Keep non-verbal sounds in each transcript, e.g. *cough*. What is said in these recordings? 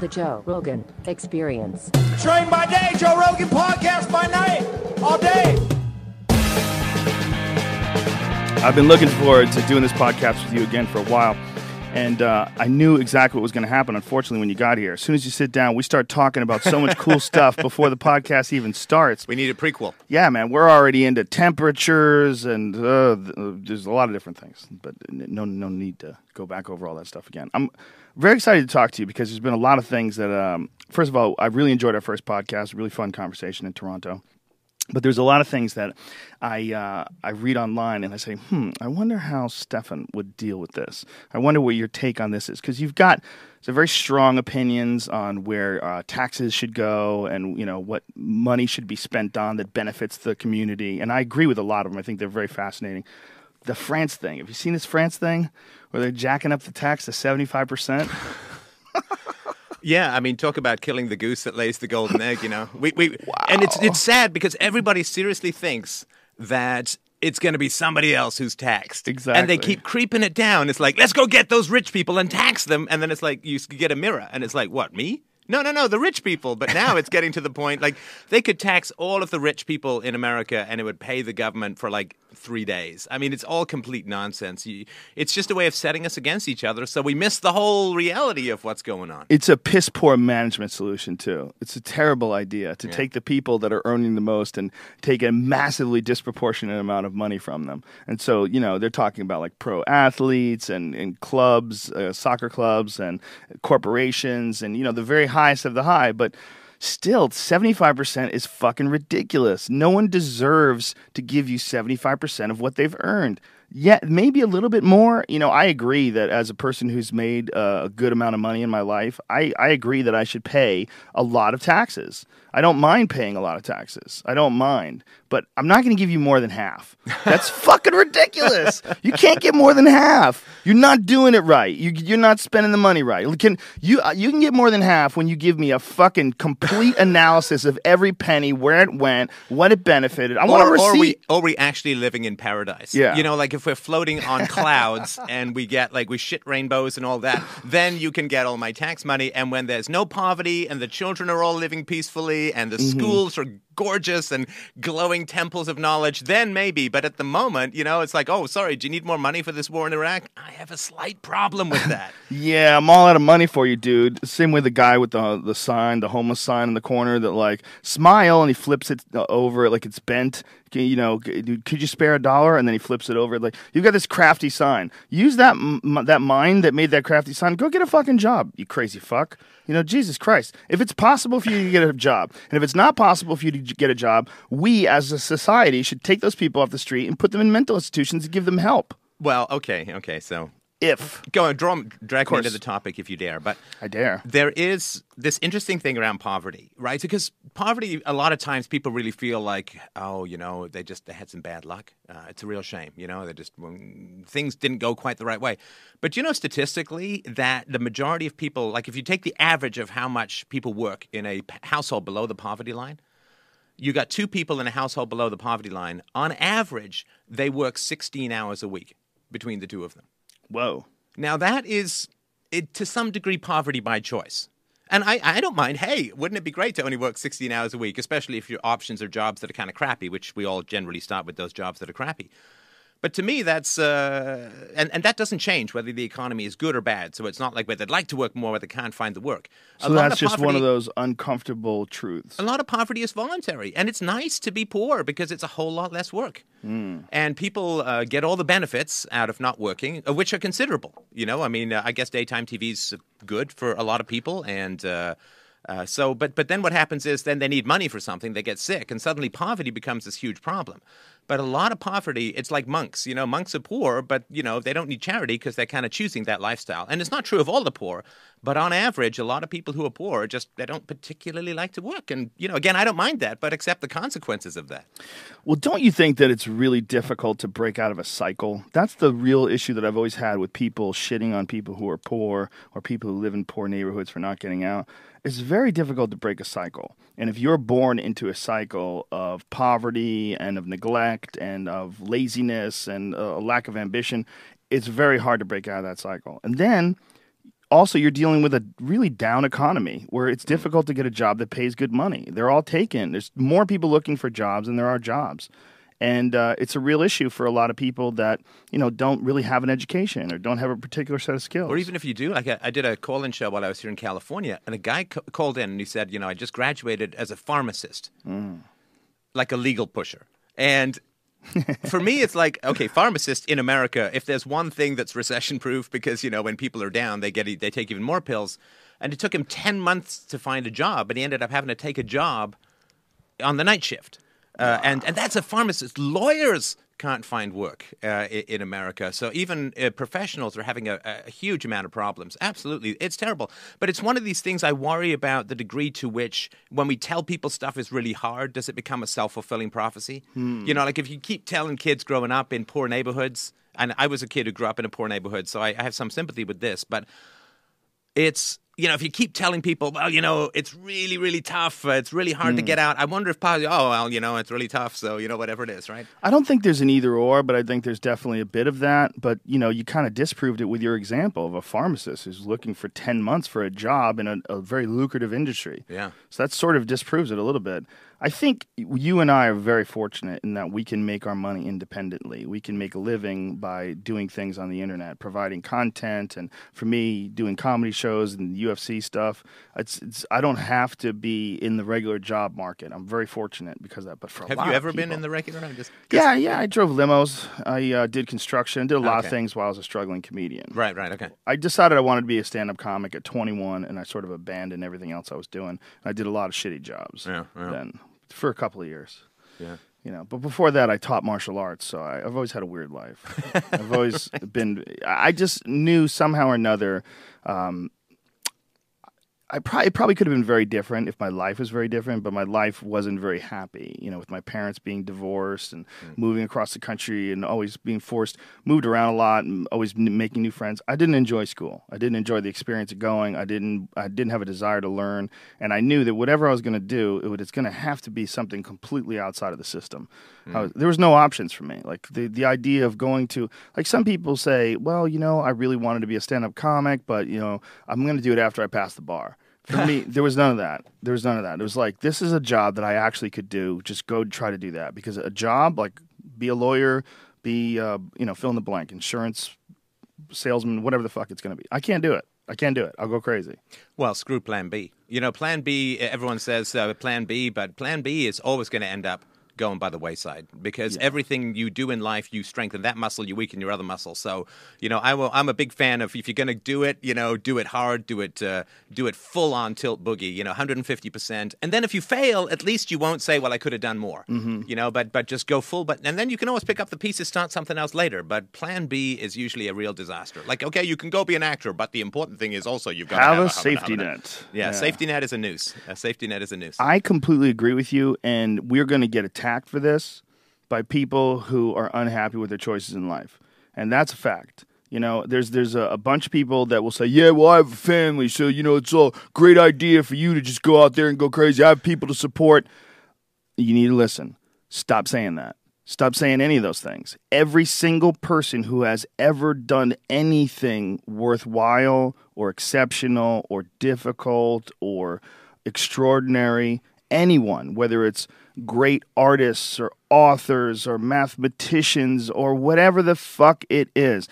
The Joe Rogan Experience. Train by day, Joe Rogan podcast by night, all day. I've been looking forward to doing this podcast with you again for a while. And uh, I knew exactly what was going to happen, unfortunately, when you got here. As soon as you sit down, we start talking about so much cool *laughs* stuff before the podcast even starts. We need a prequel. Yeah, man, we're already into temperatures and uh, uh, there's a lot of different things, but no, no need to go back over all that stuff again. I'm very excited to talk to you because there's been a lot of things that, um, first of all, I really enjoyed our first podcast, really fun conversation in Toronto. But there's a lot of things that I uh, I read online and I say, hmm, I wonder how Stefan would deal with this. I wonder what your take on this is because you've got some very strong opinions on where uh, taxes should go and you know what money should be spent on that benefits the community. And I agree with a lot of them. I think they're very fascinating. The France thing. Have you seen this France thing where they're jacking up the tax to seventy five percent? *laughs* Yeah, I mean, talk about killing the goose that lays the golden egg. You know, we we and it's it's sad because everybody seriously thinks that it's going to be somebody else who's taxed. Exactly. And they keep creeping it down. It's like, let's go get those rich people and tax them. And then it's like, you get a mirror. And it's like, what, me? No, no, no, the rich people. But now it's getting to the point like they could tax all of the rich people in America and it would pay the government for like three days. I mean, it's all complete nonsense. You, it's just a way of setting us against each other. So we miss the whole reality of what's going on. it's a piss poor management solution too. It's a terrible idea to take the people that are earning the most and take a massively disproportionate amount of money from them. And so, you know, they're talking about like pro athletes and, and clubs, uh, soccer clubs and corporations and, you know, the very highest of the high. But still, 75% is fucking ridiculous. No one deserves to give you 75% of what they've earned. Yeah, maybe a little bit more. You know, I agree that as a person who's made uh, a good amount of money in my life, I, I agree that I should pay a lot of taxes. I don't mind paying a lot of taxes. I don't mind. But I'm not going to give you more than half. That's *laughs* fucking ridiculous. You can't get more than half. You're not doing it right. You, you're not spending the money right. You can, you, uh, you can get more than half when you give me a fucking complete *laughs* analysis of every penny, where it went, what it benefited. I want a receipt. or we or we actually living in paradise. Yeah. You know, like if we're floating on *laughs* clouds and we get like we shit rainbows and all that, then you can get all my tax money. And when there's no poverty and the children are all living peacefully and the Mm-hmm. schools are gorgeous and glowing temples of knowledge, then maybe. But at the moment, you know, it's like, oh, sorry, do you need more money for this war in Iraq? I have a slight problem with that. *laughs* Yeah, I'm all out of money for you, dude. Same with the guy with the the sign, the homeless sign in the corner that like smile and he flips it uh, over like it's bent. You know, could you spare a dollar? And then he flips it over. Like you've got this crafty sign. Use that that mind that made that crafty sign. Go get a fucking job, you crazy fuck. You know, Jesus Christ. If it's possible for you to get a job, and if it's not possible for you to get a job, we as a society should take those people off the street and put them in mental institutions and give them help. well, okay, okay, so If go and draw drag me into the topic if you dare, but. I dare. there is this interesting thing around poverty, right? Because poverty, a lot of times people really feel like, oh, you know, they just they had some bad luck. Uh, it's a real shame, you know, they just things didn't go quite the right way. But you know, statistically, that the majority of people, like if you take the average of how much people work in a household below the poverty line, you got two people in a household below the poverty line. On average, they work 16 hours a week between the two of them. Whoa. Now that is it, to some degree poverty by choice. And I, I don't mind. Hey, wouldn't it be great to only work 16 hours a week, especially if your options are jobs that are kind of crappy, which we all generally start with those jobs that are crappy. But to me, that's uh, and and that doesn't change whether the economy is good or bad. So it's not like where they'd like to work more, where they can't find the work. So that's just one of those uncomfortable truths. A lot of poverty is voluntary, and it's nice to be poor because it's a whole lot less work. And people uh, get all the benefits out of not working, uh, which are considerable. You know, I mean, uh, I guess daytime TV's good for a lot of people, and uh, uh, so. But but then what happens is then they need money for something, they get sick, and suddenly poverty becomes this huge problem. But a lot of poverty, it's like monks. You know, monks are poor, but you know they don't need charity because they're kind of choosing that lifestyle. And it's not true of all the poor, but on average, a lot of people who are poor just they don't particularly like to work. And you know, again, I don't mind that, but accept the consequences of that. Well, don't you think that it's really difficult to break out of a cycle? That's the real issue that I've always had with people shitting on people who are poor or people who live in poor neighborhoods for not getting out. It's very difficult to break a cycle. And if you're born into a cycle of poverty and of neglect and of laziness and a lack of ambition, it's very hard to break out of that cycle. And then also you're dealing with a really down economy where it's mm. difficult to get a job that pays good money. They're all taken. There's more people looking for jobs than there are jobs. And uh, it's a real issue for a lot of people that you know don't really have an education or don't have a particular set of skills. Or even if you do, like I, I did a call-in show while I was here in California, and a guy called in and he said, you know, I just graduated as a pharmacist, like a legal pusher, and. For me, it's like okay, pharmacist in America. If there's one thing that's recession-proof, because you know when people are down, they get they take even more pills. And it took him ten months to find a job, and he ended up having to take a job on the night shift. Uh, and and that's a pharmacist. Lawyers can't find work uh, in America, so even uh, professionals are having a, a huge amount of problems. Absolutely, it's terrible. But it's one of these things I worry about the degree to which, when we tell people stuff is really hard, does it become a self fulfilling prophecy? You know, like if you keep telling kids growing up in poor neighborhoods, and I was a kid who grew up in a poor neighborhood, so I, I have some sympathy with this, but it's you know if you keep telling people well you know it's really really tough uh, it's really hard to get out i wonder if oh well you know it's really tough so you know whatever it is right I don't think there's an either or, but I think there's definitely a bit of that. But you know, you kind of disproved it with your example of a pharmacist who's looking for ten months for a job in a, a very lucrative industry. Yeah. So that sort of disproves it a little bit. I think you and I are very fortunate in that we can make our money independently. We can make a living by doing things on the internet, providing content, and for me, doing comedy shows and UFC stuff. It's, it's I don't have to be in the regular job market. I'm very fortunate because of that. But for a have you ever been in the regular I'm just *laughs* yeah, yeah. I drove limos. I uh, did construction. Did a lot Okay. of things while I was a struggling comedian. right right okay I decided I wanted to be a stand-up comic at 21, and I sort of abandoned everything else I was doing. I did a lot of shitty jobs. Yeah, yeah. Then for a couple of years. yeah You know, but before that, I taught martial arts, so I, I've always had a weird life. *laughs* I've always been. I just knew somehow or another. Um, I probably it probably could have been very different if my life was very different, but my life wasn't very happy. You know, with my parents being divorced and mm. moving across the country and always being forced, moved around a lot and always n- making new friends. I didn't enjoy school. I didn't enjoy the experience of going. I didn't. I didn't have a desire to learn, and I knew that whatever I was going to do, it would, it's going to have to be something completely outside of the system. I mm. was, there was no options for me. Like the the idea of going to like some people say, well, you know, I really wanted to be a stand up comic, but you know, I'm going to do it after I pass the bar. For me, there was none of that. There was none of that. It was like this is a job that I actually could do. Just go try to do that because a job like be a lawyer, be uh, you know fill in the blank, insurance salesman, whatever the fuck it's going to be. I can't do it. I can't do it. I'll go crazy. well screw plan b you know plan b everyone says uh, plan b but plan b is always going to end up going by the wayside because everything you do in life you strengthen that muscle you weaken your other muscle so you know I will, i'm a big fan of if you're going to do it you know do it hard do it uh, do it full on tilt boogie you know 150% and then if you fail at least you won't say well i could have done more Mm-hmm. you know but but just go full but and then you can always pick up the pieces start something else later but plan b is usually a real disaster like okay you can go be an actor but the important thing is also you've got to Have have a safety net. yeah, Yeah. safety net is a noose. A safety net is a noose. I completely agree with you, and we're going to get attacked for this by people who are unhappy with their choices in life, and that's a fact. You know, there's there's a, a bunch of people that will say, "Yeah, well, I have a family, so you know, it's a great idea for you to just go out there and go crazy. I have people to support." You need to listen. Stop saying that. Stop saying any of those things. Every single person who has ever done anything worthwhile or exceptional or difficult or extraordinary, anyone, whether it's great artists or authors or mathematicians or whatever the fuck it is,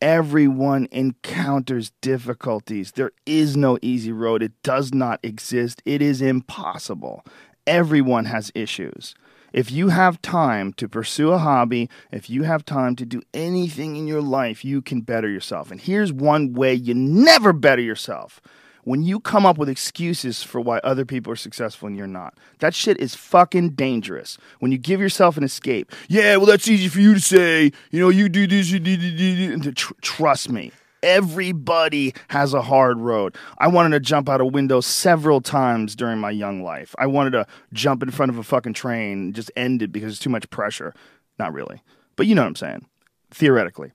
everyone encounters difficulties. There is no easy road. It does not exist. It is impossible. Everyone has issues. If you have time to pursue a hobby, if you have time to do anything in your life, you can better yourself. And here's one way you never better yourself when you come up with excuses for why other people are successful and you're not. That shit is fucking dangerous. When you give yourself an escape, yeah, well, that's easy for you to say. You know, you do this, you do, do, do, do. Tr- trust me. Everybody has a hard road. I wanted to jump out a window several times during my young life. I wanted to jump in front of a fucking train and just end it because it's too much pressure. Not really. But you know what I'm saying. Theoretically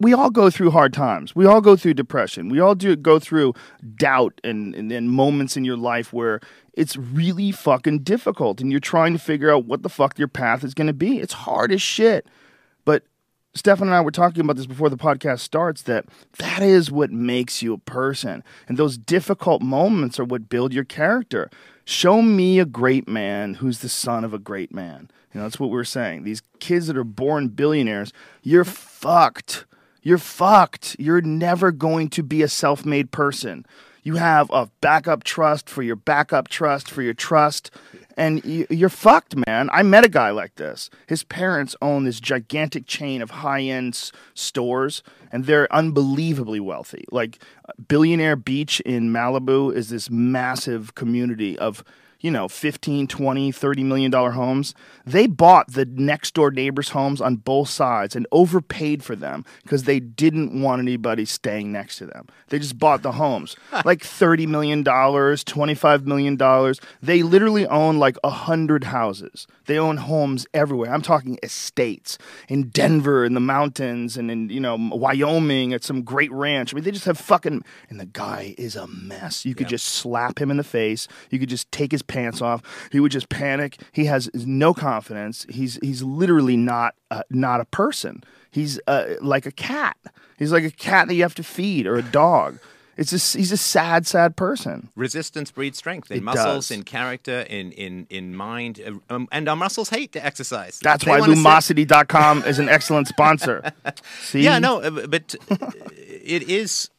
we all go through hard times. We all go through depression. We all do go through doubt and, and, and moments in your life where it's really fucking difficult and you're trying to figure out what the fuck your path is going to be. It's hard as shit. But Stefan and I were talking about this before the podcast starts that that is what makes you a person. And those difficult moments are what build your character. Show me a great man who's the son of a great man. You know, that's what we we're saying. These kids that are born billionaires, you're fucked. You're fucked. You're never going to be a self made person. You have a backup trust for your backup trust for your trust and you're fucked, man. I met a guy like this. His parents own this gigantic chain of high end stores, and they're unbelievably wealthy. Like uh, Billionaire Beach in Malibu is this massive community of you know 15 20 30 million dollar homes. They bought the next door neighbors homes on both sides and overpaid for them because they didn't want anybody staying next to them. They just bought the homes. *laughs* Like 30 million dollars 25 million dollars. They literally own like 100 houses. They own homes everywhere. I'm talking estates in denver in the mountains and in you know wyoming at some great ranch. I mean they just have fucking and the guy is a mess. You could yeah. just slap him in the face. You could just take his pants off. He would just panic. He has no confidence. He's he's literally not uh, not a person. He's uh, like a cat. He's like a cat that you have to feed or a dog. It's a, he's a sad, sad person. Resistance breeds strength in it muscles, does. in character, in in in mind, uh, um, and our muscles hate to exercise. That's they why Lumosity.com is an excellent sponsor. *laughs* See? Yeah, no, uh, but *laughs* it is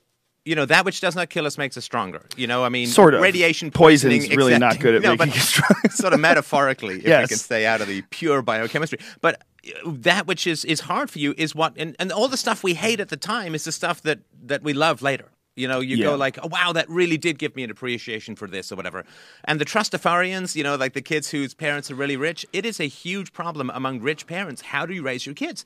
you know that which does not kill us makes us stronger. You know, I mean, sort of radiation poison is really not good at *laughs* no, making you strong. *laughs* sort of metaphorically, if yes. we can stay out of the pure biochemistry. But uh, that which is is hard for you is what, and, and all the stuff we hate at the time is the stuff that that we love later. You know, you yeah. go like, oh, wow, that really did give me an appreciation for this or whatever. And the Trustafarians, you know, like the kids whose parents are really rich, it is a huge problem among rich parents. How do you raise your kids?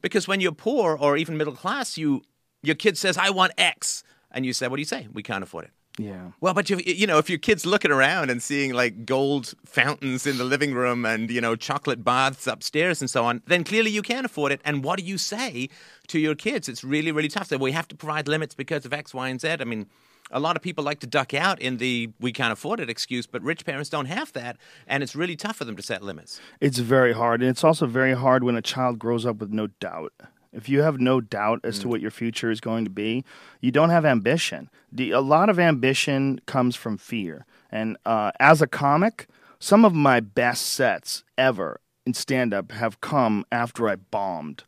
Because when you're poor or even middle class, you your kid says, I want X and you say, "What do you say? We can't afford it." Yeah. Well, but you you know, if your kid's looking around and seeing like gold fountains in the living room and you know chocolate baths upstairs and so on, then clearly you can afford it. And what do you say to your kids? It's really really tough. So we have to provide limits because of X, Y, and Z. I mean. A lot of people like to duck out in the we can't afford it excuse, but rich parents don't have that, and it's really tough for them to set limits. It's very hard, and it's also very hard when a child grows up with no doubt. If you have no doubt as mm. to what your future is going to be, you don't have ambition. The, a lot of ambition comes from fear. And uh, as a comic, some of my best sets ever in stand up have come after I bombed.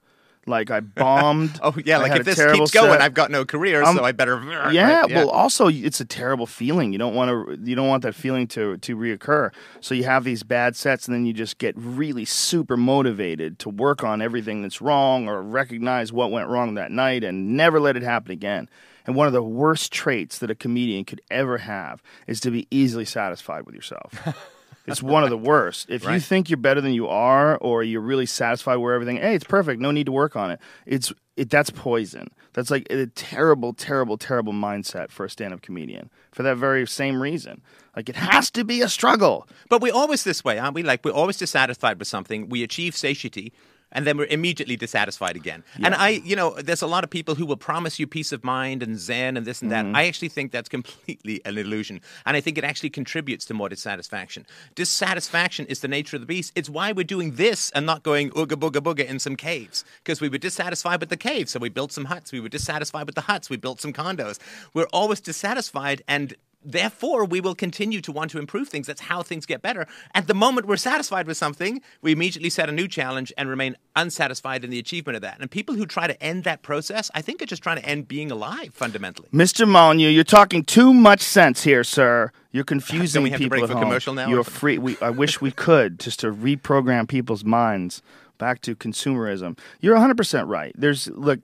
Like I bombed. *laughs* oh yeah, like if this keeps going, set. I've got no career, um, so I better. Yeah, yeah, well, also it's a terrible feeling. You don't want to. You don't want that feeling to to reoccur. So you have these bad sets, and then you just get really super motivated to work on everything that's wrong or recognize what went wrong that night and never let it happen again. And one of the worst traits that a comedian could ever have is to be easily satisfied with yourself. *laughs* It's one of the worst. If right. you think you're better than you are, or you're really satisfied where everything, hey, it's perfect, no need to work on it. It's it, that's poison. That's like a terrible, terrible, terrible mindset for a stand-up comedian. For that very same reason, like it has to be a struggle. But we're always this way, aren't we? Like we're always dissatisfied with something. We achieve satiety, and then we're immediately dissatisfied again. Yeah. And I, you know, there's a lot of people who will promise you peace of mind and zen and this and that. Mm-hmm. I actually think that's completely an illusion. And I think it actually contributes to more dissatisfaction. Dissatisfaction is the nature of the beast. It's why we're doing this and not going ooga booga booga in some caves. Because we were dissatisfied with the caves, so we built some huts. We were dissatisfied with the huts, we built some condos. We're always dissatisfied and therefore we will continue to want to improve things. That's how things get better. At the moment we're satisfied with something we immediately set a new challenge and remain unsatisfied in the achievement of that. And people who try to end that process i think are just trying to end being alive fundamentally. Mr molyneux you're talking too much sense here sir. You're *laughs* confusing we have people to break for home. commercial now you're free. We, i wish we could just to reprogram people's minds back to consumerism. You're 100% right. There's look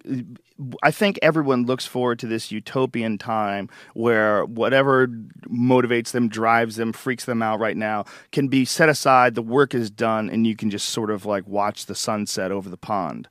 I think everyone looks forward to this utopian time where whatever motivates them, drives them, freaks them out right now can be set aside, the work is done and you can just sort of like watch the sunset over the pond.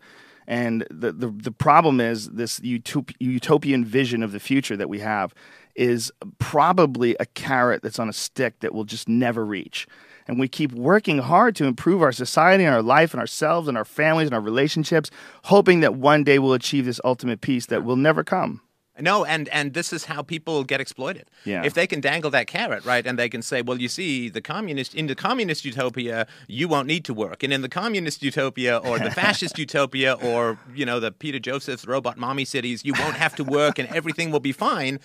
And the the, the problem is this utop- utopian vision of the future that we have is probably a carrot that's on a stick that will just never reach and we keep working hard to improve our society and our life and ourselves and our families and our relationships, hoping that one day we'll achieve this ultimate peace that will never come. No, and and this is how people get exploited. Yeah. If they can dangle that carrot, right, and they can say, well, you see, the communist in the communist utopia, you won't need to work, and in the communist utopia or the *laughs* fascist utopia or you know the Peter Joseph's robot mommy cities, you won't have to work and everything will be fine.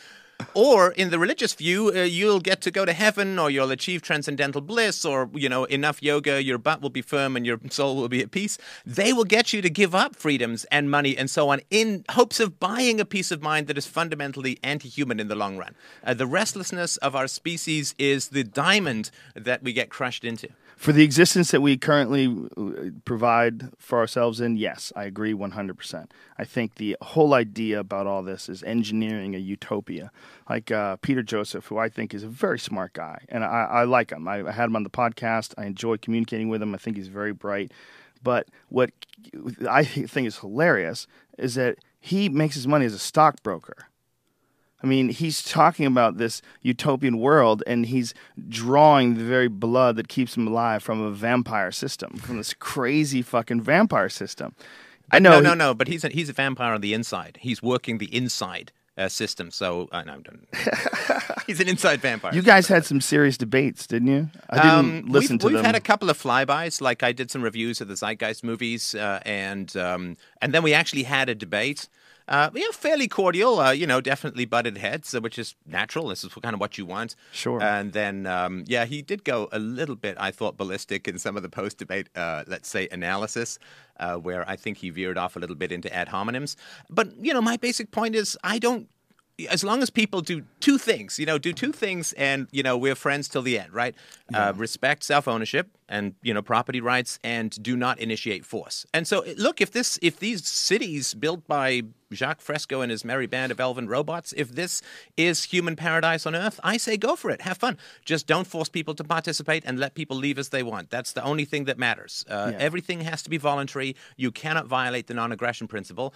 Or in the religious view, uh, you'll get to go to heaven, or you'll achieve transcendental bliss, or you know enough yoga, your butt will be firm and your soul will be at peace. They will get you to give up freedoms and money and so on in hopes of buying a peace of mind that is fundamentally anti-human in the long run. Uh, the restlessness of our species is the diamond that we get crushed into. For the existence that we currently uh, provide for ourselves in, yes, I agree 100%. I think the whole idea about all this is engineering a utopia. Like uh, Peter Joseph, who I think is a very smart guy, and I, I like him. I, I had him on the podcast. I enjoy communicating with him. I think he's very bright. But what I think is hilarious is that he makes his money as a stockbroker. I mean, he's talking about this utopian world and he's drawing the very blood that keeps him alive from a vampire system, from this crazy fucking vampire system. I know. No, he- no, no. But he's a, he's a vampire on the inside. He's working the inside uh, system. So uh, no, *laughs* he's an inside vampire. You guys had some serious debates, didn't you? I didn't Um, listen we've, to we've them. had a couple of flybys. Like I did some reviews of the Zeitgeist movies, uh, and um, and then we actually had a debate. Uh, yeah, fairly cordial. Uh, you know, definitely butted heads, uh, which is natural. This is kind of what you want. Sure. And then, um, yeah, he did go a little bit, I thought, ballistic in some of the post-debate, uh, let's say, analysis, uh, where I think he veered off a little bit into ad hominems. But you know, my basic point is, I don't as long as people do two things, you know, do two things, and you know, we're friends till the end, right? Uh, respect self ownership and you know property rights, and do not initiate force. And so, look, if this, if these cities built by Jacques Fresco and his merry band of elven robots, if this is human paradise on Earth, I say go for it, have fun. Just don't force people to participate and let people leave as they want. That's the only thing that matters. Uh, Everything has to be voluntary. You cannot violate the non-aggression principle.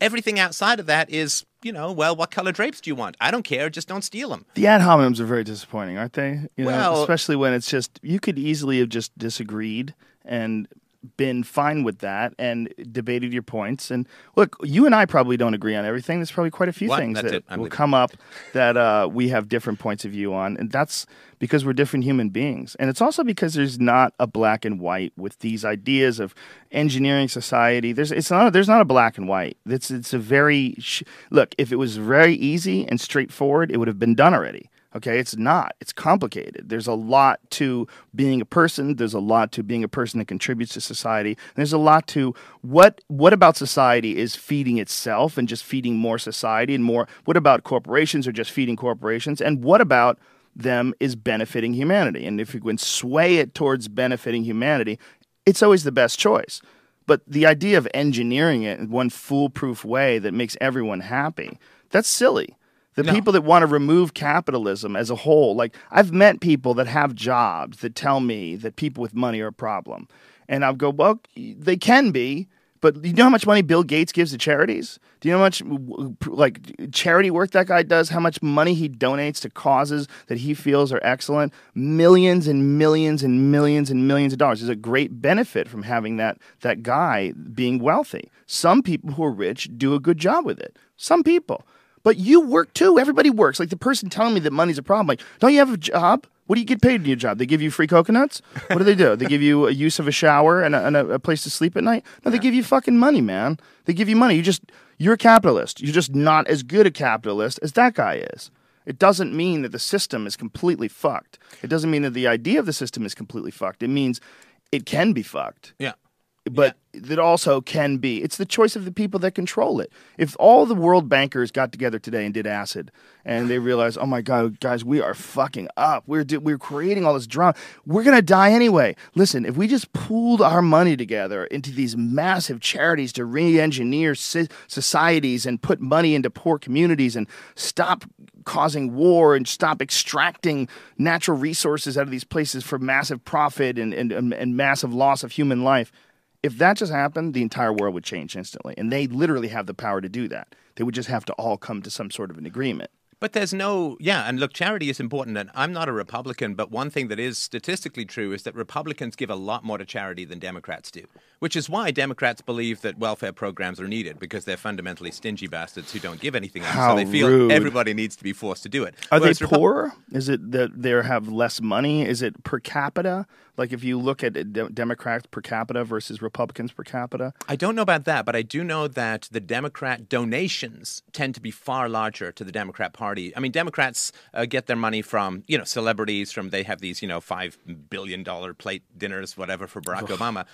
Everything outside of that is, you know, well, what color drapes do you want? I don't care. Just don't steal them. The ad hominems are very disappointing, aren't they? You know, Well- especially when it's just you could easily have just disagreed and been fine with that and debated your points. And look, you and I probably don't agree on everything. There's probably quite a few What? things That's that will leaving. come up that uh, we have different points of view on, and that's because we're different human beings. And it's also because there's not a black and white with these ideas of engineering society. There's it's not there's not a black and white. It's it's a very sh- look. If it was very easy and straightforward, it would have been done already. Okay, it's not. It's complicated. There's a lot to being a person. There's a lot to being a person that contributes to society. There's a lot to what what about society is feeding itself and just feeding more society and more what about corporations are just feeding corporations and what about them is benefiting humanity. And if you can sway it towards benefiting humanity, it's always the best choice. But the idea of engineering it in one foolproof way that makes everyone happy, that's silly. The people that want to remove capitalism as a whole, like I've met people that have jobs that tell me that people with money are a problem. And I'll go, well, they can be, but you know how much money Bill Gates gives to charities? Do you know how much like charity work that guy does? How much money he donates to causes that he feels are excellent? Millions and millions and millions and millions of dollars. There's a great benefit from having that that guy being wealthy. Some people who are rich do a good job with it. Some people. But you work too. Everybody works. Like the person telling me that money's a problem. Like, don't you have a job? What do you get paid in your job? They give you free coconuts? What do they do? they give you a use of a shower and a, and a, a place to sleep at night? No, they give you fucking money, man. They give you money. You just you're a capitalist. You're just not as good a capitalist as that guy is. It doesn't mean that the system is completely fucked. It doesn't mean that the idea of the system is completely fucked. It means it can be fucked Yeah. But that also can be. It's the choice of the people that control it. If all the world bankers got together today and did acid, and they realized, oh my god, guys, we are fucking up. We're do- we're creating all this drama. We're gonna die anyway. Listen, if we just pooled our money together into these massive charities to re-engineer si- societies and put money into poor communities and stop causing war and stop extracting natural resources out of these places for massive profit and, and, and massive loss of human life if that just happened, the entire world would change instantly. And they literally have the power to do that. They would just have to all come to some sort of an agreement. But there's no, yeah, and look, charity is important. And I'm not a Republican, but one thing that is statistically true is that Republicans give a lot more to charity than Democrats do, which is why Democrats believe that welfare programs are needed because they're fundamentally stingy bastards who don't give anything up. How so they feel rude. everybody needs to be forced to do it. Are Whereas they Repu- poorer? Is it that they have less money? Is it per capita? Like if you look at de- Democrats per capita versus Republicans per capita, I don't know about that, but I do know that the Democrat donations tend to be far larger to the Democrat Party. I mean, Democrats uh, get their money from you know celebrities. From they have these you know five billion dollar plate dinners, whatever, for Barack Obama.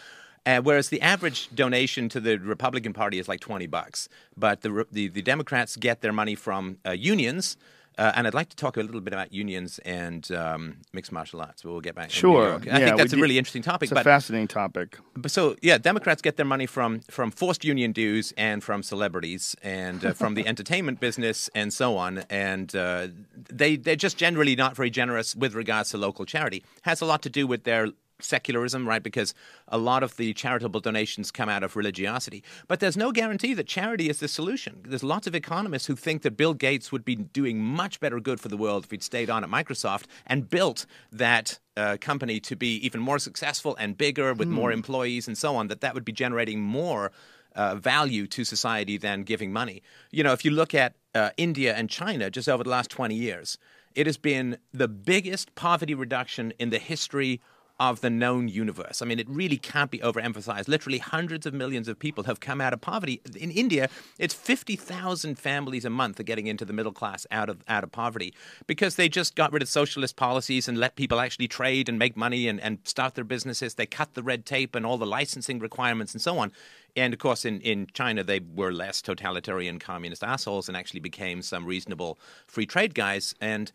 Uh, whereas the average donation to the Republican Party is like twenty bucks, but the the, the Democrats get their money from uh, unions. Uh, and I'd like to talk a little bit about unions and um, mixed martial arts. But we'll get back. sure. I yeah, think that's a really interesting topic. It's a but fascinating topic. but so yeah, Democrats get their money from from forced union dues and from celebrities and uh, from the *laughs* entertainment business and so on. And uh, they they're just generally not very generous with regards to local charity. Has a lot to do with their secularism, right? Because a lot of the charitable donations come out of religiosity. But there's no guarantee that charity is the solution. There's lots of economists who think that Bill Gates would be doing much better good for the world if he'd stayed on at Microsoft and built that uh, company to be even more successful and bigger with more employees and so on, that that would be generating more uh, value to society than giving money. You know, if you look at uh, India and China just over the last 20 years, it has been the biggest poverty reduction in the history of the known universe. I mean, it really can't be overemphasized. Literally, hundreds of millions of people have come out of poverty. In India, it's 50,000 families a month are getting into the middle class out of, out of poverty because they just got rid of socialist policies and let people actually trade and make money and, and start their businesses. They cut the red tape and all the licensing requirements and so on. And of course, in, in China, they were less totalitarian communist assholes and actually became some reasonable free trade guys. And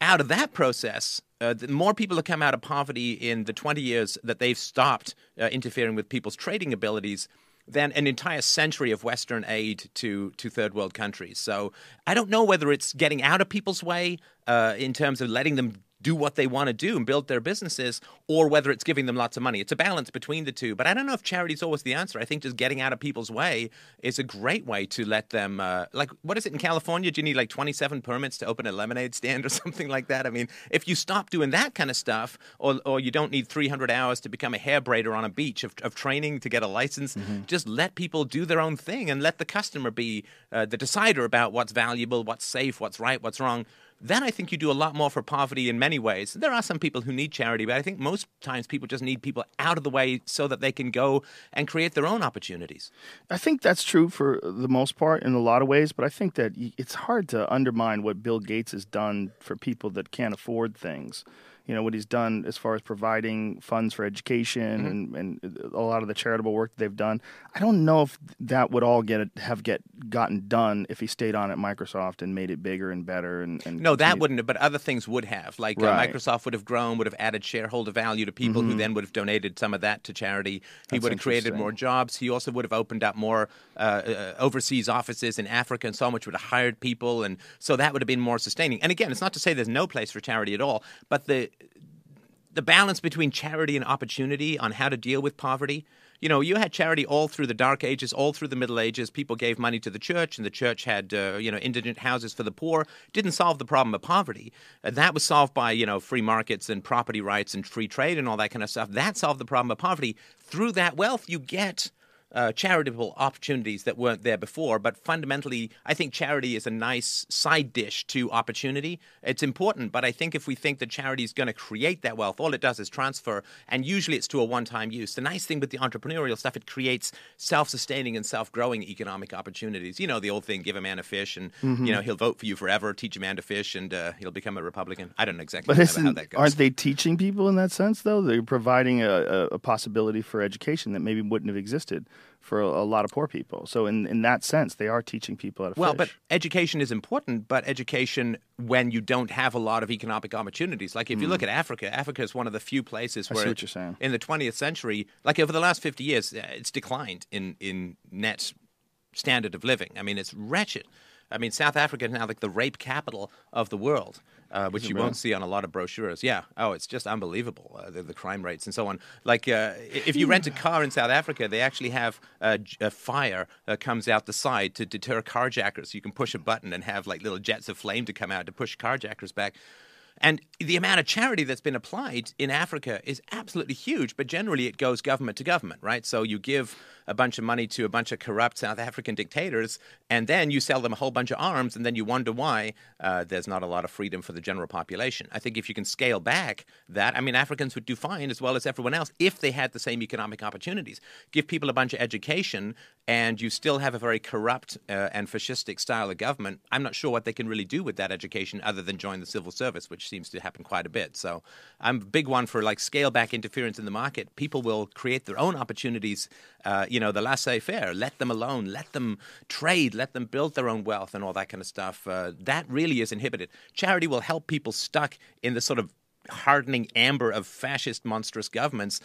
out of that process, uh, more people have come out of poverty in the 20 years that they've stopped uh, interfering with people's trading abilities than an entire century of Western aid to, to third world countries. So I don't know whether it's getting out of people's way uh, in terms of letting them do what they want to do and build their businesses, or whether it's giving them lots of money. It's a balance between the two. But I don't know if charity is always the answer. I think just getting out of people's way is a great way to let them. Uh, like, what is it in California? Do you need like 27 permits to open a lemonade stand or *laughs* something like that? I mean, if you stop doing that kind of stuff, or, or you don't need 300 hours to become a hair braider on a beach of, of training to get a license, just let people do their own thing and let the customer be uh, the decider about what's valuable, what's safe, what's right, what's wrong then I think you do a lot more for poverty in many ways. There are some people who need charity, but I think most times people just need people out of the way so that they can go and create their own opportunities. I think that's true for the most part in a lot of ways, but I think that it's hard to undermine what Bill Gates has done for people that can't afford things. You know what he's done as far as providing funds for education Mm-hmm. and, and a lot of the charitable work that they've done. I don't know if that would all get have get gotten done if he stayed on at Microsoft and made it bigger and better. And, and No, that continued- wouldn't have, but other things would have. Like uh, Right. Mm-hmm. Microsoft would have grown, would have added shareholder value to people who then would have donated some of that to charity. He That's would have created more jobs. He also would have opened up more uh, uh, overseas offices in Africa and so on, which would have hired people. And so that would have been more sustaining. And again, it's not to say there's no place for charity at all, but the the balance between charity and opportunity on how to deal with poverty. You know, you had charity all through the Dark Ages, all through the Middle Ages. People gave money to the church, and the church had, uh, you know, indigent houses for the poor. Didn't solve the problem of poverty. Uh, that was solved by, you know, free markets and property rights and free trade and all that kind of stuff. That solved the problem of poverty. Through that wealth, you get uh, charitable opportunities that weren't there before. But fundamentally, I think charity is a nice side dish to opportunity. It's important, but I think if we think that charity is going to create that wealth, all it does is transfer, and usually it's to a one time use. The nice thing with the entrepreneurial stuff, it creates self sustaining and self growing economic opportunities. You know, the old thing give a man a fish, and, you know, he'll vote for you forever, teach a man to fish, and uh, he'll become a Republican. I don't know exactly how that goes. aren't they teaching people in that sense, though? They're providing a, a possibility for education that maybe wouldn't have existed for a, a lot of poor people. So, in, in that sense, they are teaching people how to Well, fish. but education is important, but education when you don't have a lot of economic opportunities. Like if you look at Africa, Africa is one of the few places Hmm. Where see what you're saying. in the 20th century, like over the last 50 years, uh, it's declined in, in net standard of living. I mean, it's wretched. I mean, South Africa is now like the rape capital of the world. Uh, which you won't see on a lot of brochures. Yeah. Oh, it's just unbelievable, uh, the, the crime rates and so on. Like, uh, if you rent a car in South Africa, they actually have a fire that comes out the side to deter carjackers. You can push a button and have like little jets of flame to come out to push carjackers back. And the amount of charity that's been applied in Africa is absolutely huge, but generally it goes government to government, right? So you give a bunch of money to a bunch of corrupt South African dictators, and then you sell them a whole bunch of arms, and then you wonder why uh, there's not a lot of freedom for the general population. I think if you can scale back that, I mean, Africans would do fine as well as everyone else if they had the same economic opportunities. Give people a bunch of education, and you still have a very corrupt uh, and fascistic style of government. I'm not sure what they can really do with that education other than join the civil service, which seems to happen quite a bit. So I'm a big one for like scale back interference in the market. People will create their own opportunities. Uh, you know, the laissez faire, let them alone, let them trade, let them build their own wealth and all that kind of stuff. Uh, that really is inhibited. Charity will help people stuck in the sort of hardening amber of fascist monstrous governments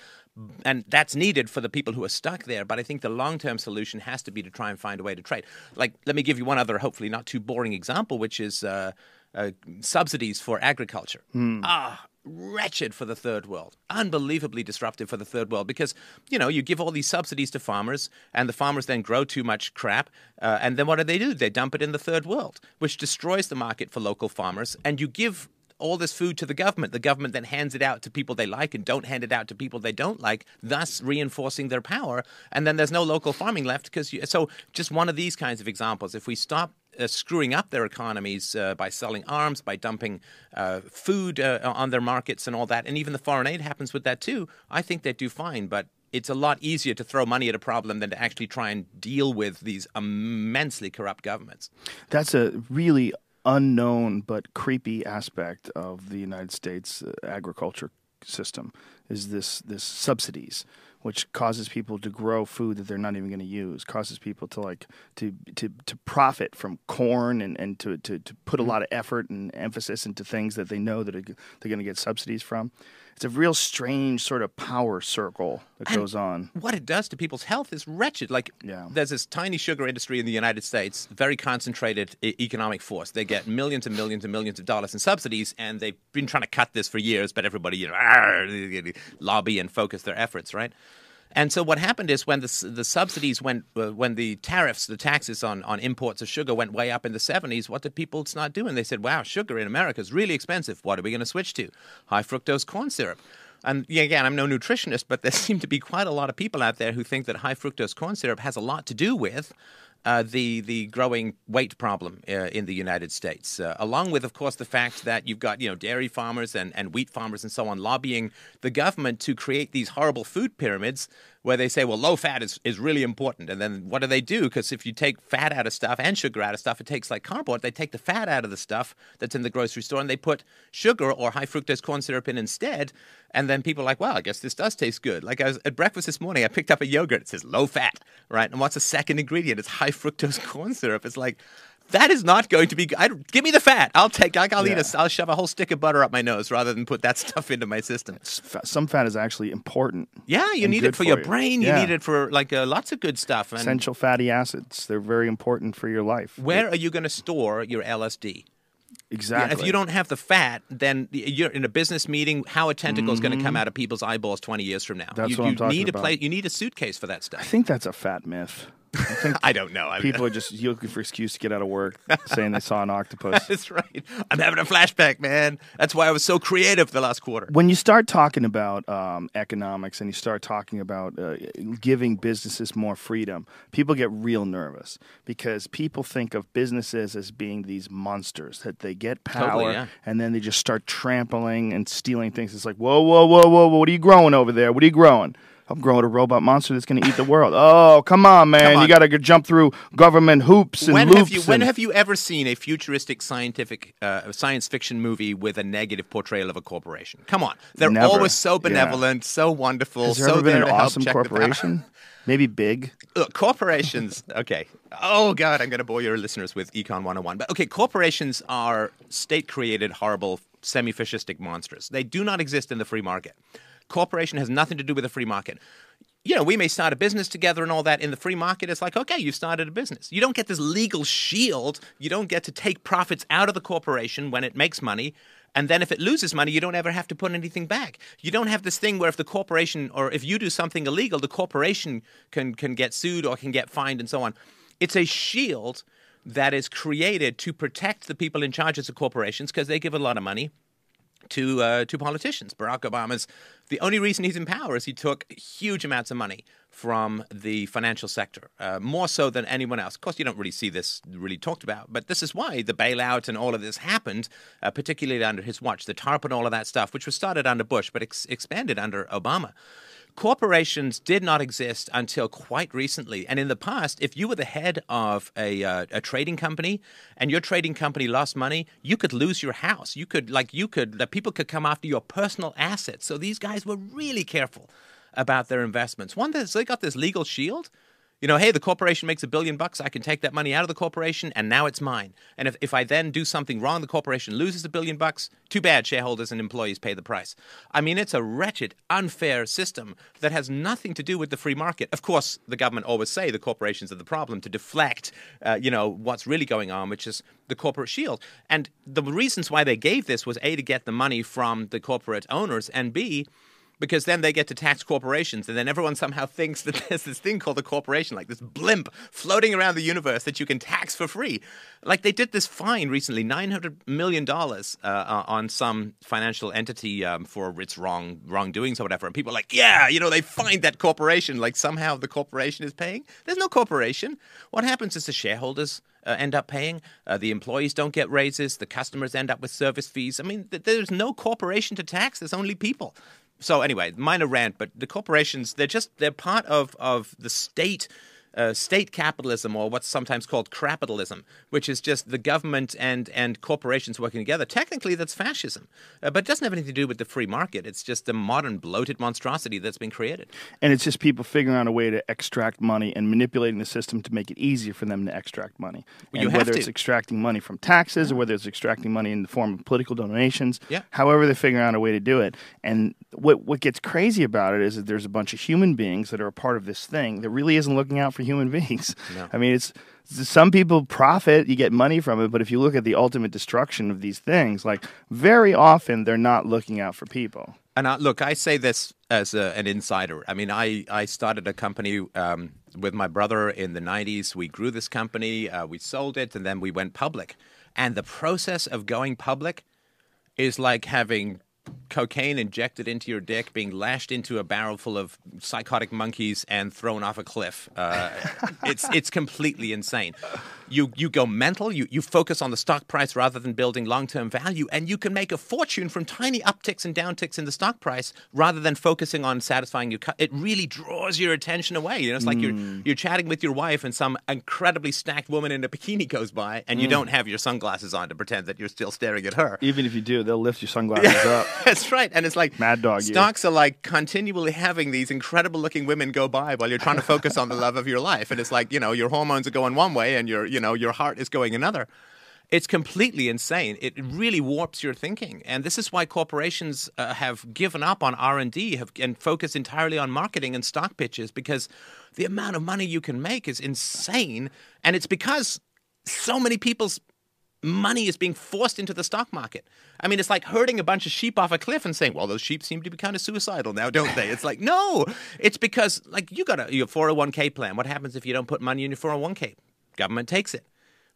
and that's needed for the people who are stuck there but i think the long-term solution has to be to try and find a way to trade like let me give you one other hopefully not too boring example which is uh, uh, subsidies for agriculture ah wretched for the third world unbelievably disruptive for the third world because you know you give all these subsidies to farmers and the farmers then grow too much crap uh, and then what do they do? They dump it in the third world which destroys the market for local farmers and you give all this food to the government. The government then hands it out to people they like and don't hand it out to people they don't like, thus reinforcing their power. And then there's no local farming left because you, so just one of these kinds of examples. If we stop uh, screwing up their economies uh, by selling arms, by dumping uh, food uh, on their markets and all that, and even the foreign aid happens with that too. I think they do fine, but. It's a lot easier to throw money at a problem than to actually try and deal with these immensely corrupt governments. That's a really unknown but creepy aspect of the United States uh, agriculture system is this this subsidies which causes people to grow food that they're not even going to use causes people to like to to, to profit from corn and, and to, to, to put a lot of effort and emphasis into things that they know that are, they're going to get subsidies from it's a real strange sort of power circle that And goes on What it does to people's health is wretched. Like, Yeah. there's this tiny sugar industry in the United States, very concentrated e- economic force. They get millions and millions and millions of dollars in subsidies, and they've been trying to cut this for years, but everybody, you know, "Arr," lobby and focus their efforts, right? And so what happened is when the, the subsidies went, uh, when the tariffs, the taxes on, on imports of sugar went way up in the 70s, what did people start doing? They said, wow, sugar in America is really expensive. What are we going to switch to? High fructose corn syrup. And again, I'm no nutritionist, but there *laughs* seem to be quite a lot of people out there who think that high fructose corn syrup has a lot to do with uh, the the growing weight problem uh, in the United States, uh, along with, of course, the fact that you've got you know dairy farmers and, and wheat farmers and so on lobbying the government to create these horrible food pyramids where they say, well, low fat is, is really important, and then what do they do? Because if you take fat out of stuff and sugar out of stuff, it takes like cardboard. They take the fat out of the stuff that's in the grocery store and they put sugar or high fructose corn syrup in instead. And then people are like, well, I guess this does taste good. Like I was at breakfast this morning, I picked up a yogurt. It says low fat, right? And what's the second ingredient? It's high fructose *laughs* corn syrup. It's like, that is not going to be. I, give me the fat. I'll take. I'll eat Yeah. a. I'll shove a whole stick of butter up my nose rather than put that *laughs* stuff into my system. Some fat is actually important Yeah, you need it for, your you. brain. Yeah. You need it for like uh, lots of good stuff. And essential fatty acids they're very important for your life where are you going to store your LSD? exactly If you don't have the fat, then you're in a business meeting. How a tentacle is going to come out of people's eyeballs twenty years from now? Mm-hmm. That's you, what I'm you talking need a about. You need a suitcase for that stuff. I think that's a fat myth. I think *laughs* I don't know. I people are *laughs* just looking for excuse to get out of work, saying they saw an octopus. *laughs* That's right. I'm having a flashback, man. That's why I was so creative the last quarter. When you start talking about um, economics and you start talking about uh, giving businesses more freedom, people get real nervous because people think of businesses as being these monsters that they get power Totally, yeah. and then they just start trampling and stealing things. It's like, whoa, whoa, whoa, whoa, whoa, what are you growing over there? What are you growing? I'm growing a robot monster that's going to eat the world. Oh, come on, man! on. You got to jump through government hoops and When loops. have you when have you ever seen a futuristic scientific uh, science fiction movie with a negative portrayal of a corporation? Come on, they're Never. always so benevolent, Yeah. so wonderful, Has there so ever been an awesome check the power. corporation? *laughs* Maybe big. Look, corporations, okay. Oh, God, I'm going to bore your listeners with Econ 101. But, okay, corporations are state created, horrible, semi fascistic monsters. They do not exist in the free market. Corporation has nothing to do with the free market. you know, we may start a business together and all that. In the free market, it's like, okay, you started a business. You don't get this legal shield. You don't get to take profits out of the corporation when it makes money. And then if it loses money, you don't ever have to put anything back. You don't have this thing where if the corporation or if you do something illegal, the corporation can, can get sued or can get fined and so on. It's a shield that is created to protect the people in charge of the corporations because they give a lot of money to uh, to politicians. Barack Obama's the only reason he's in power is he took huge amounts of money from the financial sector, uh, more so than anyone else. Of course, you don't really see this really talked about, but this is why the bailout and all of this happened, uh, particularly under his watch, the TARP and all of that stuff, which was started under Bush but ex- expanded under Obama corporations did not exist until quite recently. And in the past, if you were the head of a, uh, a trading company and your trading company lost money, you could lose your house. You could, like, you could, like, people could come after your personal assets. So these guys were really careful about their investments. One, they got this legal shield you know, hey, the corporation makes a billion bucks. I can take that money out of the corporation and now it's mine. And if, if I then do something wrong, the corporation loses a billion bucks. Too bad shareholders and employees pay the price. I mean, it's a wretched, unfair system that has nothing to do with the free market. Of course, the government always say the corporations are the problem to deflect, uh, you know, what's really going on, which is the corporate shield. And the reasons why they gave this was A, to get the money from the corporate owners, and B, because then they get to tax corporations, and then everyone somehow thinks that *laughs* there's this thing called a corporation, like this blimp floating around the universe that you can tax for free. Like they did this fine recently, nine hundred million dollars uh, uh, on some financial entity um, for its wrong wrongdoings or whatever, and people are like, yeah, you know, they fined that corporation. Like somehow the corporation is paying. There's no corporation. What happens is the shareholders uh, end up paying. Uh, the employees don't get raises. The customers end up with service fees. I mean, th- there's no corporation to tax. There's only people so anyway, minor rant, but the corporations they're just they're part of of the state uh, state capitalism, or what's sometimes called crapitalism, which is just the government and, and corporations working together. Technically, that's fascism, uh, but it doesn't have anything to do with the free market. It's just a modern bloated monstrosity that's been created. And it's just people figuring out a way to extract money and manipulating the system to make it easier for them to extract money. Well, and you have whether to. it's extracting money from taxes or whether it's extracting money in the form of political donations, Yeah. however they're figuring out a way to do it. And what what gets crazy about it is that there's a bunch of human beings that are a part of this thing that really isn't looking out for human *laughs* beings. I mean, it's some people profit, you get money from it, but if you look at the ultimate destruction of these things, like very often they're not looking out for people. And I, look, I say this as a, an insider. I mean, I, I started a company um, with my brother in the 90s. We grew this company, uh, we sold it, and then we went public. And the process of going public is like having cocaine injected into your dick, being lashed into a barrel full of psychotic monkeys, and thrown off a cliff. Uh, it's it's completely insane. You you go mental. You you focus on the stock price rather than building long term value, and you can make a fortune from tiny upticks and downticks in the stock price rather than focusing on satisfying your. Cu- it really draws your attention away. You know, it's like you're mm. you're chatting with your wife, and some incredibly stacked woman in a bikini goes by, and you mm. don't have your sunglasses on to pretend that you're still staring at her. Even if you do, they'll lift your *laughs* sunglasses up. That's right. And it's like Mad dog you. Stocks are like continually having these incredible looking women go by while you're trying to focus on the love of your life. And it's like, you know, your hormones are going one way and your, you know, your heart is going another. It's completely insane. It really warps your thinking, and this is why corporations uh, have given up on R and D and focused entirely on marketing and stock pitches because the amount of money you can make is insane, and it's because so many people's money is being forced into the stock market. I mean, it's like herding a bunch of sheep off a cliff and saying, "Well, those sheep seem to be kind of suicidal now, don't they?" It's like, no, it's because like you got a your 401k plan. What happens if you don't put money in your 401k? Government takes it.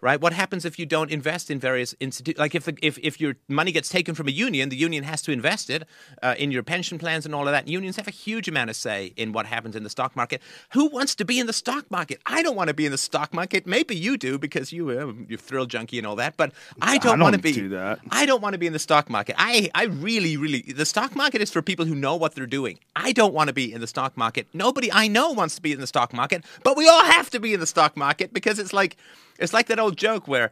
Right? What happens if you don't invest in various institutions? Like if, the, if if your money gets taken from a union, the union has to invest it uh, in your pension plans and all of that. Unions have a huge amount of say in what happens in the stock market. Who wants to be in the stock market? I don't want to be in the stock market. Maybe you do because you uh, you're thrill junkie and all that. But I don't, want to be. do that. I don't want to be in the stock market. I, I really, really, the stock market is for people who know what they're doing. I don't want to be in the stock market. Nobody I know wants to be in the stock market, but we all have to be in the stock market because it's like, it's like that old joke where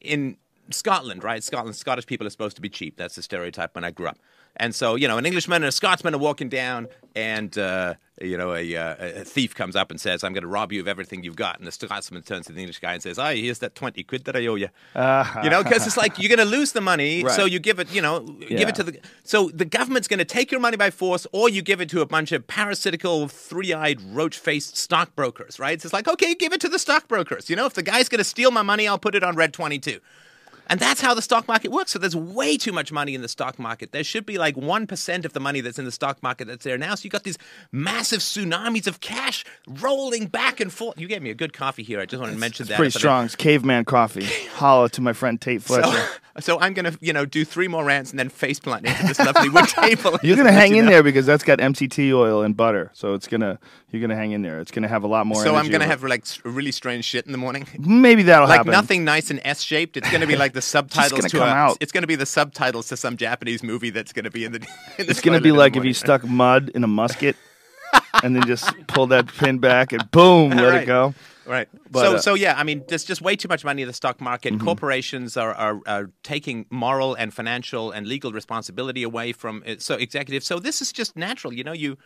in Scotland, right? Scotland, Scottish people are supposed to be cheap. That's the stereotype when I grew up. And so, you know, an Englishman and a Scotsman are walking down, and uh, you know, a, uh, a thief comes up and says, "I'm going to rob you of everything you've got." And the Scotsman turns to the English guy and says, "Aye, here's that twenty quid that I owe you." you know, because it's like you're going to lose the money, so you give it, you know, give it to the. So the government's going to take your money by force, or you give it to a bunch of parasitical, three-eyed, roach-faced stockbrokers, right? It's like, okay, give it to the stockbrokers. You know, if the guy's going to steal my money, I'll put it on Red Twenty-Two. And that's how the stock market works. So there's way too much money in the stock market. There should be like 1% of the money that's in the stock market that's there now. So you've got these massive tsunamis of cash rolling back and forth. You gave me a good coffee here. I just wanted to mention that. Pretty strong. It's caveman coffee. *laughs* Holla to my friend Tate Fletcher. So, *laughs* so I'm going to, you know, do three more rants and then face plant into this lovely wood *laughs* table. You're gonna hang in know. there because that's got MCT oil and butter, so it's gonna you're gonna hang in there. It's gonna have a lot more. So I'm going to have like really strange shit in the morning. maybe that'll like happen. Like nothing nice and S shaped. It's going to be like the subtitles gonna to come a, out. It's going to be the subtitles to some Japanese movie that's going to be in the. *laughs* In the It's gonna be like if you stuck mud in a musket *laughs* and then just pull that pin back and boom, let Right. it go. Right. But, so, uh, so yeah, I mean, there's just way too much money in the stock market. Mm-hmm. Corporations are, are, are taking moral and financial and legal responsibility away from it. so executives. So this is just natural. You know, you,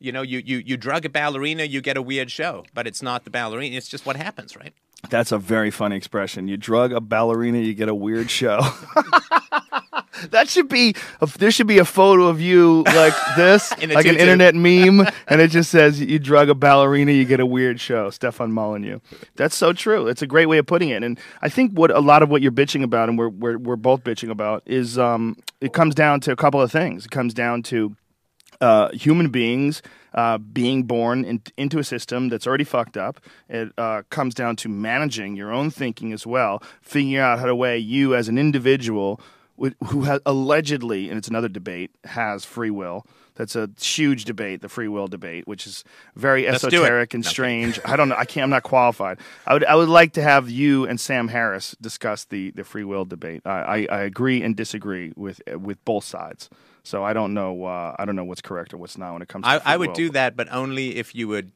you know, you, you, you drug a ballerina, you get a weird show, but it's not the ballerina. It's just what happens, right? That's a very funny expression. You drug a ballerina, you get a weird show. *laughs* that should be. A, there should be a photo of you like *laughs* this, like an internet *laughs* meme, and it just says you drug a ballerina, you get a weird show. Stefan Molyneux. That's so true. It's a great way of putting it. And I think what a lot of what you're bitching about, and we're we're, we're both bitching about, is um, it comes down to a couple of things. It comes down to uh, human beings uh, being born in, into a system that's already fucked up. It uh, comes down to managing your own thinking as well, figuring out how to weigh you as an individual who has allegedly, and it's another debate, has free will. That's a huge debate, the free will debate, which is very it. esoteric and strange. I don't know. I can't. I'm not qualified. I would. I would like to have you and Sam Harris discuss the, the free will debate. I, I, I agree and disagree with with both sides. So I don't know. Uh, I don't know what's correct or what's not when it comes. to I, I would do that, but only if you would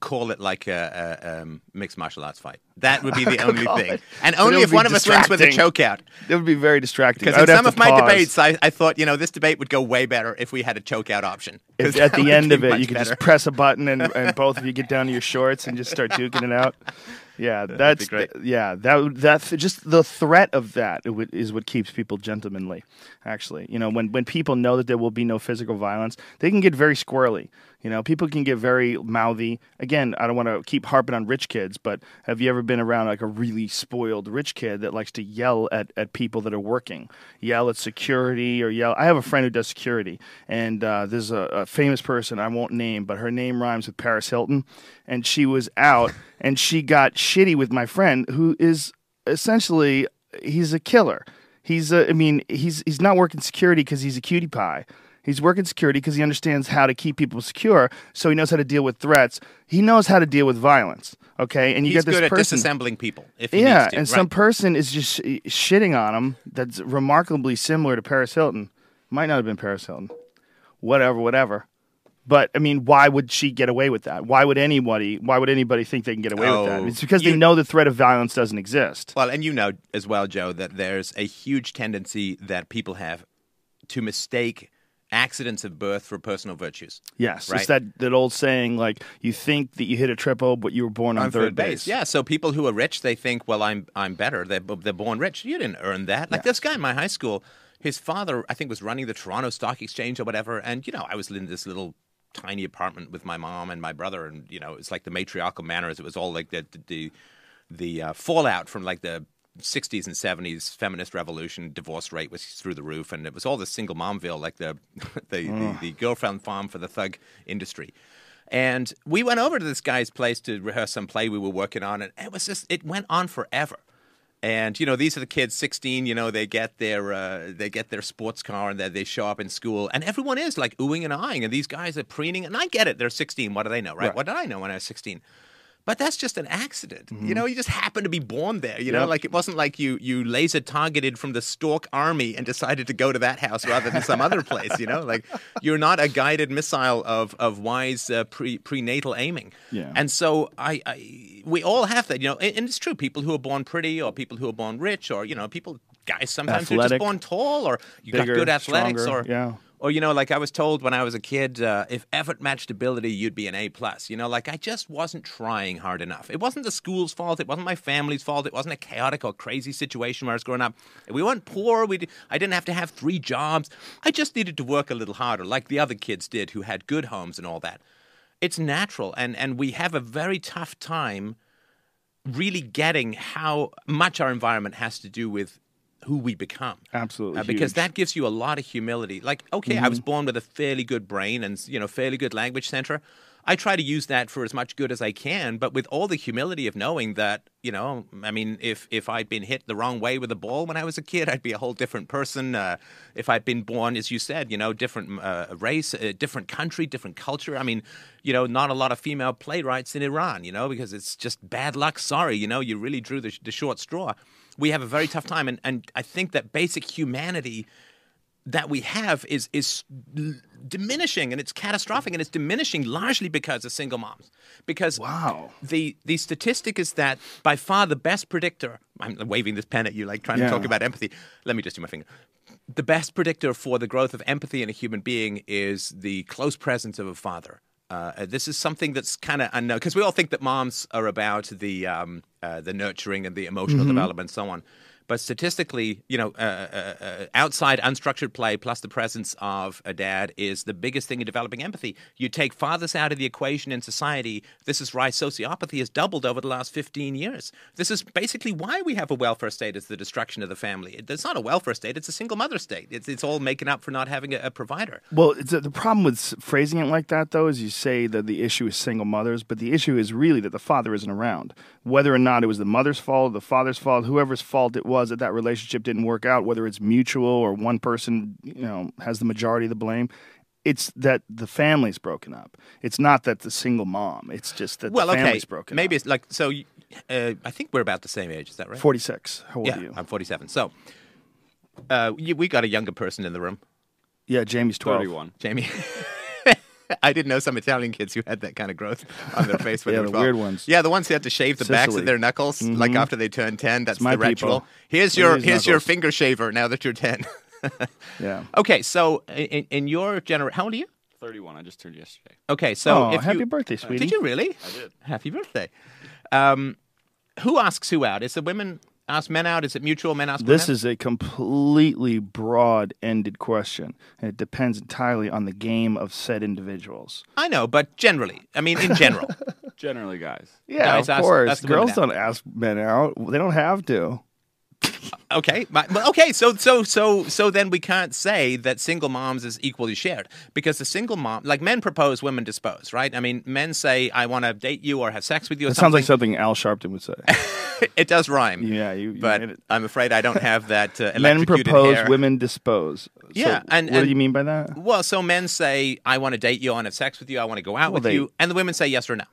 call it like a, a um, mixed martial arts fight. That would be the *laughs* only thing. it- And only if one of us wins with a chokeout. It would be very distracting. Because in some of my pause. debates, I, I thought, you know, this debate would go way better if we had a chokeout option. If at the end of it, you could better. just press a button and, and *laughs* both of you get down to your shorts and just start duking it out. Yeah, that's great. yeah. That that just the threat of that is what keeps people gentlemanly. Actually, you know, when when people know that there will be no physical violence, they can get very squirrely. You know, people can get very mouthy. Again, I don't want to keep harping on rich kids, but have you ever been around like a really spoiled rich kid that likes to yell at, at people that are working, yell at security or yell? I have a friend who does security, and uh, there's a, a famous person I won't name, but her name rhymes with Paris Hilton, and she was out and she got shitty with my friend who is essentially he's a killer. He's a, I mean, he's he's not working security because he's a cutie pie. He's working security because he understands how to keep people secure, so he knows how to deal with threats. He knows how to deal with violence. Okay, and you He's get this good at person. disassembling people. If he yeah, needs to. and some person is just sh- shitting on him. That's remarkably similar to Paris Hilton. Might not have been Paris Hilton. Whatever, whatever. But I mean, why would she get away with that? Why would anybody? Why would anybody think they can get away with that? Oh, It's because they you- know the threat of violence doesn't exist. Well, and you know as well, Joe, that there's a huge tendency that people have to mistake accidents of birth for personal virtues. Yes, Right. it's that that old saying like you think that you hit a triple, but you were born on, third, base. Yeah, so people who are rich, they think, well, I'm I'm better. They're, they're born rich. You didn't earn that. Like this guy in my high school, his father, I think, was running the Toronto Stock Exchange or whatever. And you know, I was in this little tiny apartment with my mom and my brother, and you know, it's like the matriarchal manners. It was all like the the the, the uh, fallout from like the 60s and 70s feminist revolution divorce rate was through the roof and it was all the single momville like the *laughs* the, the, the girlfriend farm for the thug industry and we went over to this guy's place to rehearse some play we were working on, and it was just it went on forever. And you know, these are the kids, sixteen. You know, they get their uh, they get their sports car, and they, they show up in school, and everyone is like oohing and eyeing, and these guys are preening. And I get it; they're sixteen. What do they know, right? Right. What did I know when I was sixteen? But that's just an accident. You know, you just happened to be born there. You know, like it wasn't like you you laser targeted from the Stork army and decided to go to that house rather than some other place. You know, like *laughs* you're not a guided missile of of wise uh, pre prenatal aiming. Yeah. And so I, I we all have that. You know, and, it's true. People who are born pretty, or people who are born rich, or you know, people guys sometimes who are just born tall, or you Bigger, got good athletics, stronger, or yeah. Or you know, like I was told when I was a kid, uh, if effort matched ability, you'd be an A plus. You know, like I just wasn't trying hard enough. It wasn't the school's fault. It wasn't my family's fault. It wasn't a chaotic or crazy situation where I was growing up. We weren't poor. We I didn't have to have three jobs. I just needed to work a little harder, like the other kids did who had good homes and all that. It's natural, and and we have a very tough time really getting how much our environment has to do with who we become. Absolutely Uh, because huge. that gives you a lot of humility. Like, okay, I was born with a fairly good brain and you know fairly good language center. I try to use that for as much good as I can, but with all the humility of knowing that, you know, I mean, if if I'd been hit the wrong way with a ball when I was a kid, I'd be a whole different person. Uh, if I'd been born, as you said, you know, different uh, race, a different country, different culture. I mean, you know, not a lot of female playwrights in Iran, you know, because it's just bad luck. Sorry, you know, you really drew the, the short straw. We have a very tough time, and, and I think that basic humanity that we have is is diminishing and it's catastrophic and it's diminishing largely because of single moms because Wow. the the statistic is that by far the best predictor i'm waving this pen at you like trying Yeah. to talk about empathy let me just do my finger the best predictor for the growth of empathy in a human being is the close presence of a father uh, this is something that's kind of unknown because we all think that moms are about the um, uh, the nurturing and the emotional development and so on but statistically, you know, uh, uh, uh, outside unstructured play plus the presence of a dad is the biggest thing in developing empathy. You take fathers out of the equation in society. This is why sociopathy has doubled over the last 15 years. This is basically why we have a welfare state as the destruction of the family. It's not a welfare state, it's a single mother state. It's, it's all making up for not having a, a provider. Well, it's, the problem with phrasing it like that, though, is you say that the issue is single mothers, but the issue is really that the father isn't around. Whether or not it was the mother's fault, the father's fault, whoever's fault it was that that relationship didn't work out, whether it's mutual or one person, you know, has the majority of the blame. It's that the family's broken up. It's not that the single mom. It's just that Well, the okay. family's broken Maybe up. it's like, so uh, I think we're about the same age. Is that right? 46. How old yeah, are you? I'm 47. So uh, you- we got a younger person in the room. yeah, Jamie's 12. 31. Jamie. *laughs* *laughs* I didn't know some Italian kids who had that kind of growth on their face. When Yeah, they were the weird ones. Yeah, the ones who had to shave the backs of their knuckles, like after they turned ten. That's my the ritual. people. Here's your these here's your finger shaver. Now that you're ten. *laughs* Yeah. *laughs* okay, so in, in your generation, how old are you? 31. I just turned yesterday. Okay, so oh, if happy you, birthday, sweetie. Did you really? I did. Happy birthday. Um, who asks who out? Is the women ask men out? Is it mutual? Men ask men This women? is a completely broad ended question. And it depends entirely on the game of said individuals. I know, but generally, I mean, in general. *laughs* Generally, guys. Yeah, Guys of ask- course. ask the Girls don't ask men out. They don't have to. Okay, but, okay, so so so so then we can't say that single moms is equally shared because the single mom, like men propose, women dispose, right? I mean, men say, "I want to date you or have sex with you." It sounds like something. Al Sharpton would say. *laughs* it does rhyme. Yeah, you- you but. I'm afraid I don't have that. Uh, *laughs* Men propose, hair. women dispose. So Yeah, and- what and- do you mean by that? Well, so men say, "I want to date you, I want to have sex with you, I want to go out Well, with they- you," and the women say yes or no.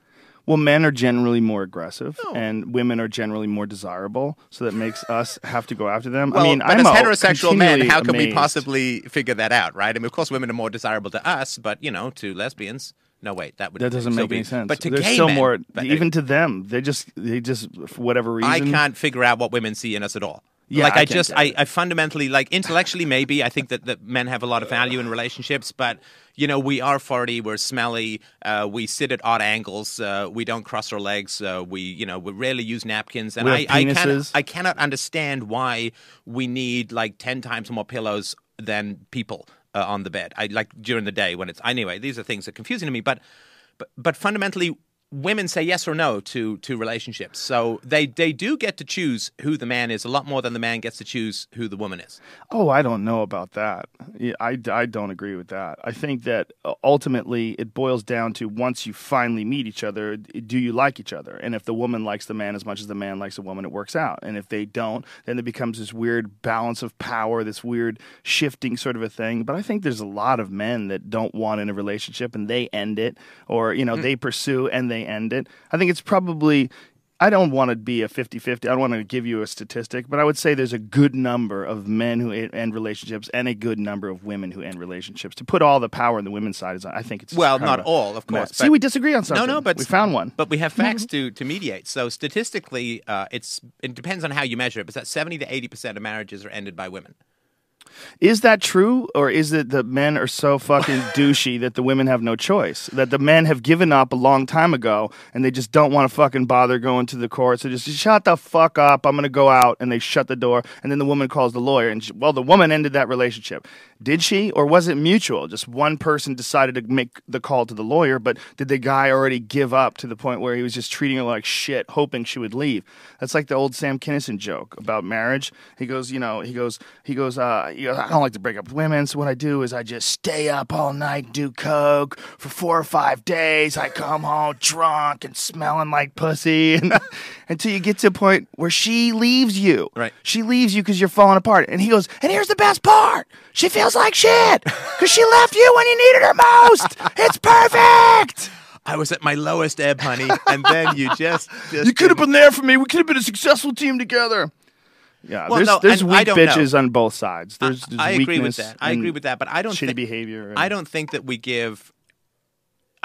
Well, men are generally more aggressive, Oh. and women are generally more desirable. So that makes us have to go after them. Well, I mean, I'm as heterosexual men, how can we possibly figure that out, right? I mean, of course, women are more desirable to us, but you know, to lesbians, no, wait, that would That doesn't make be- any sense. But to There's gay still men, more, but- even to them. They just, they just, for whatever reason. I can't figure out what women see in us at all. Yeah, like I I, just, I. I fundamentally, like intellectually, maybe I think that, that men have a lot of value in relationships, but you know, we are farty, we're smelly, uh, we sit at odd angles, uh, we don't cross our legs, uh, we, you know, we rarely use napkins, and I, I, cannot. I cannot understand why we need like ten times more pillows than people uh, on the bed. I like during the day when it's anyway. These are things that are confusing to me, but but but fundamentally women say yes or no to to relationships so they they do get to choose who the man is a lot more than the man gets to choose who the woman is Oh, I don't know about that. I, I don't agree with that. I think that uh, ultimately it boils down to once you finally meet each other, do you like each other? And if the woman likes the man as much as the man likes the woman, it works out. And if they don't, then it becomes this weird balance of power, this weird shifting sort of a thing. But I think there's a lot of men that don't want in a relationship and they end it, or you know they pursue and they end it. I think it's probably. I don't want to be a 50-50. I don't want to give you a statistic, but I would say there's a good number of men who end relationships and a good number of women who end relationships. To put all the power on the women's side is, I think it's Well, of not all, of course, See, we disagree on something. No, no, but we found one. But we have facts to to mediate. So statistically, uh, it's it depends on how you measure it. But that seventy to eighty percent of marriages are ended by women. Is that true, or is it that men are so fucking *laughs* douchey that the women have no choice? That the men have given up a long time ago, and they just don't want to fucking bother going to the courts. They just shut the fuck up. I'm gonna go out, and they shut the door. And then the woman calls the lawyer, and she, well, the woman ended that relationship. Did she, or was it mutual? Just one person decided to make the call to the lawyer, but did the guy already give up to the point where he was just treating her like shit, hoping she would leave? That's like the old Sam Kinison joke about marriage. He goes, you know, he goes, he goes, uh, he goes, I don't like to break up with women, so what I do is I just stay up all night, do coke for four or five days. I come home drunk and smelling like pussy, *laughs* and until you get to a point where she leaves you. Right. She leaves you because you're falling apart. And he goes, and here's the best part. She feels like shit because she left you when you needed her most. It's perfect. I was at my lowest ebb, honey, and then you just, *laughs* just You could have been there for me. We could have been a successful team together. Yeah, Well, there's, no, there's I weak don't know. bitches on both sides. There's, there's I agree with that. I agree with that, but I don't shitty thi- behavior. and- I don't think that we give.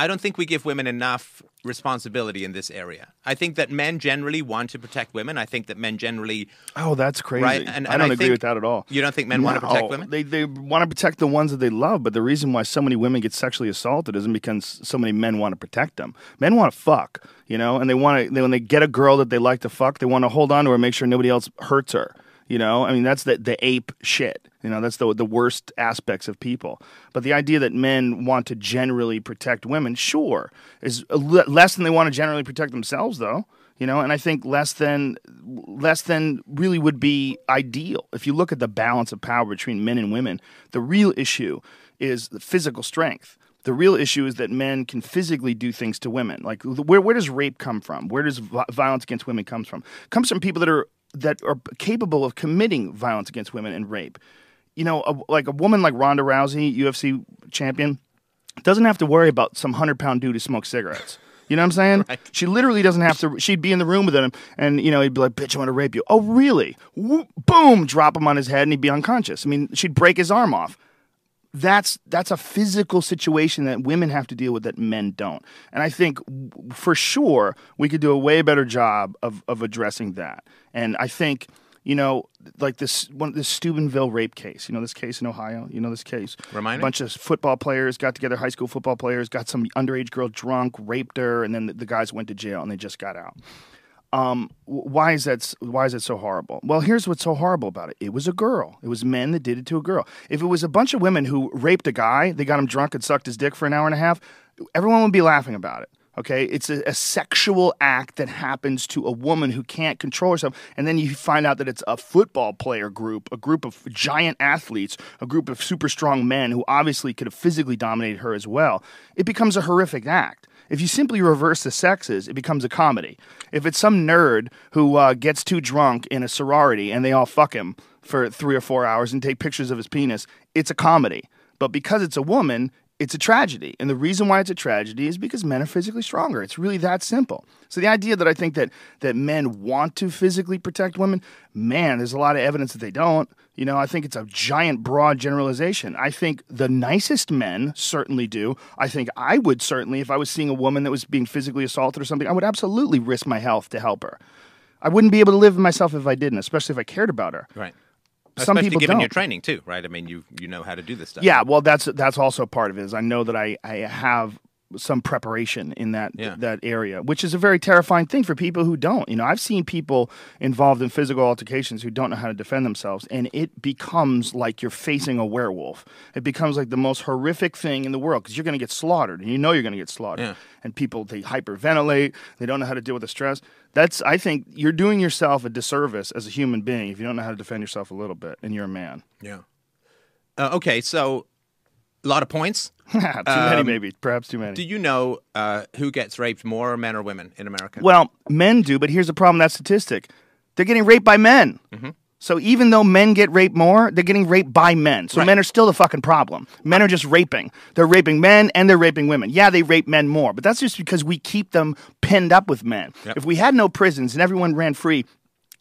I don't think we give women enough responsibility in this area. I think that men generally want to protect women. I think that men generally Oh, that's crazy. Right, and- I don't I agree with that at all. You don't think men want to protect No, women? They they want to protect the ones that they love, but the reason why so many women get sexually assaulted isn't because so many men want to protect them. Men want to fuck, you know, and they want to they, when they get a girl that they like to fuck, they want to hold on to her, and make sure nobody else hurts her. You know, I mean that's the the ape shit. You know, that's the the worst aspects of people. But the idea that men want to generally protect women, sure, is less than they want to generally protect themselves, though you know and i think less than less than really would be ideal if you look at the balance of power between men and women the real issue is the physical strength the real issue is that men can physically do things to women like where, where does rape come from where does violence against women comes from It comes from people that are that are capable of committing violence against women and rape you know a, like a woman like ronda rousey ufc champion doesn't have to worry about some hundred pound dude who smokes cigarettes. You know what I'm saying? *laughs* She literally doesn't have to. She'd be in the room with him, and you know he'd be like, "Bitch, I want to rape you." Oh, really? Whoop, boom! Drop him on his head, and he'd be unconscious. I mean, she'd break his arm off. That's that's a physical situation that women have to deal with that men don't. And I think for sure we could do a way better job of of addressing that. And I think you know, like this one, this Steubenville rape case. You know this case in Ohio. You know this case. Remind a me. bunch of football players got together, high school football players, got some underage girl drunk, raped her, and then the, the guys went to jail and they just got out. Um, why is that? Why is it so horrible? Well, here's what's so horrible about it. It was a girl. It was men that did it to a girl. If it was a bunch of women who raped a guy, they got him drunk and sucked his dick for an hour and a half, everyone would be laughing about it. Okay, it's a, a sexual act that happens to a woman who can't control herself, and then you find out that it's a football player group, a group of giant athletes, a group of super strong men who obviously could have physically dominated her as well. It becomes a horrific act. If you simply reverse the sexes, it becomes a comedy. If it's some nerd who uh, gets too drunk in a sorority and they all fuck him for three or four hours and take pictures of his penis, it's a comedy. But because it's a woman, it's a tragedy. And the reason why it's a tragedy is because men are physically stronger. It's really that simple. So the idea that I think that that men want to physically protect women, man, there's a lot of evidence that they don't. You know, I think it's a giant broad generalization. I think the nicest men certainly do. I think I would certainly if I was seeing a woman that was being physically assaulted or something, I would absolutely risk my health to help her. I wouldn't be able to live with myself if I didn't, especially if I cared about her. right. Some Especially people given don't. your training too, right? I mean, you you know how to do this stuff. Yeah, well, that's that's also part of it. Is I know that I I have some preparation in that Yeah. that area, which is a very terrifying thing for people who don't. You know, I've seen people involved in physical altercations who don't know how to defend themselves, and it becomes like you're facing a werewolf. It becomes like the most horrific thing in the world because you're going to get slaughtered, and you know you're going to get slaughtered. Yeah. And people they hyperventilate, they don't know how to deal with the stress. That's I think you're doing yourself a disservice as a human being if you don't know how to defend yourself a little bit, and you're a man. Yeah. Uh, okay, so a lot of points. *laughs* too many, Um, maybe, perhaps too many. Do you know uh, who gets raped more, men or women in America? Well, men do, but here's the problem: that statistic. They're getting raped by men. So even though men get raped more, they're getting raped by men. So Right. men are still the fucking problem. Men are just raping. They're raping men and they're raping women. Yeah, they rape men more, but that's just because we keep them pinned up with men. If we had no prisons and everyone ran free,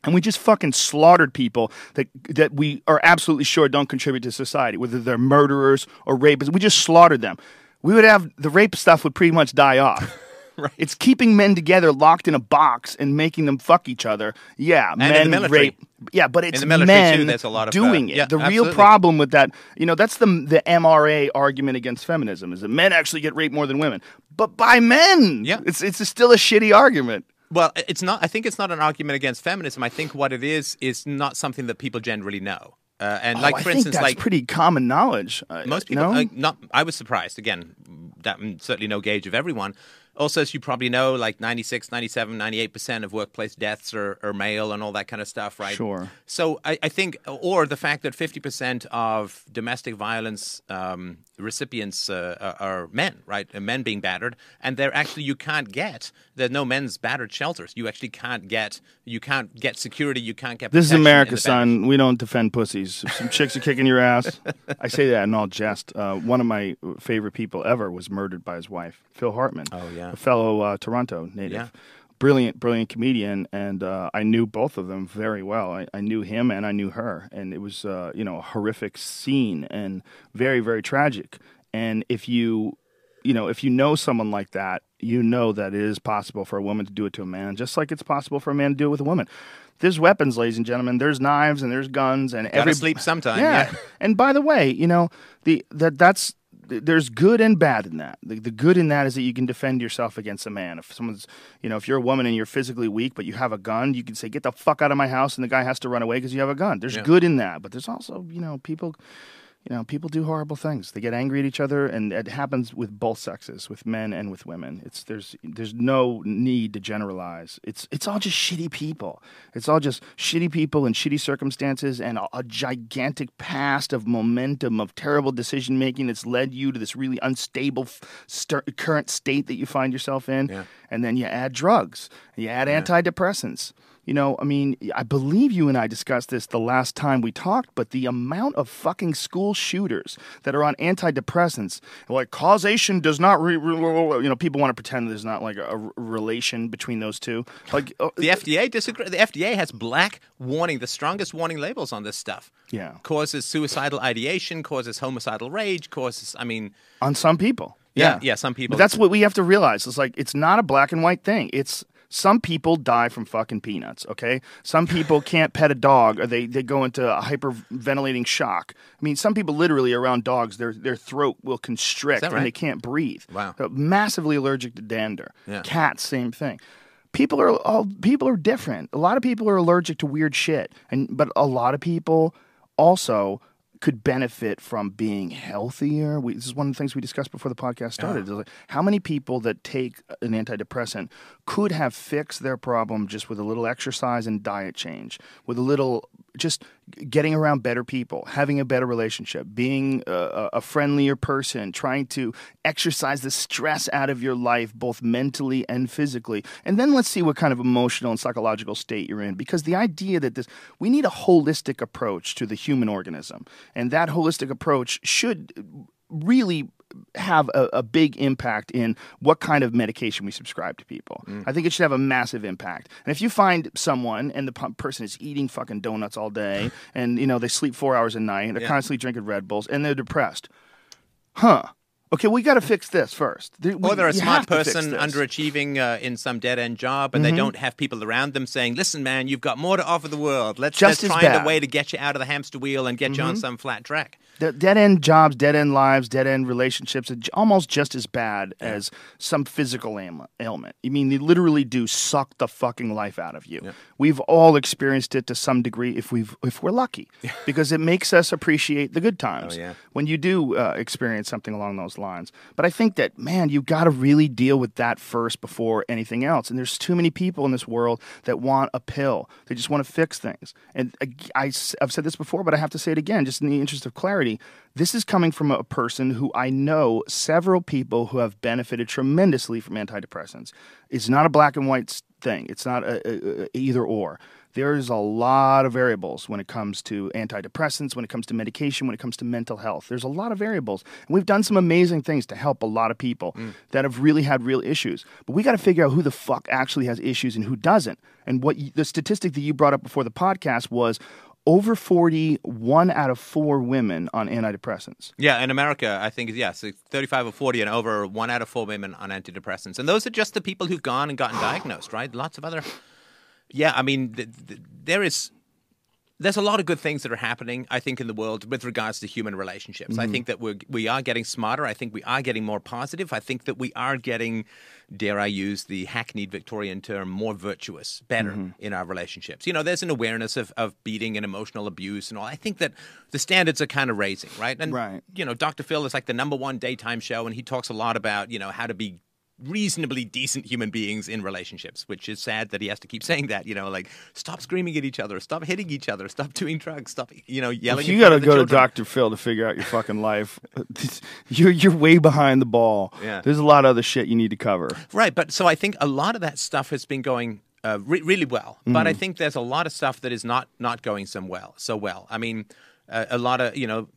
and we just fucking slaughtered people that that we are absolutely sure don't contribute to society, whether they're murderers or rapists. We just slaughtered them. We would have the rape stuff would pretty much die off. *laughs* right. It's keeping men together, locked in a box, and making them fuck each other. Yeah, in the men military. rape. Yeah, but it's men too, there's a lot of, uh, doing it. yeah, the real absolutely. problem with that, you know, that's the the MRA argument against feminism is that men actually get raped more than women, but by men. Yeah. it's it's still a shitty argument. Well, it's not. I think it's not an argument against feminism. I think what it is is not something that people generally know. Uh, and like, Oh, I for think instance, that's like pretty common knowledge. uh, most people, know? uh, not. I was surprised. Again, that mm, certainly no gauge of everyone. Also, as you probably know, like 96, 97, 98% of workplace deaths are, are male and all that kind of stuff, right? Sure. So I, I think, or the fact that 50% of domestic violence um, recipients uh, are are men, right? Men being battered. And they're actually, you can't get, there's no men's battered shelters. You actually can't get, you can't get security, you can't get This is America, son. We don't defend pussies. If some chicks are kicking your ass, I say that in all jest. Uh, one of my favorite people ever was murdered by his wife, Phil Hartman. Oh, yeah. a fellow uh, Toronto native. Yeah. Brilliant, brilliant comedian, and uh, I knew both of them very well. I, I knew him and I knew her, and it was uh, you know a horrific scene and very, very tragic. And if you you know, if you know someone like that, you know that it is possible for a woman to do it to a man, just like it's possible for a man to do it with a woman. There's weapons, ladies and gentlemen. There's knives and there's guns and Gotta every sleep sometime, Yeah. yeah. And by the way, you know the that that's there's good and bad in that. The, the good in that is that you can defend yourself against a man. If someone's, you know, if you're a woman and you're physically weak, but you have a gun, you can say, "Get the fuck out of my house," and the guy has to run away because you have a gun. There's Yeah. good in that, but there's also, you know, people you know, people do horrible things. They get angry at each other, and it happens with both sexes, with men and with women. It's there's there's no need to generalize. It's it's all just shitty people. It's all just shitty people in shitty circumstances, and a, a gigantic past of momentum of terrible decision making that's led you to this really unstable stir- current state that you find yourself in. Yeah. And then you add drugs, you add antidepressants. You know, I mean, I believe you and I discussed this the last time we talked, but the amount of fucking school shooters that are on antidepressants, like causation does not, re- re- you know, people want to pretend there's not like a, a relation between those two. Like, uh, The FDA disagree. The FDA has black warning, the strongest warning labels on this stuff. Yeah. causes suicidal ideation, causes homicidal rage, causes. I mean, on some people. Yeah, yeah, some people. But that's what we have to realize. It's like it's not a black and white thing. It's some people die from fucking peanuts, okay? Some people can't pet a dog or they, they go into a hyperventilating shock. I mean, some people literally around dogs, their their throat will constrict that and they can't breathe. Wow. They're massively allergic to dander. Yeah. Cats, same thing. People are all people are different. A lot of people are allergic to weird shit. And but a lot of people also could benefit from being healthier. We, this is one of the things we discussed before the podcast started. Is like how many people that take an antidepressant could have fixed their problem just with a little exercise and diet change, with a little just getting around better people, having a better relationship, being a, a friendlier person, trying to exercise the stress out of your life, both mentally and physically. And then let's see what kind of emotional and psychological state you're in. Because the idea that this, we need a holistic approach to the human organism. And that holistic approach should really have a, a big impact in what kind of medication we subscribe to people. I think it should have a massive impact. And if you find someone and the person is eating fucking donuts all day *laughs* and you know they sleep 4 hours a night and they're Yeah. constantly drinking Red Bulls and they're depressed. Huh. Okay, we got to fix this first. We- or they're a smart have to fix person. Mm-hmm. underachieving uh, in some dead end job, and they don't have people around them saying, "Listen, man, you've got more to offer the world. Let's, Just let's find a bad. Mm-hmm. way to get you out of the hamster wheel and get you on some flat track." De- dead end jobs, dead end lives, dead end relationships are almost just as bad as some physical ailment. I mean, they literally do suck the fucking life out of you. We've all experienced it to some degree if we've if we're lucky, *laughs* because it makes us appreciate the good times yeah. when you do uh, experience something along those lines. But I think that man, you got to really deal with that first before anything else. And there's too many people in this world that want a pill. They just want to fix things. And I, have said this before, but I have to say it again, just in the interest of clarity. This is coming from a person who I know several people who have benefited tremendously from antidepressants. It's not a black and white thing. It's not a, a, a either or. there's a lot of variables when it comes to antidepressants, when it comes to medication, when it comes to mental health. There's a lot of variables. And we've done some amazing things to help a lot of people mm. that have really had real issues. But we got to figure out who the fuck actually has issues and who doesn't. And what you, the statistic that you brought up before the podcast was over 40, one out of four women on antidepressants. Yeah, in America, I think yes, it's 35 or 40 and over one out of four women on antidepressants. And those are just the people who've gone and gotten diagnosed, right? Lots of other. Yeah, I mean, th- th- there is. There's a lot of good things that are happening, I think, in the world with regards to human relationships. I mm-hmm. think that we're, we are getting smarter. I think we are getting more positive. I think that we are getting, dare I use the hackneyed Victorian term, more virtuous, better mm-hmm. in our relationships. You know, there's an awareness of, of beating and emotional abuse and all. I think that the standards are kind of raising, right? And, Right. you know, Dr. Phil is like the number one daytime show, and he talks a lot about, you know, how to be reasonably decent human beings in relationships, which is sad that he has to keep saying that, you know, like stop screaming at each other, stop hitting each other, stop doing drugs, stop, you know, yelling. If you got to go to. Dr. Phil to figure out your fucking life. *laughs* You're you're way behind the ball. Yeah. There's a lot of other shit you need to cover. Right, but so I think a lot of that stuff has been going uh, re- really well, but I think there's a lot of stuff that is not not going so well. So well, I mean, uh, a lot of you know.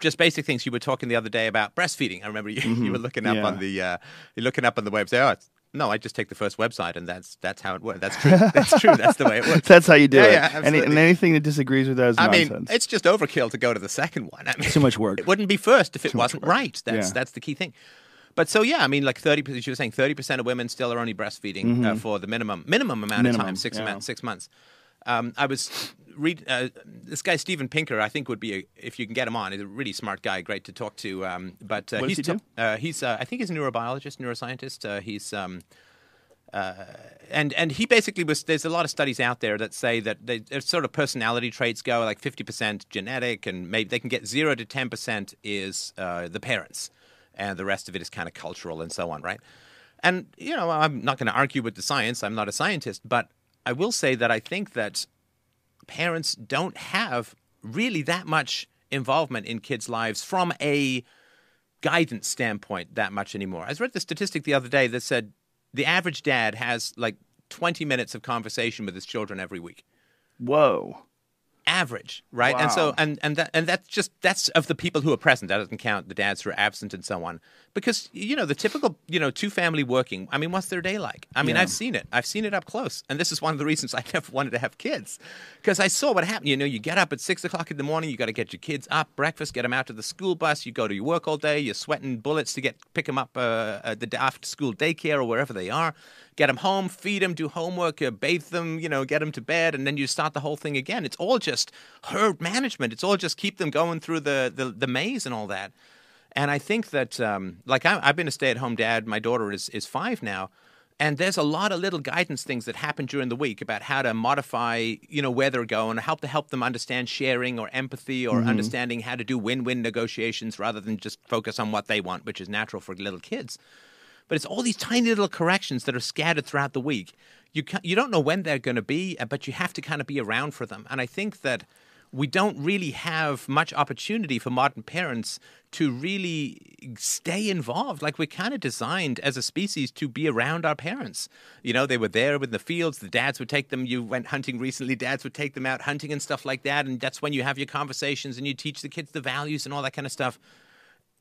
Just basic things. You were talking the other day about breastfeeding. I remember you, *laughs* you were looking up Yeah. on the uh, you're looking up on the website. Oh, no, I just take the first website, and that's that's how it works. That's true. *laughs* That's true. That's the way it works. *laughs* That's how you do Yeah, it. yeah, Any, and anything that disagrees with that is I nonsense. mean, it's just overkill to go to the second one. I mean, Too much work. It wouldn't be first if it wasn't right. That's Yeah. that's the key thing. But so yeah, I mean, like thirty. You were saying thirty percent of women still are only breastfeeding uh, for the minimum minimum amount of Mm-hmm. Time, six months. Six months. Um, I was read uh, this guy Steven Pinker. I think would be a, if you can get him on. He's a really smart guy, great to talk to. Um, but uh, he's he ta- uh, he's uh, I think he's a neurobiologist, neuroscientist. Uh, he's um, and and he basically was. There's a lot of studies out there that say that they, sort of personality traits go like 50% genetic, and maybe they can get zero to 10% is uh, the parents, and the rest of it is kind of cultural and so on, right? And you know, I'm not going to argue with the science. I'm not a scientist, but I will say that I think that parents don't have really that much involvement in kids' lives from a guidance standpoint that much anymore. I read the statistic the other day that said the average dad has like 20 minutes of conversation with his children every week. Whoa. Average, right? And so and and that and that's just that's of the people who are present. That doesn't count the dads who are absent and so on. Because you know the typical you know two family working. I mean, what's their day like? I mean, Yeah. I've seen it. I've seen it up close. And this is one of the reasons I *laughs* never wanted to have kids because I saw what happened. You know, you get up at six o'clock in the morning. You got to get your kids up, breakfast, get them out to the school bus. You go to your work all day. You're sweating bullets to get pick them up uh, at the after school daycare or wherever they are. Get them home, feed them, do homework, uh, bathe them, you know, get them to bed, and then you start the whole thing again. It's all just herd management. It's all just keep them going through the the, the maze and all that. And I think that, um, like, I, I've been a stay-at-home dad. My daughter is is five now, and there's a lot of little guidance things that happen during the week about how to modify, you know, where they're going, or help to help them understand sharing or empathy or understanding how to do win-win negotiations rather than just focus on what they want, which is natural for little kids. But it's all these tiny little corrections that are scattered throughout the week. You you don't know when they're going to be, uh, but you have to kind of be around for them. And I think that we don't really have much opportunity for modern parents to really stay involved. Like we're kind of designed as a species to be around our parents. You know, they were there in the fields. The dads would take them. You went hunting recently. Dads would take them out hunting and stuff like that. And that's when you have your conversations and you teach the kids the values and all that kind of stuff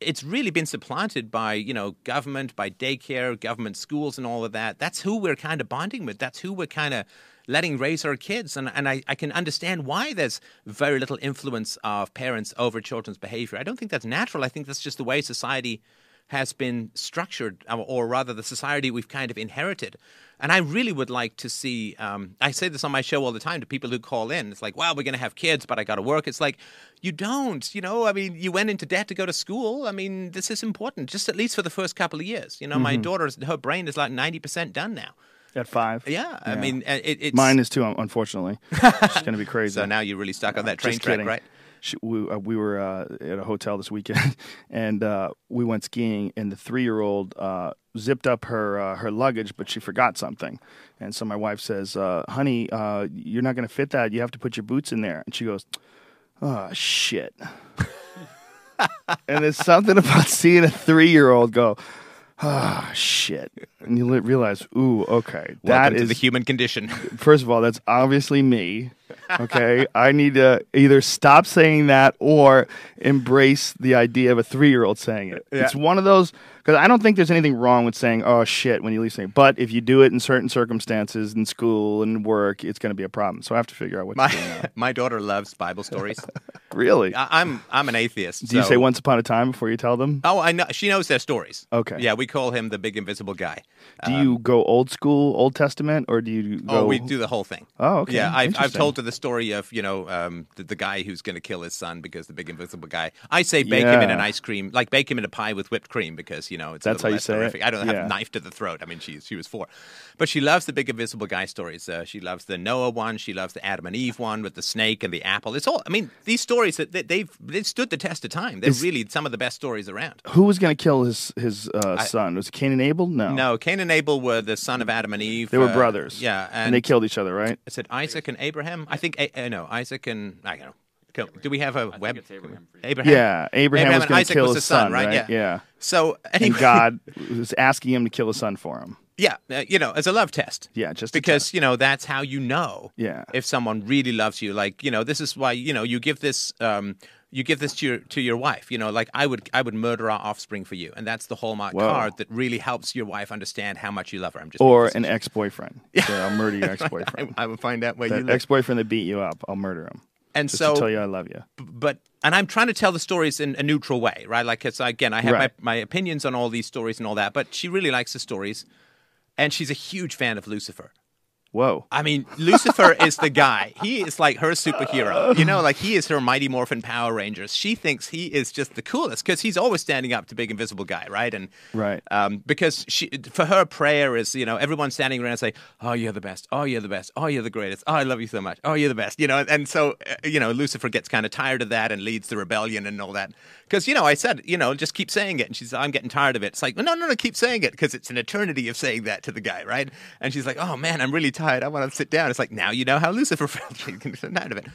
it's really been supplanted by you know government by daycare government schools and all of that that's who we're kind of bonding with that's who we're kind of letting raise our kids. And, and I, I can understand why there's very little influence of parents over children's behavior. I don't think that's natural. I think that's just the way society has been structured or- or rather the society we've kind of inherited. And i really would like to see um, i say this on my show all the time to people who call in. It's like well we're going to have kids but i got to work. It's like you don't you know? I mean you went into debt to go to school. I mean this is important just at least for the first couple of years. You know my daughter's her brain is like 90% done now At five? yeah, i mean uh, it, it's Mine is too, un- unfortunately. it's going to be *laughs* crazy. so now you're really stuck on that train Just track kidding. right She, we, uh, we were uh, at a hotel this weekend, *laughs* and uh, we went skiing. And the three-year-old uh, zipped up her uh, her luggage, but she forgot something. And so my wife says, uh, "Honey, uh, you're not going to fit that. You have to put your boots in there." And she goes, "Oh shit!" *laughs* and there's something about seeing a three-year-old go. Ah, shit. And you li- realize, ooh, okay, Welcome that to is the human condition. *laughs* first of all, that's obviously me. Okay, I need to either stop saying that or embrace the idea of a three-year-old saying it. It's one of those because I don't think there's anything wrong with saying "oh shit" when you leave something. But if you do it in certain circumstances, in school and work, it's going to be a problem. So I have to figure out what to do. now. my *laughs* my daughter loves Bible stories. *laughs* Really? I, I'm I'm an atheist. do you say "once upon a time" before you tell them? Oh, I know. She knows their stories. Okay. Yeah, we call him the big invisible guy. Do you go old school, Old Testament, or do you go? Oh, we do the whole thing. Oh, okay. Yeah, I've, I've told her the story of you know um, the, the guy who's going to kill his son because the big invisible guy. I say bake him in an ice cream, like bake him in a pie with whipped cream because you know it's a That's how you say it? I don't have Yeah. knife to the throat. I mean, she she was four, but she loves the big invisible guy stories. Uh, she loves the Noah one. She loves the Adam and Eve one with the snake and the apple. It's all. I mean, these stories that that they've they've stood the test of time. They're Is- really some of the best stories around. Who was going to kill his his uh, son? Was it Cain and Abel? No. No, Cain and Abel were the son of Adam and Eve. They were uh, brothers. Yeah, and, they killed each other, right? Is it Isaac and Abraham? I think uh, no, Isaac and I don't know. Co- Do we have a web? it's Abraham. Abraham. Yeah, Abraham, was going to Isaac kill was his son, son, right? Yeah. Yeah. So And anyway, God was asking him to kill his son for him. yeah, uh, you know, as a love test. Yeah, just a because test. you know that's how you know. Yeah. If someone really loves you, like you know, this is why you know you give this. Um, you give this to your to your wife, you know, like I would I would murder our offspring for you, and that's the hallmark Whoa. card that really helps your wife understand how much you love her. I'm just Or an ex boyfriend. Yeah, *laughs* I'll murder your ex *laughs* boyfriend. I, I will find out where you that live. ex boyfriend that beat you up, I'll murder him. And Just so to tell you I love you. but and I'm trying to tell the stories in a neutral way, right? Like, it's again, I have Right. my, my opinions on all these stories and all that, but she really likes the stories, and she's a huge fan of Lucifer. Whoa. I mean, Lucifer is the guy. He is like her superhero. You know, like he is her Mighty Morphin Power Rangers. She thinks he is just the coolest because he's always standing up to big invisible guy, right? And Right. um, because she, for her, prayer is you know everyone standing around and say, "Oh, you're the best. Oh, you're the best. Oh, you're the greatest. Oh, I love you so much. Oh, you're the best." You know, and so uh, you know Lucifer gets kind of tired of that and leads the rebellion and all that. Because you know, I said, you know, just keep saying it, and she's, I'm getting tired of it. It's like, no, no, no, keep saying it because it's an eternity of saying that to the guy, right? And she's like, oh man, I'm really tired. I want to sit down. It's like now you know how Lucifer *laughs* felt. She can get tired of it.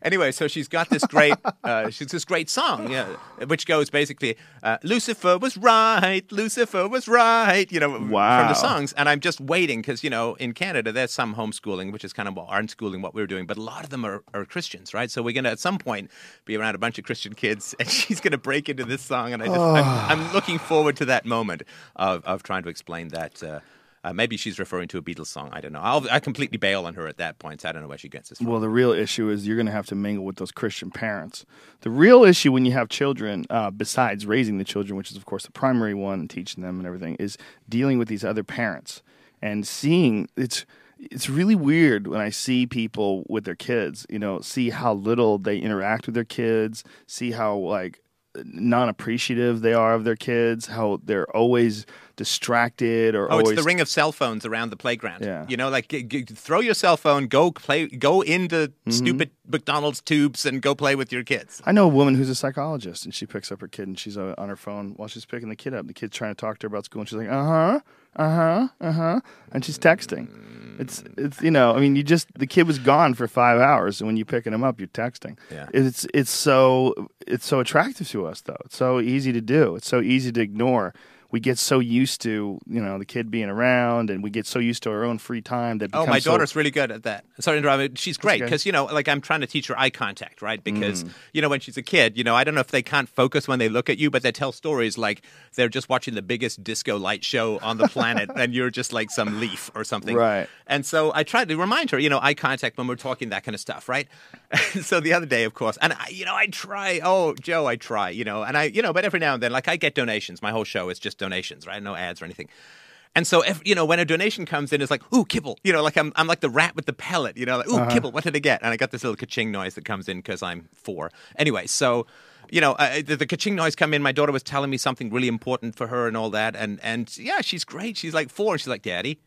Anyway, so she's got this great, uh, she's this great song, yeah, which goes basically, uh, Lucifer was right, Lucifer was right, you know, from the songs. And I'm just waiting because, you know, in Canada, there's some homeschooling, which is kind of what unschooling what we're doing, but a lot of them are, are Christians, right? So we're going to, at some point, be around a bunch of Christian kids, *laughs* and she's going to break into this song. And I just, I'm, *sighs* I'm looking forward to that moment of, of trying to explain that. Uh, uh, maybe she's referring to a Beatles song. I don't know. I'll, I completely bail on her at that point. So I don't know where she gets this from. Well, the real issue is you're going to have to mingle with those Christian parents. The real issue when you have children, uh, besides raising the children, which is of course the primary one, and teaching them and everything, is dealing with these other parents and seeing it's. It's really weird when I see people with their kids, you know, see how little they interact with their kids, see how like non-appreciative they are of their kids, how they're always distracted or Oh, always it's the ring of cell phones around the playground. Yeah. You know, like g- g- throw your cell phone, go play, go into Mm-hmm. stupid McDonald's tubes and go play with your kids. I know a woman who's a psychologist, and she picks up her kid, and she's uh, on her phone while she's picking the kid up. The kid's trying to talk to her about school, and she's like, "Uh huh, uh huh, uh huh," and she's texting. It's it's you know, I mean, you just the kid was gone for five hours, and when you're picking him up, you're texting. Yeah. It's it's so it's so attractive to us, though. It's so easy to do. It's so easy to ignore. We get so used to you know the kid being around, and we get so used to our own free time that Oh, my so- daughter's really good at that. Sorry to interrupt. She's great okay. because you know, like I'm trying to teach her eye contact, right? Because Mm. you know, when she's a kid, you know, I don't know if they can't focus when they look at you, but they tell stories like they're just watching the biggest disco light show on the planet, *laughs* and you're just like some leaf or something, Right. And so I tried to remind her, you know, eye contact when we're talking that kind of stuff, right? *laughs* so the other day, of course, and I, you know, I try. Oh, Joe, I try, you know, and I, you know, but every now and then, like I get donations. My whole show is just donations, right? No ads or anything. And so, if, you know, when a donation comes in, it's like, ooh, kibble. You know, like I'm, I'm like the rat with the pellet. You know, like, ooh, kibble. What did I get? And I got this little ka-ching noise that comes in because I'm four. Anyway, so you know, uh, the, the ka-ching noise come in. My daughter was telling me something really important for her and all that. And and yeah, she's great. She's like four. And she's like, Daddy,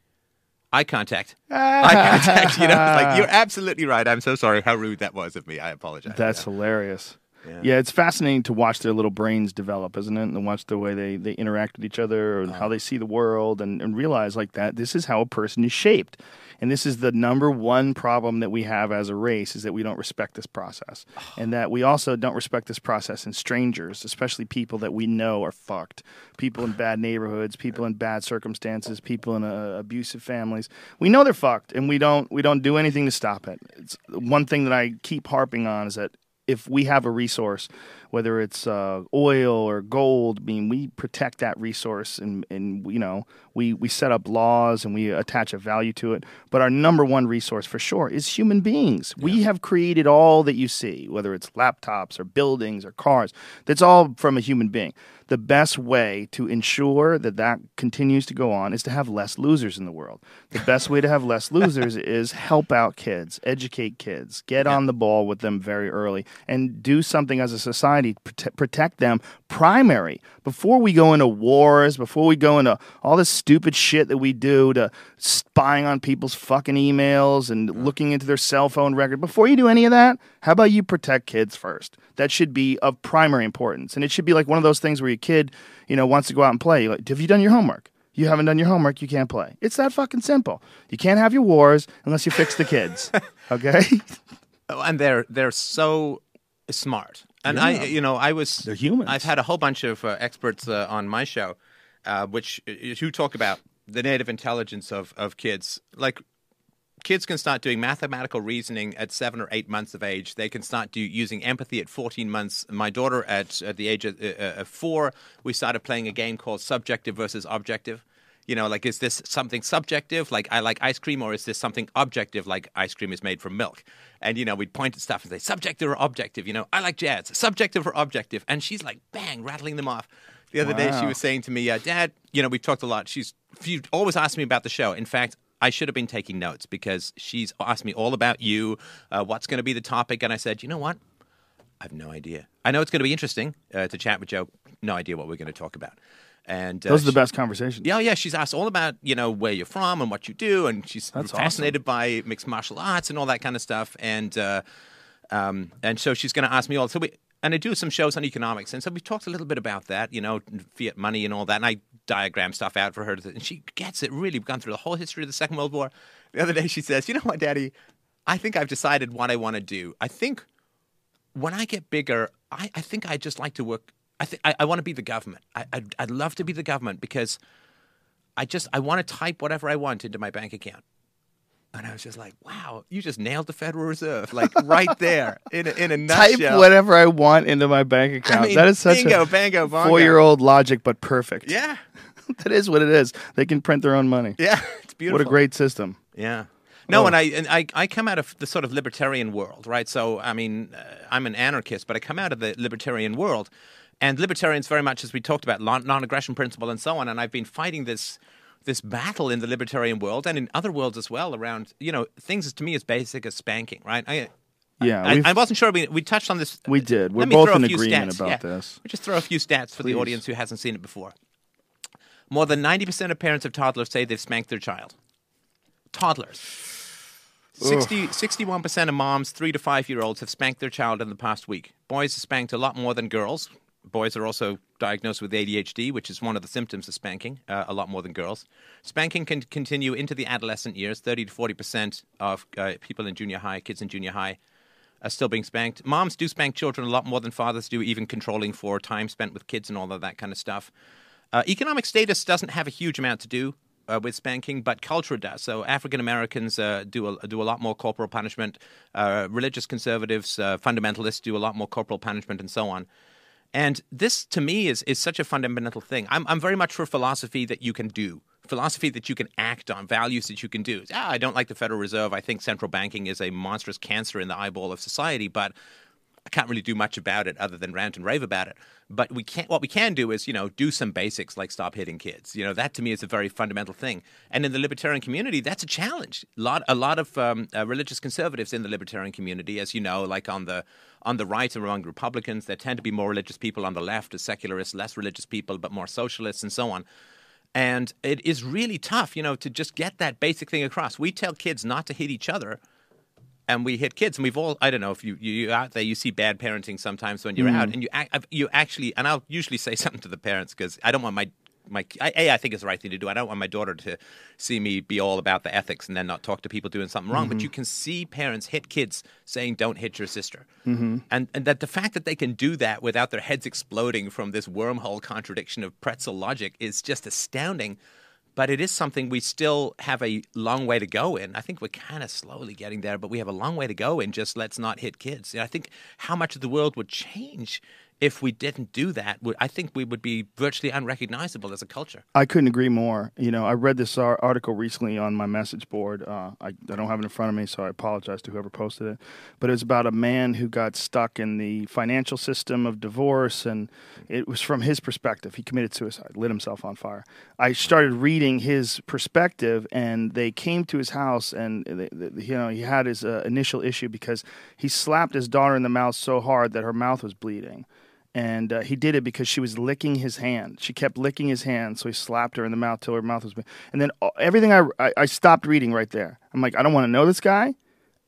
eye contact, eye *laughs* contact. You know, it's like you're absolutely right. I'm so sorry. How rude that was of me. I apologize. That's hilarious. Yeah. it's fascinating to watch their little brains develop, isn't it? And watch the way they, they interact with each other and how they see the world and, and realize like that this is how a person is shaped. And this is the number one problem that we have as a race is that we don't respect this process. *sighs* And that we also don't respect this process in strangers, especially people that we know are fucked. People in bad neighborhoods, people in bad circumstances, people in uh, abusive families. We know they're fucked and we don't we don't do anything to stop it. It's one thing that I keep harping on is that if we have a resource, whether it's uh, oil or gold, I mean, we protect that resource and, and you know, we, we set up laws and we attach a value to it. But our number one resource for sure is human beings. We have created all that you see, whether it's laptops or buildings or cars. That's all from a human being. The best way to ensure that that continues to go on is to have less losers in the world. The *laughs* best way to have less losers is help out kids, educate kids, get on the ball with them very early, and do something as a society to prote- protect them primary before we go into wars, before we go into all this stupid shit that we do to spying on people's fucking emails and mm. looking into their cell phone record. Before you do any of that, how about you protect kids first? That should be of primary importance. And it should be like one of those things where your kid, you know, wants to go out and play. Like, have you done your homework? You haven't done your homework, you can't play. It's that fucking simple. You can't have your wars unless you fix the kids. *laughs* Okay? Oh, and they're they're so smart. And I, you know, I was They're humans. I've had a whole bunch of uh, experts uh, on my show, uh, which uh, who talk about the native intelligence of of kids. Like kids can start doing mathematical reasoning at seven or eight months of age. They can start do, using empathy at 14 months. My daughter, at, at the age of uh, uh, four, we started playing a game called Subjective versus Objective. You know, like, is this something subjective, like I like ice cream, or is this something objective, like ice cream is made from milk? And, you know, we'd point at stuff and say, subjective or objective? You know, I like jazz, subjective or objective? And she's like, bang, rattling them off. The other day, she was saying to me, uh, Dad, you know, we've talked a lot. She's, she always asked me about the show. In fact, I should have been taking notes because she's asked me all about you, uh, what's going to be the topic. And I said, you know what? I have no idea. I know it's going to be interesting uh, to chat with Joe. No idea what we're going to talk about. And uh, Those are the she- best conversations. yeah, yeah. She's asked all about you know where you're from and what you do, and she's That's fascinated by mixed martial arts and all that kind of stuff. And uh, um, and so she's going to ask me all. So we and I do some shows on economics, and so we talked a little bit about that, you know, fiat money and all that. And I diagram stuff out for her, and she gets it. Really, we've gone through the whole history of the Second World War. The other day, she says, "You know what, Daddy? I think I've decided what I want to do. I think when I get bigger, I, I think I just like to work. I think I, I want to be the government. I, I'd, I'd love to be the government because I just I want to type whatever I want into my bank account. And I was just like, wow, you just nailed the Federal Reserve, like right there in a, in a nutshell. Type whatever I want into my bank account. mean, that is such bingo, a bango, bongo. four-year-old logic, but perfect. Yeah, *laughs* that is what it is. They can print their own money. yeah, *laughs* it's beautiful. What a great system. Yeah. No, Oh. and I and I, I come out of the sort of libertarian world, right? So I mean, uh, I'm an anarchist, but I come out of the libertarian world, and libertarians very much, as we talked about, non- non-aggression principle and so on. And I've been fighting this this battle in the libertarian world and in other worlds as well around you know things to me as basic as spanking, right? I, Yeah, I, I wasn't sure we we touched on this. We did. We're me both in agreement stats. about Yeah. this. We'll just throw a few stats for the audience who hasn't seen it before. More than 90% of parents of toddlers say they've spanked their child. Toddlers. 60, 61% of moms, three to five year olds, have spanked their child in the past week. Boys have spanked a lot more than girls. Boys are also diagnosed with ADHD, which is one of the symptoms of spanking, uh, a lot more than girls. Spanking can continue into the adolescent years. 30 to 40% of uh, people in junior high, kids in junior high, are still being spanked. Moms do spank children a lot more than fathers do, even controlling for time spent with kids and all of that kind of stuff. Uh, economic status doesn't have a huge amount to do uh, with spanking, but culture does. So African Americans uh, do a, do a lot more corporal punishment. Uh, religious conservatives, uh, fundamentalists do a lot more corporal punishment, and so on. And this, to me, is is such a fundamental thing. I'm I'm very much for philosophy that you can do, philosophy that you can act on, values that you can do. Ah, I don't like the Federal Reserve. I think central banking is a monstrous cancer in the eyeball of society, but I can't really do much about it other than rant and rave about it. But we can't. What we can do is, you know, do some basics like stop hitting kids. You know, that to me is a very fundamental thing. And in the libertarian community, that's a challenge. A lot, a lot of um, uh, religious conservatives in the libertarian community, as you know, like on the on the right among Republicans, there tend to be more religious people. On the left, as secularists, less religious people, but more socialists and so on. And it is really tough, you know, to just get that basic thing across. We tell kids not to hit each other and we hit kids, and we've all I don't know if you you you're out there you see bad parenting sometimes when you're Mm-hmm. out, and you you actually and I'll usually say *laughs* something to the parents because I don't want my my I- a I think it's the right thing to do. I don't want my daughter to see me be all about the ethics and then not talk to people doing something wrong. Mm-hmm. But you can see parents hit kids saying, "Don't hit your sister," Mm-hmm. and and that the fact that they can do that without their heads exploding from this wormhole contradiction of pretzel logic is just astounding. But it is something we still have a long way to go in. I think we're kind of slowly getting there, but we have a long way to go in just let's not hit kids. I think how much of the world would change if we didn't do that. I think we would be virtually unrecognizable as a culture. I couldn't agree more. You know, I read this article recently on my message board. Uh, I, I don't have it in front of me, so I apologize to whoever posted it. But it was about a man who got stuck in the financial system of divorce, and it was from his perspective. He committed suicide, lit himself on fire. I started reading his perspective, and they came to his house, and they, they- you know, he had his uh, initial issue because he slapped his daughter in the mouth so hard that her mouth was bleeding and uh, he did it because she was licking his hand. She kept licking his hand, so he slapped her in the mouth till her mouth was. And then everything I, I I stopped reading right there. I'm like, I don't want to know this guy.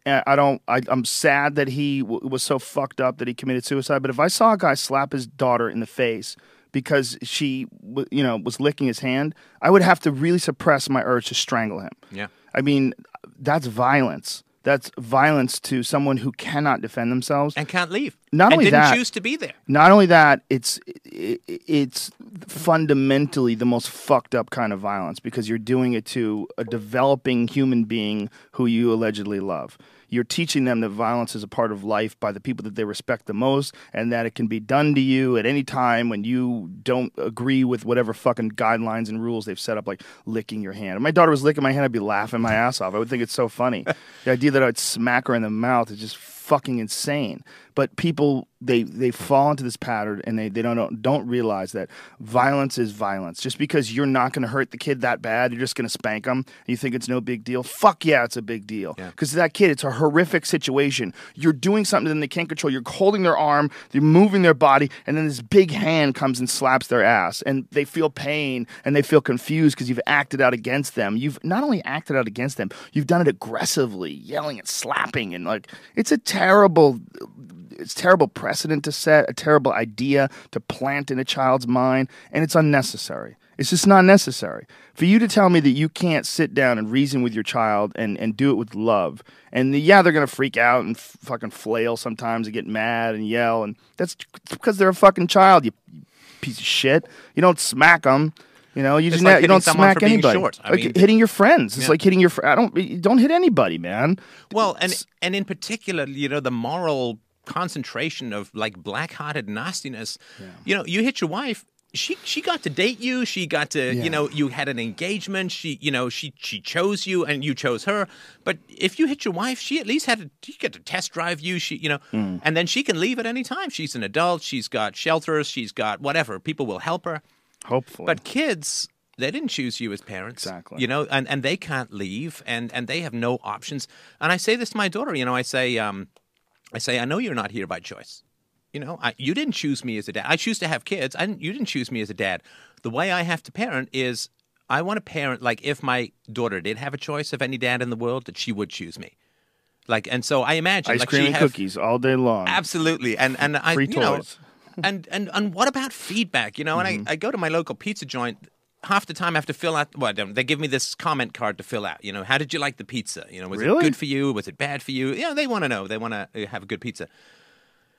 I don't. I, I'm sad that he w- was so fucked up that he committed suicide. But if I saw a guy slap his daughter in the face because she, w- you know, was licking his hand, I would have to really suppress my urge to strangle him. Yeah. I mean, that's violence. That's violence to someone who cannot defend themselves. And can't leave. Not and only didn't that- choose to be there. Not only that, it's it, it's fundamentally the most fucked up kind of violence because you're doing it to a developing human being who you allegedly love. You're teaching them that violence is a part of life by the people that they respect the most, and that it can be done to you at any time when you don't agree with whatever fucking guidelines and rules they've set up, like licking your hand. If my daughter was licking my hand, I'd be laughing my ass off. I would think it's so funny. *laughs* the idea that I'd smack her in the mouth is just fucking insane. But people they they fall into this pattern and they, they don't don't realize that violence is violence. Just because you're not going to hurt the kid that bad, you're just going to spank them. You think it's no big deal. Fuck yeah, it's a big deal. Because to that kid, it's a horrific situation. You're doing something that they can't control. You're holding their arm, you're moving their body, and then this big hand comes and slaps their ass, and they feel pain and they feel confused because you've acted out against them. You've not only acted out against them, you've done it aggressively, yelling and slapping, and like it's a terrible it's terrible precedent to set, a terrible idea to plant in a child's mind, and it's unnecessary. It's just not necessary. For you to tell me that you can't sit down and reason with your child and, and do it with love, and yeah, they're going to freak out and f- fucking flail sometimes and get mad and yell, and that's because they're a fucking child, you piece of shit. You don't smack them. You know, you It's just like not, you don't smack anybody. short. I like mean- hitting your friends. It's Yeah. like hitting your. Fr- I don't. Don't hit anybody, man. Well, and and in particular, you know, the moral concentration of like black-hearted nastiness. You know, you hit your wife. She she got to date you. She got to Yeah. you know you had an engagement. She you know she she chose you and you chose her. But if you hit your wife, she at least had to you get to test drive you. She you know, Hmm. and then she can leave at any time. She's an adult. She's got shelters. She's got whatever. People will help her. Hopefully, But kids, they didn't choose you as parents. Exactly. You know, and, and they can't leave and, and they have no options. And I say this to my daughter, you know, I say, um, I say, I know you're not here by choice. You know, I, you didn't choose me as a dad. I choose to have kids. I didn't, you didn't choose me as a dad. The way I have to parent is I want to parent like if my daughter did have a choice of any dad in the world, that she would choose me. Like, and so I imagine ice like cream she and have, cookies all day long. Absolutely, and and I Free you know, toys. And and and what about feedback? You know, and Mm-hmm. I, I go to my local pizza joint. Half the time I have to fill out. Well, they give me this comment card to fill out. You know, how did you like the pizza? You know, was Really? it good for you? Was it bad for you? You know, they want to know. They want to have a good pizza.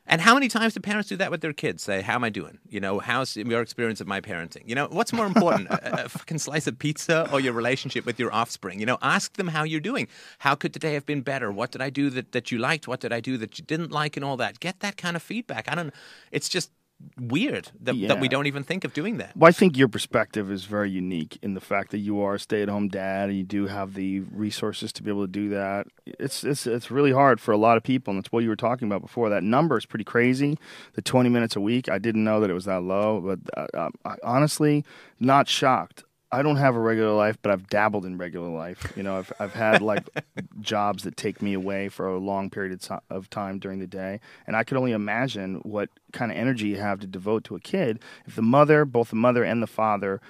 And how many times do parents do that with their kids? Say, "How am I doing? You know, how's your experience of my parenting? You know, what's more important, a, a fucking slice of pizza or your relationship with your offspring? You know, ask them how you're doing. How could today have been better? What did I do that, that you liked? What did I do that you didn't like? And all that. Get that kind of feedback. I don't. It's just weird that, that we don't even think of doing that. Well, I think your perspective is very unique in the fact that you are a stay-at-home dad and you do have the resources to be able to do that. It's it's it's really hard for a lot of people, and it's what you were talking about before. That number is pretty crazy. The twenty minutes a week. I didn't know that it was that low, but uh, I, honestly, not shocked. I don't have a regular life, but I've dabbled in regular life. You know, I've I've had like *laughs* jobs that take me away for a long period of ti- of time during the day, and I could only imagine what kind of energy you have to devote to a kid if the mother, both the mother and the father,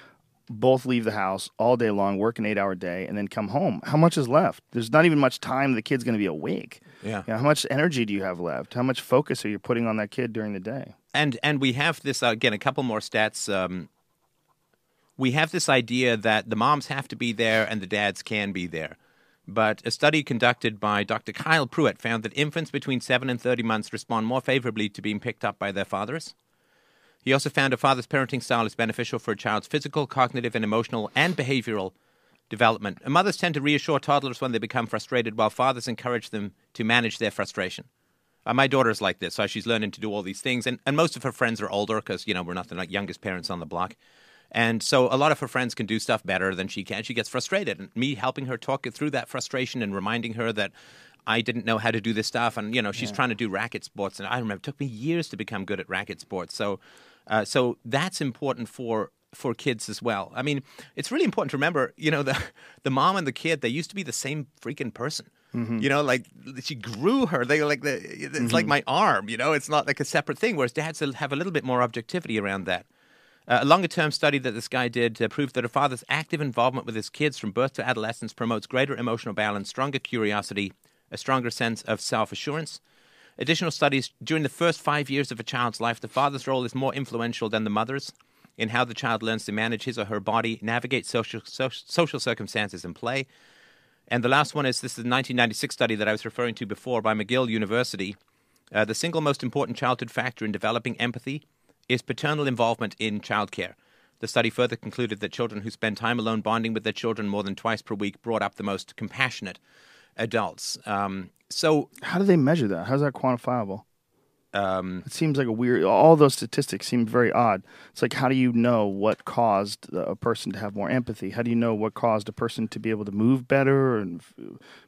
both leave the house all day long, work an eight hour day, and then come home. How much is left? There's not even much time the kid's going to be awake. Yeah. You know, how much energy do you have left? How much focus are you putting on that kid during the day? and and we have this uh, again a couple more stats um, we have this idea that the moms have to be there and the dads can be there. But a study conducted by dr kyle Pruett found that infants between 7 and 30 months respond more favorably to being picked up by their fathers he also found a father's parenting style is beneficial for a child's physical cognitive and emotional and behavioral development. And mothers tend to reassure toddlers when they become frustrated while fathers encourage them to manage their frustration. Uh, my daughter's like this, so she's learning to do all these things, and, and most of her friends are older because you know we're not the youngest parents on the block, and so a lot of her friends can do stuff better than she can. She gets frustrated, and me helping her talk through that frustration and reminding her that I didn't know how to do this stuff, and you know she's trying to do racket sports, and I remember it took me years to become good at racket sports. So, uh, so that's important for for kids as well. I mean, it's really important to remember, you know, *laughs* the the mom and the kid they used to be the same freaking person. You know, like she grew her. They like the it's like my arm. You know, it's not like a separate thing. Whereas dads have a little bit more objectivity around that. Uh, a longer term study that this guy did uh, proved that a father's active involvement with his kids from birth to adolescence promotes greater emotional balance, stronger curiosity, a stronger sense of self assurance. Additional studies during the first five years of a child's life, the father's role is more influential than the mother's in how the child learns to manage his or her body, navigate social, so, social circumstances, and play. And the last one is this is a 1996 study that I was referring to before by McGill University. Uh, the single most important childhood factor in developing empathy is paternal involvement in childcare. The study further concluded that children who spend time alone bonding with their children more than twice per week brought up the most compassionate adults. Um, so, How do they measure that? How's that quantifiable? Um, It seems like a weird. All those statistics seem very odd. It's like, how do you know what caused a person to have more empathy? How do you know what caused a person to be able to move better? And I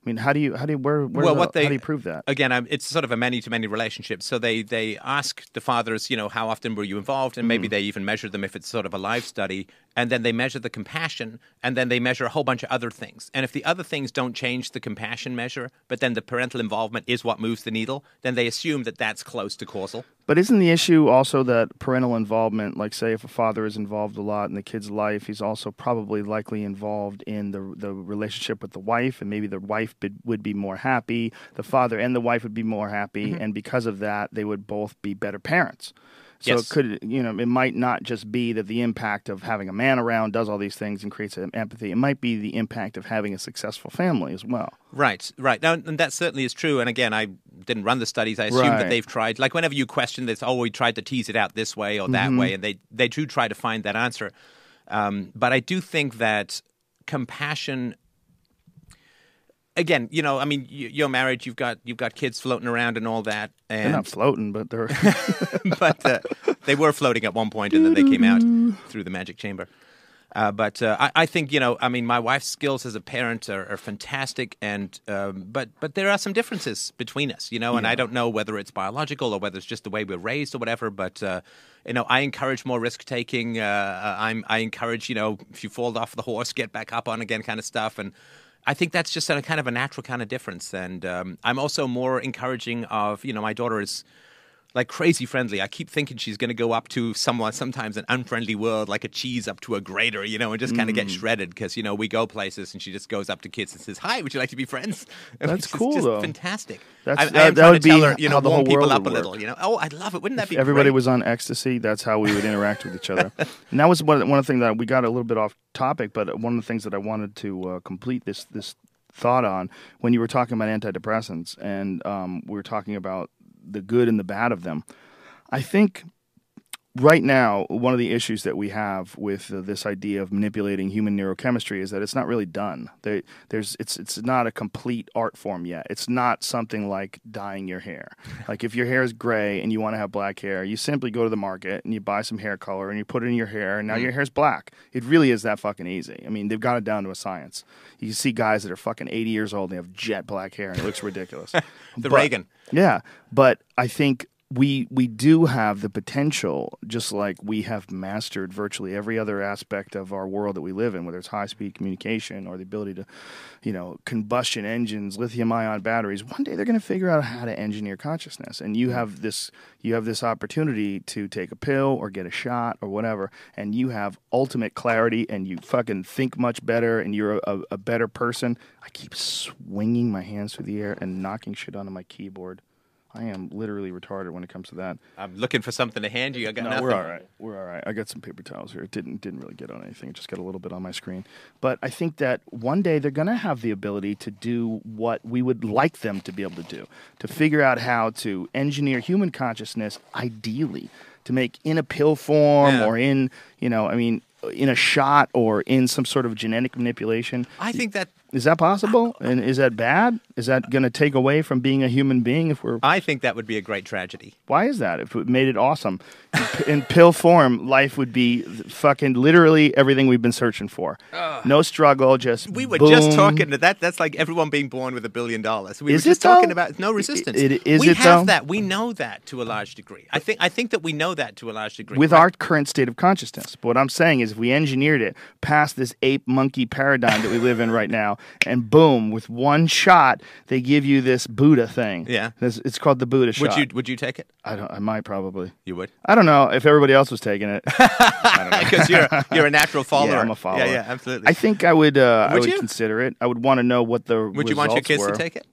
mean, how do you, how do you, where, where well, the- what they how do you prove that? again? It's sort of a many to many relationship. So they they ask the fathers, you know, how often were you involved, and Mm. maybe they even measure them if it's sort of a live study, and then they measure the compassion, and then they measure a whole bunch of other things. And if the other things don't change the compassion measure, but then the parental involvement is what moves the needle, then they assume that that's close to causal. But isn't the issue also that parental involvement, like say if a father is involved a lot in the kid's life, he's also probably likely involved in the the relationship with the wife, and maybe the wife be, would be more happy, the father and the wife would be more happy, Mm-hmm. and because of that, they would both be better parents. So Yes. it could you know it might not just be that the impact of having a man around does all these things and creates empathy. It might be the impact of having a successful family as well. Right, right. Now, and that certainly is true. And again, I didn't run the studies. I assume Right. that they've tried. Like whenever you question this, oh, we tried to tease it out this way or that way, and they they do try to find that answer. Um, but I do think that compassion. Again, you know, I mean, you- you're married. You've got you've got kids floating around and all that. They're And not floating, but they're *laughs* *laughs* but uh, they were floating at one point, and then they came out through the magic chamber. Uh, but uh, I, I think you know, I mean, my wife's skills as a parent are, are fantastic, and um, but but there are some differences between us, you know, and I don't know whether it's biological or whether it's just the way we're raised or whatever. But uh, you know, I encourage more risk taking. Uh, I'm I encourage you know, if you fall off the horse, get back up on again, kind of stuff, and. I think that's just a kind of a natural kind of difference, and um, I'm also more encouraging of you know my daughter is like crazy friendly. I keep thinking she's going to go up to someone, sometimes an unfriendly world, like a cheese up to a grater, you know, and just kind of Mm. get shredded because, you know, we go places and she just goes up to kids and says, Hi, would you like to be friends? *laughs* That's cool, just though. fantastic. That's- I, I that- am that trying would to tell be her, you know, the warm people up a little, you know. Oh, I'd love it. Wouldn't that be everybody great? was on ecstasy, that's how we would interact with each other. *laughs* And that was one, one of the things that we got a little bit off topic, but one of the things that I wanted to uh, complete this this thought on when you were talking about antidepressants and um, we were talking about the good and the bad of them. I think right now one of the issues that we have with uh, this idea of manipulating human neurochemistry is that it's not really done. There, there's it's it's not a complete art form yet. It's not something like dyeing your hair. *laughs* like if your hair is gray and you want to have black hair, you simply go to the market and you buy some hair color and you put it in your hair and now your hair's black. It really is that fucking easy. I mean, they've got it down to a science. You see guys that are fucking 80 years old and they have jet black hair and it looks ridiculous. *laughs* The But- Reagan. yeah, but I think we we do have the potential, just like we have mastered virtually every other aspect of our world that we live in, whether it's high speed communication or the ability to, you know, combustion engines, lithium ion batteries. One day they're going to figure out how to engineer consciousness, and you have this you have this opportunity to take a pill or get a shot or whatever, and you have ultimate clarity, and you fucking think much better, and you're a, a better person. I keep swinging my hands through the air and knocking shit onto my keyboard. I am literally retarded when it comes to that. I'm looking for something to hand you. I got No, nothing. we're all right. We're all right. I got some paper towels here. It didn't didn't really get on anything. It just got a little bit on my screen. But I think that one day they're going to have the ability to do what we would like them to be able to do, to figure out how to engineer human consciousness ideally to make in a pill form Yeah. or in, you know, I mean, in a shot or in some sort of genetic manipulation. I think that Is that possible? Uh, and is that bad? Is that going to take away from being a human being if we're I think that would be a great tragedy. why is that? If it made it awesome, in pill form, life would be fucking literally everything we've been searching for. No struggle, just We were boom. just talking to that. That's like everyone being born with a billion dollars. We Is were just it, talking though? about no resistance. it- is we it, have though? that. We know that to a large degree. I think. I think that we know that to a large degree. with right? our current state of consciousness. But what I'm saying is, if we engineered it past this ape monkey paradigm that we live in right now, and boom, with one shot, they give you this Buddha thing. Yeah. This- it's called the Buddha Would shot. you Would you take it? I don't. I might probably. You would. I don't know if everybody else was taking it. *laughs* Because you're you're a natural follower. *laughs* Yeah, I'm a follower. Yeah, yeah, absolutely. I think I would. Uh, I Would would you? consider it. I would want to know what the would you want your kids were. to take it?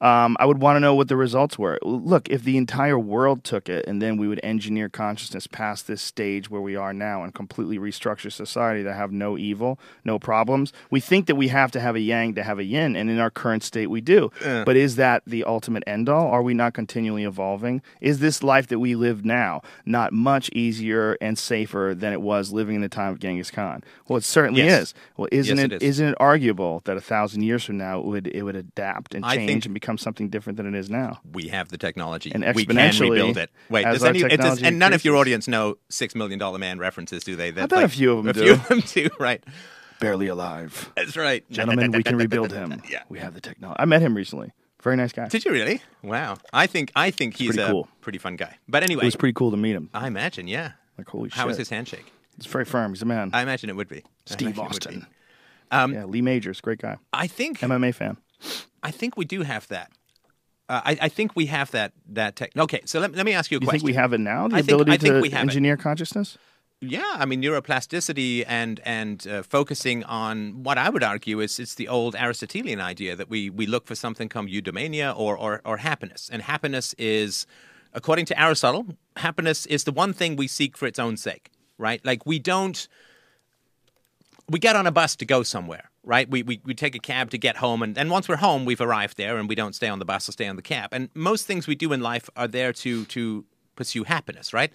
Um, I would want to know what the results were. Look, if the entire world took it, and then we would engineer consciousness past this stage where we are now, and completely restructure society to have no evil, no problems. We think that we have to have a yang to have a yin, and in our current state, we do. But is that the ultimate end all? Are we not continually evolving? Is this life that we live now not much easier and safer than it was living in the time of Genghis Khan? Well, it certainly Yes. is. Well, isn't Yes, it? it is. Isn't it arguable that a thousand years from now it would it would adapt and change and become something different than it is now? We have the technology. And we can exponentially, rebuild it. Wait, does any, it does, technology and none of your audience know Six Million Dollar Man references, do they? That's bet a few of them a do. few of them do. *laughs* Right. Barely alive, That's right, *laughs* gentlemen. we can rebuild him. *laughs* Yeah. We have the technology. I met him recently. Very nice guy. Did you really? Wow. I think I think he's pretty a cool. pretty fun guy. But anyway, It was pretty cool to meet him. I imagine, yeah. Like holy How shit. was his handshake? It's very firm. He's a man. I imagine it would be. Steve imagine it would be. Austin. Um, yeah, Lee Majors, great guy. I think MMA fan. I think we do have that. Uh, I, I think we have that that tech. Okay, so let, let me ask you a You question. think we have it now? The I think- ability I think to have it. engineer consciousness? Yeah, I mean neuroplasticity and and uh, focusing on what I would argue is it's the old Aristotelian idea that we we look for something called eudaimonia or, or or happiness, and happiness is, according to Aristotle, happiness is the one thing we seek for its own sake, right? Like we don't we get on a bus to go somewhere, right? We, we, we take a cab to get home, and, and once we're home, we've arrived there, and we don't stay on the bus or stay on the cab. And most things we do in life are there to to pursue happiness, right?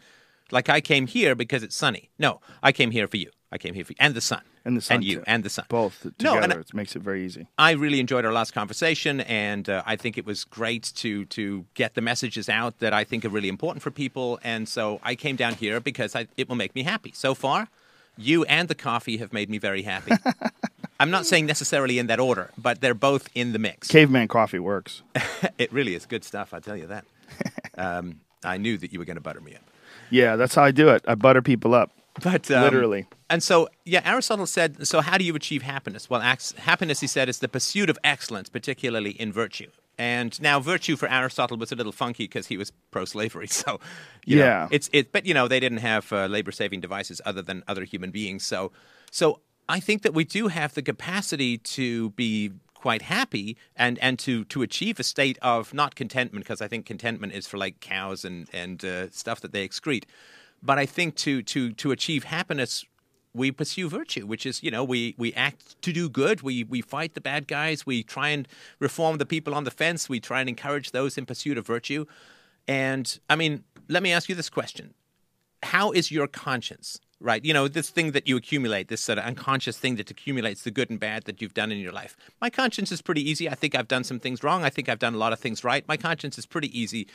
Like I came here because it's sunny. No, I came here for you. I came here for you and the sun And the sun. and you too. and the sun. Both No, together. and it makes it very easy. I really enjoyed our last conversation, and uh, I think it was great to to get the messages out that I think are really important for people. And so I came down here because I, it will make me happy. So far, you and the coffee have made me very happy. *laughs* I'm not saying necessarily in that order, but they're both in the mix. Caveman coffee works. *laughs* It really is good stuff. I tell you that. *laughs* Um, I knew that you were going to butter me up. Yeah, that's how I do it. I butter people up. But um, Literally. And so, yeah, Aristotle said. So, how do you achieve happiness? Well, ax- happiness, he said, is the pursuit of excellence, particularly in virtue. And now, virtue for Aristotle was a little funky because he was pro-slavery. *laughs* So, you know, Yeah. it's it. But you know, they didn't have uh, labor-saving devices other than other human beings. So, so I think that we do have the capacity to be quite happy and and to to achieve a state of not contentment because I think contentment is for like cows and and uh, stuff that they excrete. But I think to to to achieve happiness, we pursue virtue, which is you know we we act to do good. We we fight the bad guys. We try and reform the people on the fence. We try and encourage those in pursuit of virtue. And I mean, let me ask you this question: How is your conscience? Right, you know this thing that you accumulate, this sort of unconscious thing that accumulates the good and bad that you've done in your life. My conscience is pretty easy. I think I've done some things wrong. I think I've done a lot of things right. My conscience is pretty easy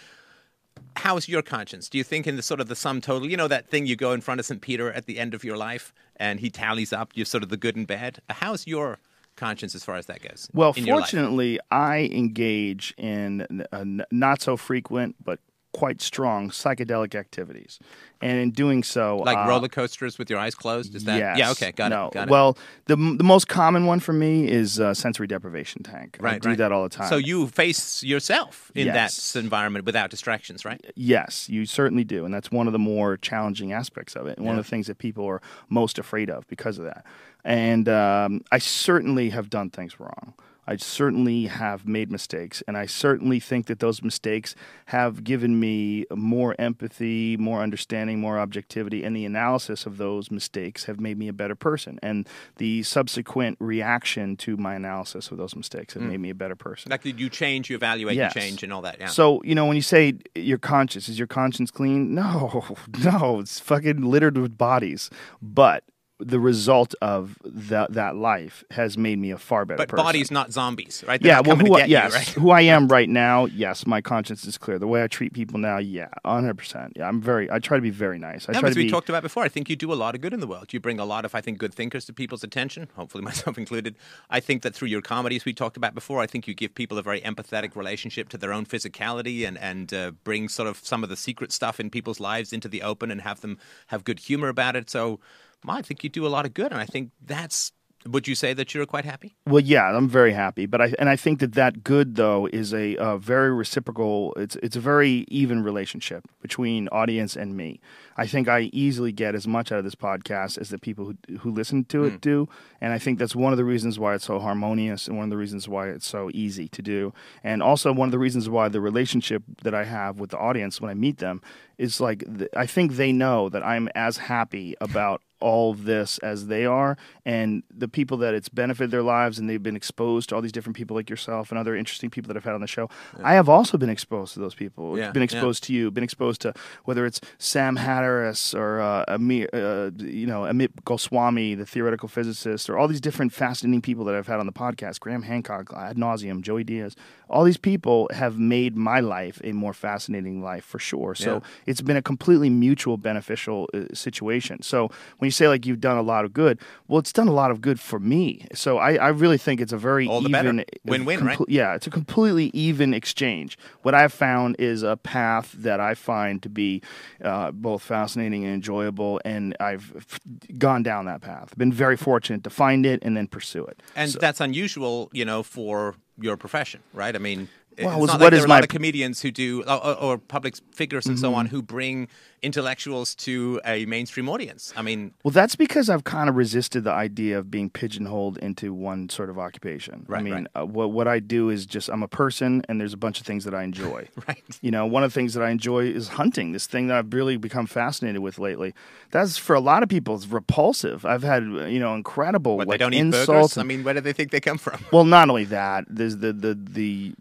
how's your conscience? Do you think in the sort of the sum total, you know that thing you go in front of St. Peter at the end of your life and he tallies up you sort of the good and bad? How's your conscience as far as that goes? Well, your fortunately, I engage in a uh, n- not so frequent but quite strong psychedelic activities, and in doing so, Like uh, roller coasters with your eyes closed? Is that? Yes. Yeah. Okay. Got no. it. Got it. Well, the the most common one for me is uh, sensory deprivation tank. I do right. that all the time. So you face yourself in Yes. that environment without distractions, right? Yes, you certainly do, and that's one of the more challenging aspects of it, and one of the things that people are most afraid of because of that. And um, I certainly have done things wrong. I certainly have made mistakes, and I certainly think that those mistakes have given me more empathy, more understanding, more objectivity, and the analysis of those mistakes have made me a better person. And the subsequent reaction to my analysis of those mistakes have hmm. made me a better person. Like you change, you evaluate, Yes. you change, and all that. Yeah. So you know when you say your conscience is your conscience clean? No, *laughs* no, it's fucking littered with bodies. But the result of that that life has made me a far better but person. bodies, not zombies, right? They're yeah, well, who to I, yes, you, right? who I am *laughs* right now, yes, my conscience is clear. The way I treat people now, yeah, hundred percent. Yeah, I'm very. I try to be very nice. I try as to we be. talked about before, I think you do a lot of good in the world. You bring a lot of, I think, good thinkers to people's attention, hopefully *laughs* myself included. I think that through your comedies we talked about before, I think you give people a very empathetic relationship to their own physicality and, and uh, bring sort of some of the secret stuff in people's lives into the open and have them have good humor about it. So well, I think you do a lot of good. And I think that's, would you say that you're quite happy? Well, yeah, I'm very happy, but I and I think that that good though is a, uh very reciprocal. It's it's a very even relationship between audience and me. I think I easily get as much out of this podcast as the people who who listen to it do, and I think that's one of the reasons why it's so harmonious, and one of the reasons why it's so easy to do, and also one of the reasons why the relationship that I have with the audience when I meet them is like I think they know that I'm as happy about all of this as they are and the people that it's benefited their lives and they've been exposed to all these different people like yourself and other interesting people that I've had on the show. I have also been exposed to those people. Yeah, been yeah. exposed to you, been exposed to whether it's Sam Harris or uh, Amir, uh, you know, Amit Goswami, the theoretical physicist, or all these different fascinating people that I've had on the podcast, Graham Hancock, ad nauseum, Joey Diaz. All these people have made my life a more fascinating life for sure. So Yeah. it's been a completely mutual beneficial uh, situation. So when you say like you've done a lot of good, well, it's done a lot of good for me. So I, I really think it's a very All the better. even Win-win, right? Yeah, it's a completely even exchange. What I've found is a path that I find to be uh, both fascinating and enjoyable, and I've f- gone down that path. Been very fortunate to find it and then pursue it. And that's unusual, you know, for your profession, right? I mean, Well, it's not what like there are a my- lot of comedians who do, or, or- or public figures and so on, who bring intellectuals to a mainstream audience. I mean, Well, that's because I've kind of resisted the idea of being pigeonholed into one sort of occupation. I mean, right. uh, what what I do is just I'm a person, and there's a bunch of things that I enjoy. *laughs* Right. You know, one of the things that I enjoy is hunting. This thing that I've really become fascinated with lately. That's for a lot of people, it's repulsive. I've had you know incredible what, like they don't insults. I mean, where do they think they come from? *laughs* well, not only that, there's the the the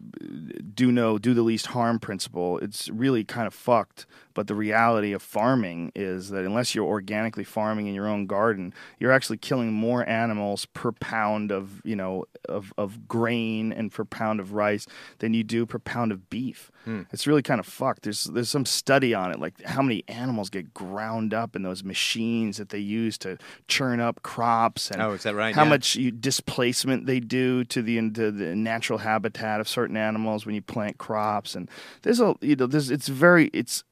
do no do the least harm principle. It's really kind of fucked. But the reality of farming is that unless you're organically farming in your own garden, you're actually killing more animals per pound of you know of of grain and per pound of rice than you do per pound of beef. Hmm. It's really kind of fucked. There's there's some study on it, like how many animals get ground up in those machines that they use to churn up crops and Oh, is that right? how Yeah. much you, displacement they do to the into the natural habitat of certain animals when you plant crops and there's a you know there's it's very it's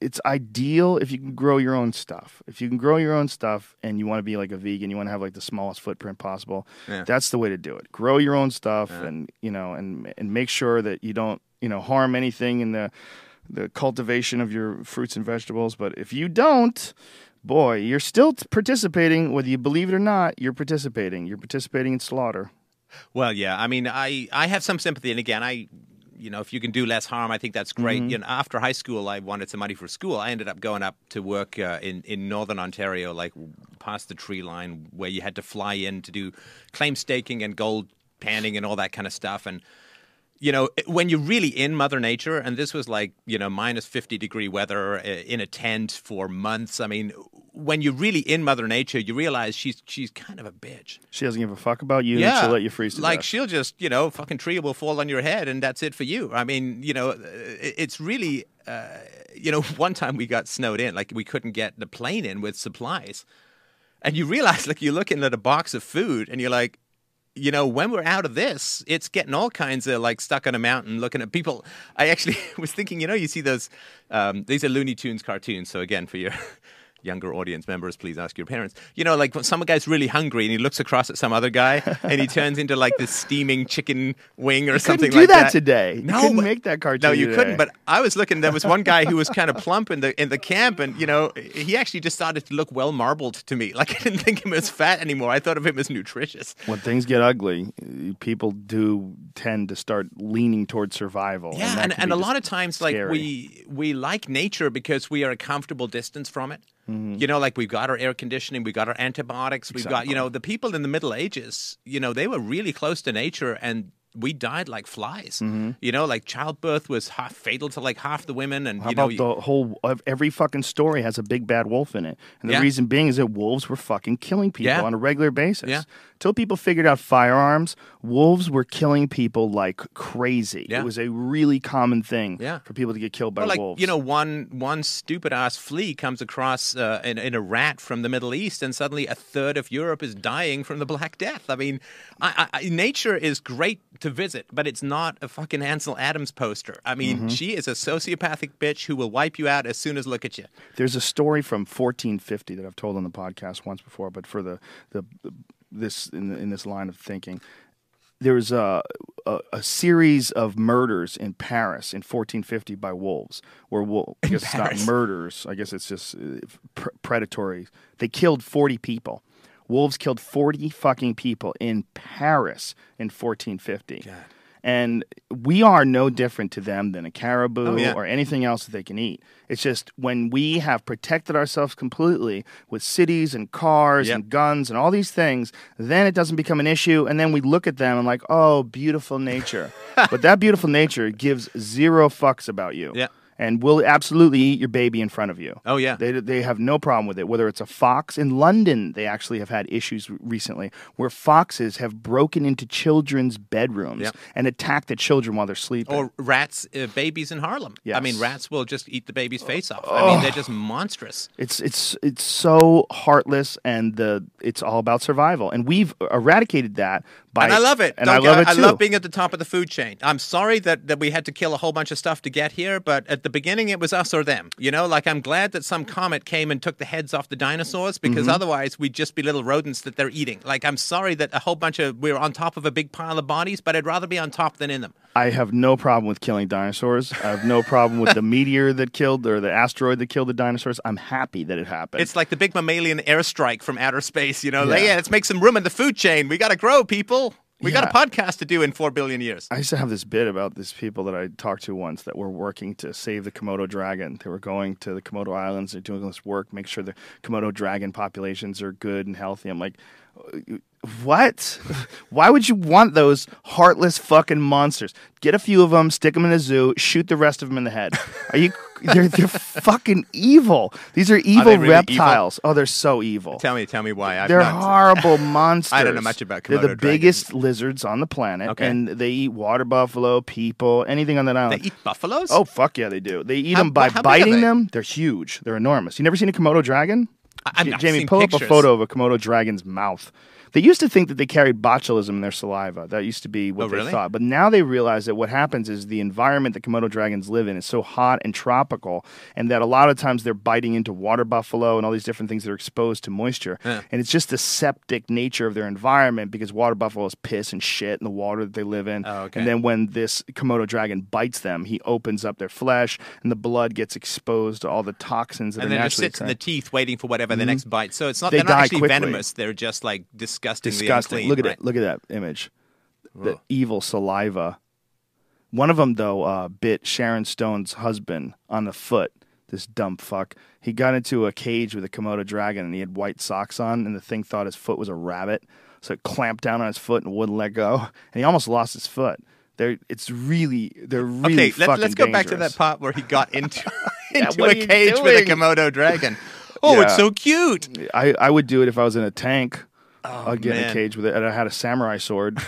it's ideal if you can grow your own stuff. If you can grow your own stuff and you want to be like a vegan, you want to have like the smallest footprint possible. Yeah. That's the way to do it. Grow your own stuff and you know and and make sure that you don't, you know, harm anything in the the cultivation of your fruits and vegetables, but if you don't, boy, you're still participating whether you believe it or not, you're participating. You're participating in slaughter. Well, yeah. I mean, I, I have some sympathy. And again, I, you know, if you can do less harm, I think that's great. Mm-hmm. You know, after high school, I wanted some money for school. I ended up going up to work uh, in, in northern Ontario, like past the tree line, where you had to fly in to do claim staking and gold panning and all that kind of stuff. And, you know, when you're really in Mother Nature, and this was like, you know, minus 50 degree weather uh, in a tent for months. I mean, when you're really in Mother Nature, you realize she's she's kind of a bitch. She doesn't give a fuck about you and she'll let you freeze to like death. she'll just you know fucking tree will fall on your head and that's it for you i mean you know it's really uh, you know *laughs* one time we got snowed in like we couldn't get the plane in with supplies and you realize *laughs* like you're looking at a box of food and you're like you know, when we're out of this, it's getting all kinds of like stuck on a mountain looking at people. *laughs* I actually was thinking, you know, you see those, um, these are Looney Tunes cartoons. So again, for your younger audience members, please ask your parents. You know, like when some guy's really hungry and he looks across at some other guy and he turns into like this steaming chicken wing or something couldn't do that today. You No, couldn't make that cartoon No, you today. couldn't. But I was looking. There was one guy who was kind of plump in the in the camp, and you know, he actually just started to look well marbled to me. Like I didn't think him as fat anymore. I thought of him as nutritious. when things get ugly, people do tend to start leaning towards survival. Yeah, that and, and a lot of times, like we we like nature because we are a comfortable distance from it. Mm-hmm. You know, like we've got our air conditioning, we've got our antibiotics, we've got you know the people in the Middle Ages. You know, they were really close to nature and. We died like flies, Mm-hmm. you know. Like childbirth was half fatal to like half the women, and How you know, about the whole of every fucking story has a big bad wolf in it, and the Yeah. reason being is that wolves were fucking killing people Yeah. on a regular basis. Yeah. Till people figured out firearms, wolves were killing people like crazy. Yeah. It was a really common thing Yeah. for people to get killed by Or like wolves. you know, one one stupid ass flea comes across uh, in, in a rat from the Middle East, and suddenly a third of Europe is dying from the Black Death. I mean, I, I- nature is great to visit, but it's not a fucking Ansel Adams poster. I mean, Mm-hmm. she is a sociopathic bitch who will wipe you out as soon as look at you. There's a story from 1450 that I've told on the podcast once before, but for the, the, this in, the, in this line of thinking, there was a, a a series of murders in Paris in 1450 by wolves, where wolves. I guess it's not murders. I guess it's just uh, pr- predatory. They killed 40 people. Wolves killed 40 fucking people in Paris in 1450. And we are no different to them than a caribou Oh, yeah. or anything else that they can eat. It's just when we have protected ourselves completely with cities and cars Yep. and guns and all these things, then it doesn't become an issue. And then we look at them and like, oh, beautiful nature. *laughs* but that beautiful nature gives zero fucks about you. Yeah. And will absolutely eat your baby in front of you. Oh, yeah. They, they have no problem with it. Whether it's a fox in London, they actually have had issues recently where foxes have broken into children's bedrooms Yep. and attacked the children while they're sleeping. Or rats, uh, babies in Harlem. I mean, rats will just eat the baby's face off. I mean, they're just monstrous. It's it's it's so heartless, and the it's all about survival. And we've eradicated that by. and I love it. And Don't I get- love it I love being at the top of the food chain. I'm sorry that, that we had to kill a whole bunch of stuff to get here, but at the beginning it was us or them. You know, like I'm glad that some comet came and took the heads off the dinosaurs because Mm-hmm. otherwise we'd just be little rodents that they're eating. Like I'm sorry that a whole bunch of we're on top of a big pile of bodies, but I'd rather be on top than in them. I have no problem with killing dinosaurs. I have no problem with the *laughs* meteor that killed or the asteroid that killed the dinosaurs. I'm happy that it happened. It's like the big mammalian airstrike from outer space. You know, like, Yeah. yeah, let's make some room in the food chain. We got to grow, people. We got a podcast to do in four billion years. I used to have this bit about these people that I talked to once that were working to save the Komodo dragon. They were going to the Komodo Islands, they're doing this work, make sure the Komodo dragon populations are good and healthy. I'm like, what? *laughs* Why would you want those heartless fucking monsters? Get a few of them, stick them in a zoo, shoot the rest of them in the head. Are you? *laughs* They're they're fucking evil. These are evil they really reptiles. Oh, they're so evil. Tell me, tell me why. I've They're not- horrible monsters. *laughs* I don't know much about Komodo They're the dragons. biggest lizards on the planet, Okay. and they eat water buffalo, people, anything on that island. They eat buffaloes. Oh fuck yeah, they do. They eat How- them by are biting they? them. They're huge. They're enormous. You never seen a Komodo dragon? I- I've- Jamie, pull up a photo of a Komodo dragon's mouth. They used to think that they carried botulism in their saliva. That used to be what Oh, they really? thought. But now they realize that what happens is the environment that Komodo dragons live in is so hot and tropical, and that a lot of times they're biting into water buffalo and all these different things that are exposed to moisture. Yeah. And it's just the septic nature of their environment because water buffaloes piss and shit in the water that they live in. Oh, okay. And then when this Komodo dragon bites them, he opens up their flesh, and the blood gets exposed to all the toxins that and are then it sits in the teeth waiting for whatever the mm-hmm. next bite. So it's not They they're not actually quickly. venomous. They're just like disgustingly disgusting. unclean, Look at right? it. Look at that image. The evil saliva. One of them though uh, bit Sharon Stone's husband on the foot. This dumb fuck. He got into a cage with a Komodo dragon and he had white socks on, and the thing thought his foot was a rabbit, so it clamped down on his foot and wouldn't let go, and he almost lost his foot. They're, it's really, they're really Okay, fucking let's, let's go back to that part where he got *laughs* into into what a cage with a? Komodo dragon. *laughs* Oh, it's so cute. I, I would do it if I was in a tank. I'd get in Oh, a cage with it, and I had a samurai sword.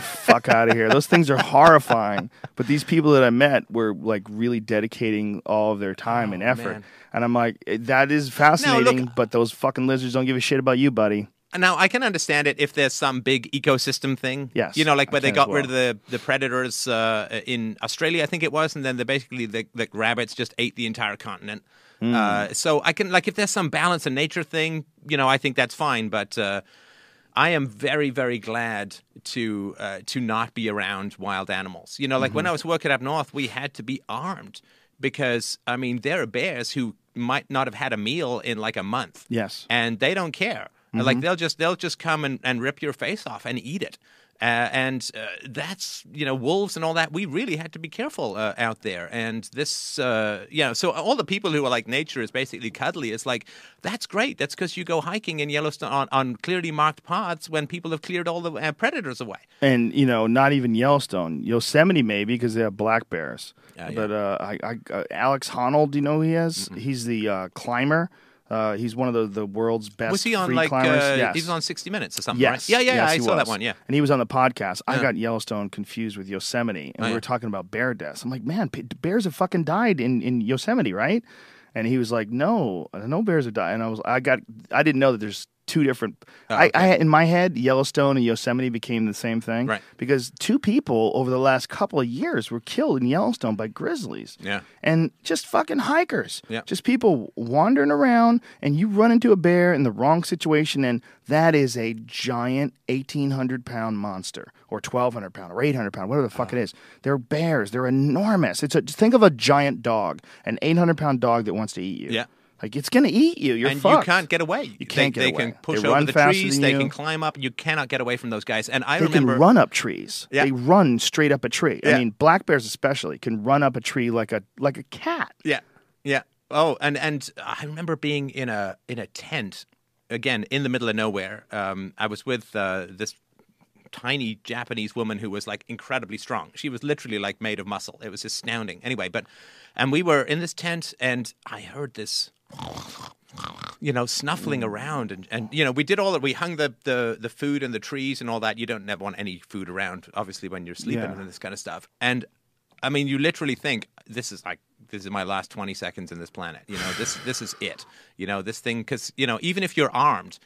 fuck out of here! Those things are horrifying. *laughs* But these people that I met were like really dedicating all of their time and effort, man. and I'm like, eh, that is fascinating. look- but those fucking lizards don't give a shit about you, buddy. Now I can understand it if there's some big ecosystem thing. Yes, you know, like where they got as rid of the the predators uh, in Australia, I think it was, and then they basically the, the rabbits just ate the entire continent. Hmm. Uh, so I can like if there's some balance in nature thing, you know, I think that's fine. But uh, I am very very glad to uh, to not be around wild animals. You know, like Mm-hmm. when I was working up north, we had to be armed because I mean there are bears who might not have had a meal in like a month Yes. and they don't care. Mm-hmm. Like they'll just they'll just come and, and rip your face off and eat it. Uh, and uh, that's you know wolves and all that. We really had to be careful uh, out there. And this, uh, yeah. So all the people who are like nature is basically cuddly. It's like that's great. That's because you go hiking in Yellowstone on, on clearly marked paths when people have cleared all the uh, predators away. and you know, not even Yellowstone, Yosemite maybe because they have black bears. Yeah. But uh, I, I, uh, Alex Honnold, do you know who he is? He's the uh, climber. Uh, he's one of the, the world's best. Was he on free like climbers. uh, yes. he was on 60 Minutes or something? Yes. Right? Yeah, yeah. Yes, I he saw that one. Yeah. And he was on the podcast. I got Yellowstone confused with Yosemite, and Oh, we yeah. were talking about bear deaths. I'm like, man, bears have fucking died in, in Yosemite, right? And he was like, no, no bears have died. And I was, I got, I didn't know that there's two different. Oh, I, okay. I, in my head, Yellowstone and Yosemite became the same thing, Right. Because two people over the last couple of years were killed in Yellowstone by grizzlies, Yeah. and just fucking hikers, Yeah. just people wandering around, and you run into a bear in the wrong situation, and that is a giant eighteen hundred pound monster, or twelve hundred pound, or eight hundred pound, whatever the fuck it oh. is. They're bears. They're enormous. It's a think of a giant dog, an eight hundred pound dog that wants to eat you. Yeah. Like it's gonna eat you. You're and fucked. you can't get away. You can't they, get they away. can push They over the trees. They you. can climb up. You cannot get away from those guys. And I They remember can run up trees. Yeah. They run straight up a tree. Yeah. I mean, black bears especially can run up a tree like a like a cat. Yeah, yeah. Oh, and and I remember being in a in a tent again in the middle of nowhere. Um, I was with uh, this tiny Japanese woman who was like incredibly strong. She was literally like made of muscle. It was astounding. Anyway, but and we were in this tent, and I heard this. You know, snuffling mm. around, and, and you know, we did all that. We hung the, the the food and the trees and all that. You don't never want any food around, obviously, when you're sleeping Yeah. and this kind of stuff. And I mean, you literally think this is like this is my last twenty seconds in this planet. You know, this this is it. You know, this thing because you know even if you're armed,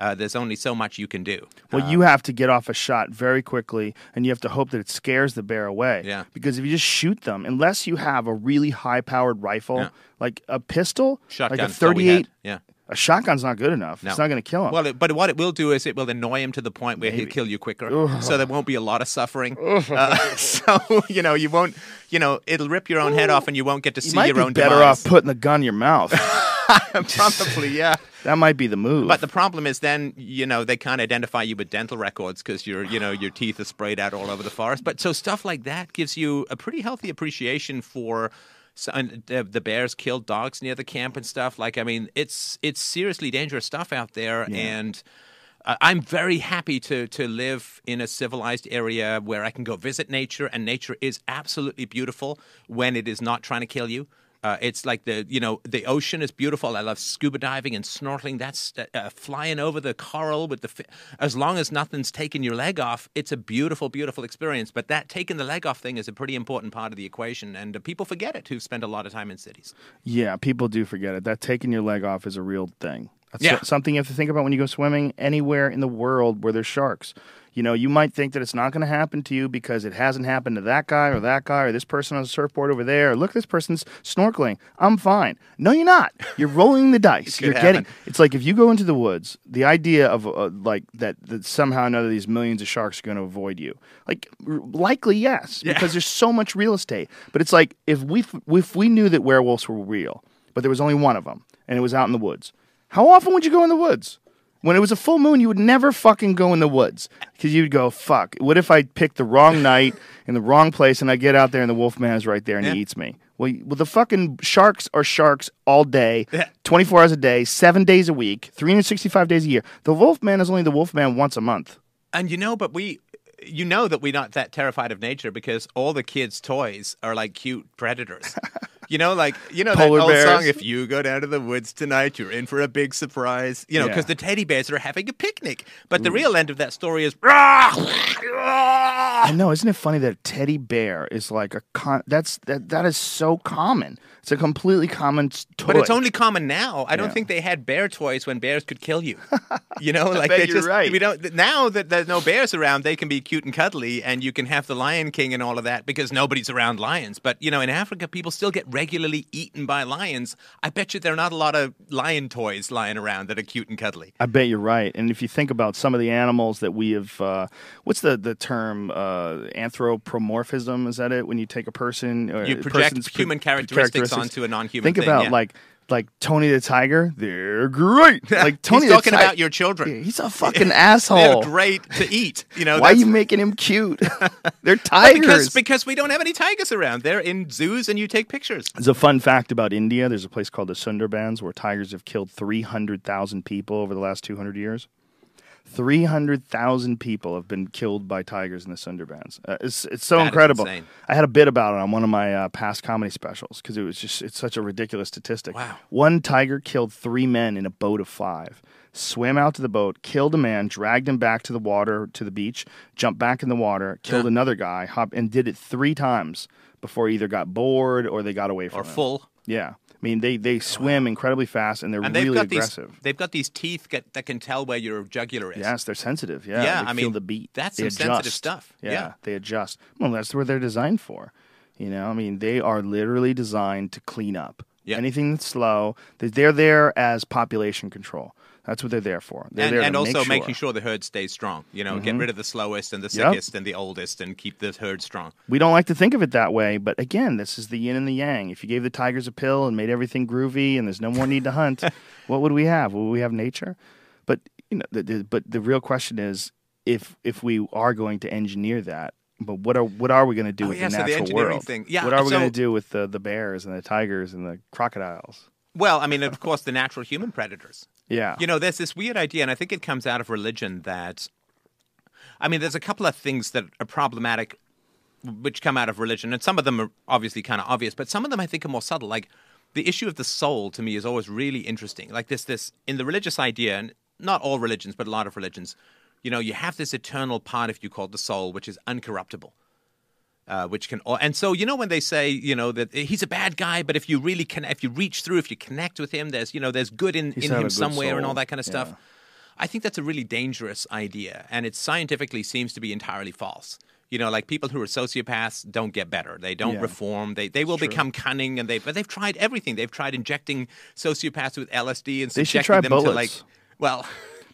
uh, there's only so much you can do. Well, you have to get off a shot very quickly, and you have to hope that it scares the bear away. Yeah. Because if you just shoot them, unless you have a really high-powered rifle, Yeah. like a pistol, Shotgun. like a that's all we had. thirty-eight, Yeah. a shotgun's not good enough. No. It's not going to kill him. Well, it, but what it will do is it will annoy him to the point where he'll kill you quicker. So there won't be a lot of suffering. Uh, *laughs* so you know you won't. You know it'll rip your own head off, and you won't get to you see your own better demise. off putting the gun in your mouth. *laughs* *laughs* Probably, yeah. that might be the move. But the problem is then, you know, they can't identify you with dental records because your, you know, your teeth are sprayed out all over the forest. But so stuff like that gives you a pretty healthy appreciation for so, and the, bears killed dogs near the camp and stuff. Like, I mean, it's it's seriously dangerous stuff out there, and. Uh, I'm very happy to to live in a civilized area where I can go visit nature, and nature is absolutely beautiful when it is not trying to kill you. Uh, it's like the you know the ocean is beautiful. I love scuba diving and snorkeling. That's uh, uh, flying over the coral with the fi- as long as nothing's taking your leg off. It's a beautiful, beautiful experience. But that taking the leg off thing is a pretty important part of the equation, and uh, people forget it who've spent a lot of time in cities. Yeah, people do forget it. That taking your leg off is a real thing. That's Yeah. something you have to think about when you go swimming anywhere in the world where there's sharks. You know, you might think that it's not going to happen to you because it hasn't happened to that guy or that guy or this person on a surfboard over there. Or, Look, this person's snorkeling. I'm fine. No, you're not. You're rolling the *laughs* dice. you're getting. happen. It's like if you go into the woods, the idea of uh, like that, that somehow or another these millions of sharks are going to avoid you. Like r- likely yes, because there's so much real estate. But it's like if we f- if we knew that werewolves were real, but there was only one of them and it was out in the woods. How often would you go in the woods? When it was a full moon, you would never fucking go in the woods because you'd go, "Fuck! What if I pick the wrong *laughs* night in the wrong place and I get out there and the wolf man is right there and Yeah. he eats me?" Well, well, the fucking sharks are sharks all day, Yeah. 24 hours a day, seven days a week, 365 days a year. The wolf man is only the wolf man once a month. And you know, but we, you know that we're not that terrified of nature because all the kids' toys are like cute predators. *laughs* You know, like you know Polar that old bears. song. If you go down to the woods tonight, you're in for a big surprise. You know, Yeah. because the teddy bears are having a picnic. But the real end of that story is. I know, isn't it funny that a teddy bear is like a con? That's that that is so common. It's a completely common toy. But it's only common now. I don't Yeah. think they had bear toys when bears could kill you. *laughs* You know, like they you're just right. we don't now that there's no bears around, they can be cute and cuddly, and you can have the Lion King and all of that because nobody's around lions. But you know, in Africa, people still get regularly eaten by lions. I bet you there are not a lot of lion toys lying around that are cute and cuddly. I bet you're right. And if you think about some of the animals that we have, uh, what's the the term uh, anthropomorphism? Is that it? When you take a person, or You project person's human characteristics onto a non-human Think thing, about yeah. like like Tony the Tiger. They're great. *laughs* Like Tony He's talking Ti- about your children. Yeah, he's a *laughs* fucking asshole. They're great to eat. You know, Why are you making him cute? *laughs* They're Well, tigers. because because we don't have any tigers around. They're in zoos, and you take pictures. There's a fun fact about India. There's a place called the Sundarbans where tigers have killed 300,000 people over the last 200 years. 300,000 people have been killed by tigers in the Sundarbans. Uh, it's it's so That incredible. I had a bit about it on one of my uh, past comedy specials because it was just it's such a ridiculous statistic. Wow. One tiger killed 3 men in a boat of 5. Swam out to the boat, killed a man, dragged him back to the water to the beach, jumped back in the water, killed Yeah. another guy, hop, and did it 3 times before he either got bored or they got away from Or him. full. Yeah, I mean they they swim incredibly fast and they're And really got aggressive. these. They've got these teeth get, that can tell where your jugular is. Yes, they're sensitive. Yeah, Yeah, they I feel mean, the beat. that's They some sensitive stuff. Yeah, Yeah. they adjust. Well, that's what they're designed for. You know, I mean, they are literally designed to clean up Yeah. anything that's slow. They're there as population control. That's what they're there for. They're and there and also make making sure the herd stays strong. You know, get mm-hmm. rid of the slowest and the Yep. sickest and the oldest, and keep the herd strong. We don't like to think of it that way, but again, this is the yin and the yang. If you gave the tigers a pill and made everything groovy and there's no more need to hunt, *laughs* what would we have? Would we have nature? But you know, the, the, but the real question is if if we are going to engineer that, but what are what are we going to do Oh, with yeah, the so the natural world? thing. Yeah, what are we so- going to do with the the bears and the tigers and the crocodiles? Well, I mean, of course, the natural human predators. Yeah, You know, there's this weird idea, and I think it comes out of religion that, I mean, there's a couple of things that are problematic which come out of religion, and some of them are obviously kind of obvious, but some of them I think are more subtle. Like the issue of the soul to me is always really interesting. Like this, this in the religious idea, and not all religions, but a lot of religions, you know, you have this eternal part of you called the soul, which is uncorruptible. Uh, which can, and so you know when they say you know that he's a bad guy, but if you really can, if you reach through, if you connect with him, there's you know there's good in, He's in him somewhere and all that kind of stuff. Yeah. I think that's a really dangerous idea, and it scientifically seems to be entirely false. You know, like people who are sociopaths don't get better; they don't Yeah. reform. They they will become cunning, and they but they've tried everything. They've tried injecting sociopaths with LSD and They should subjecting try them to like bullets. well.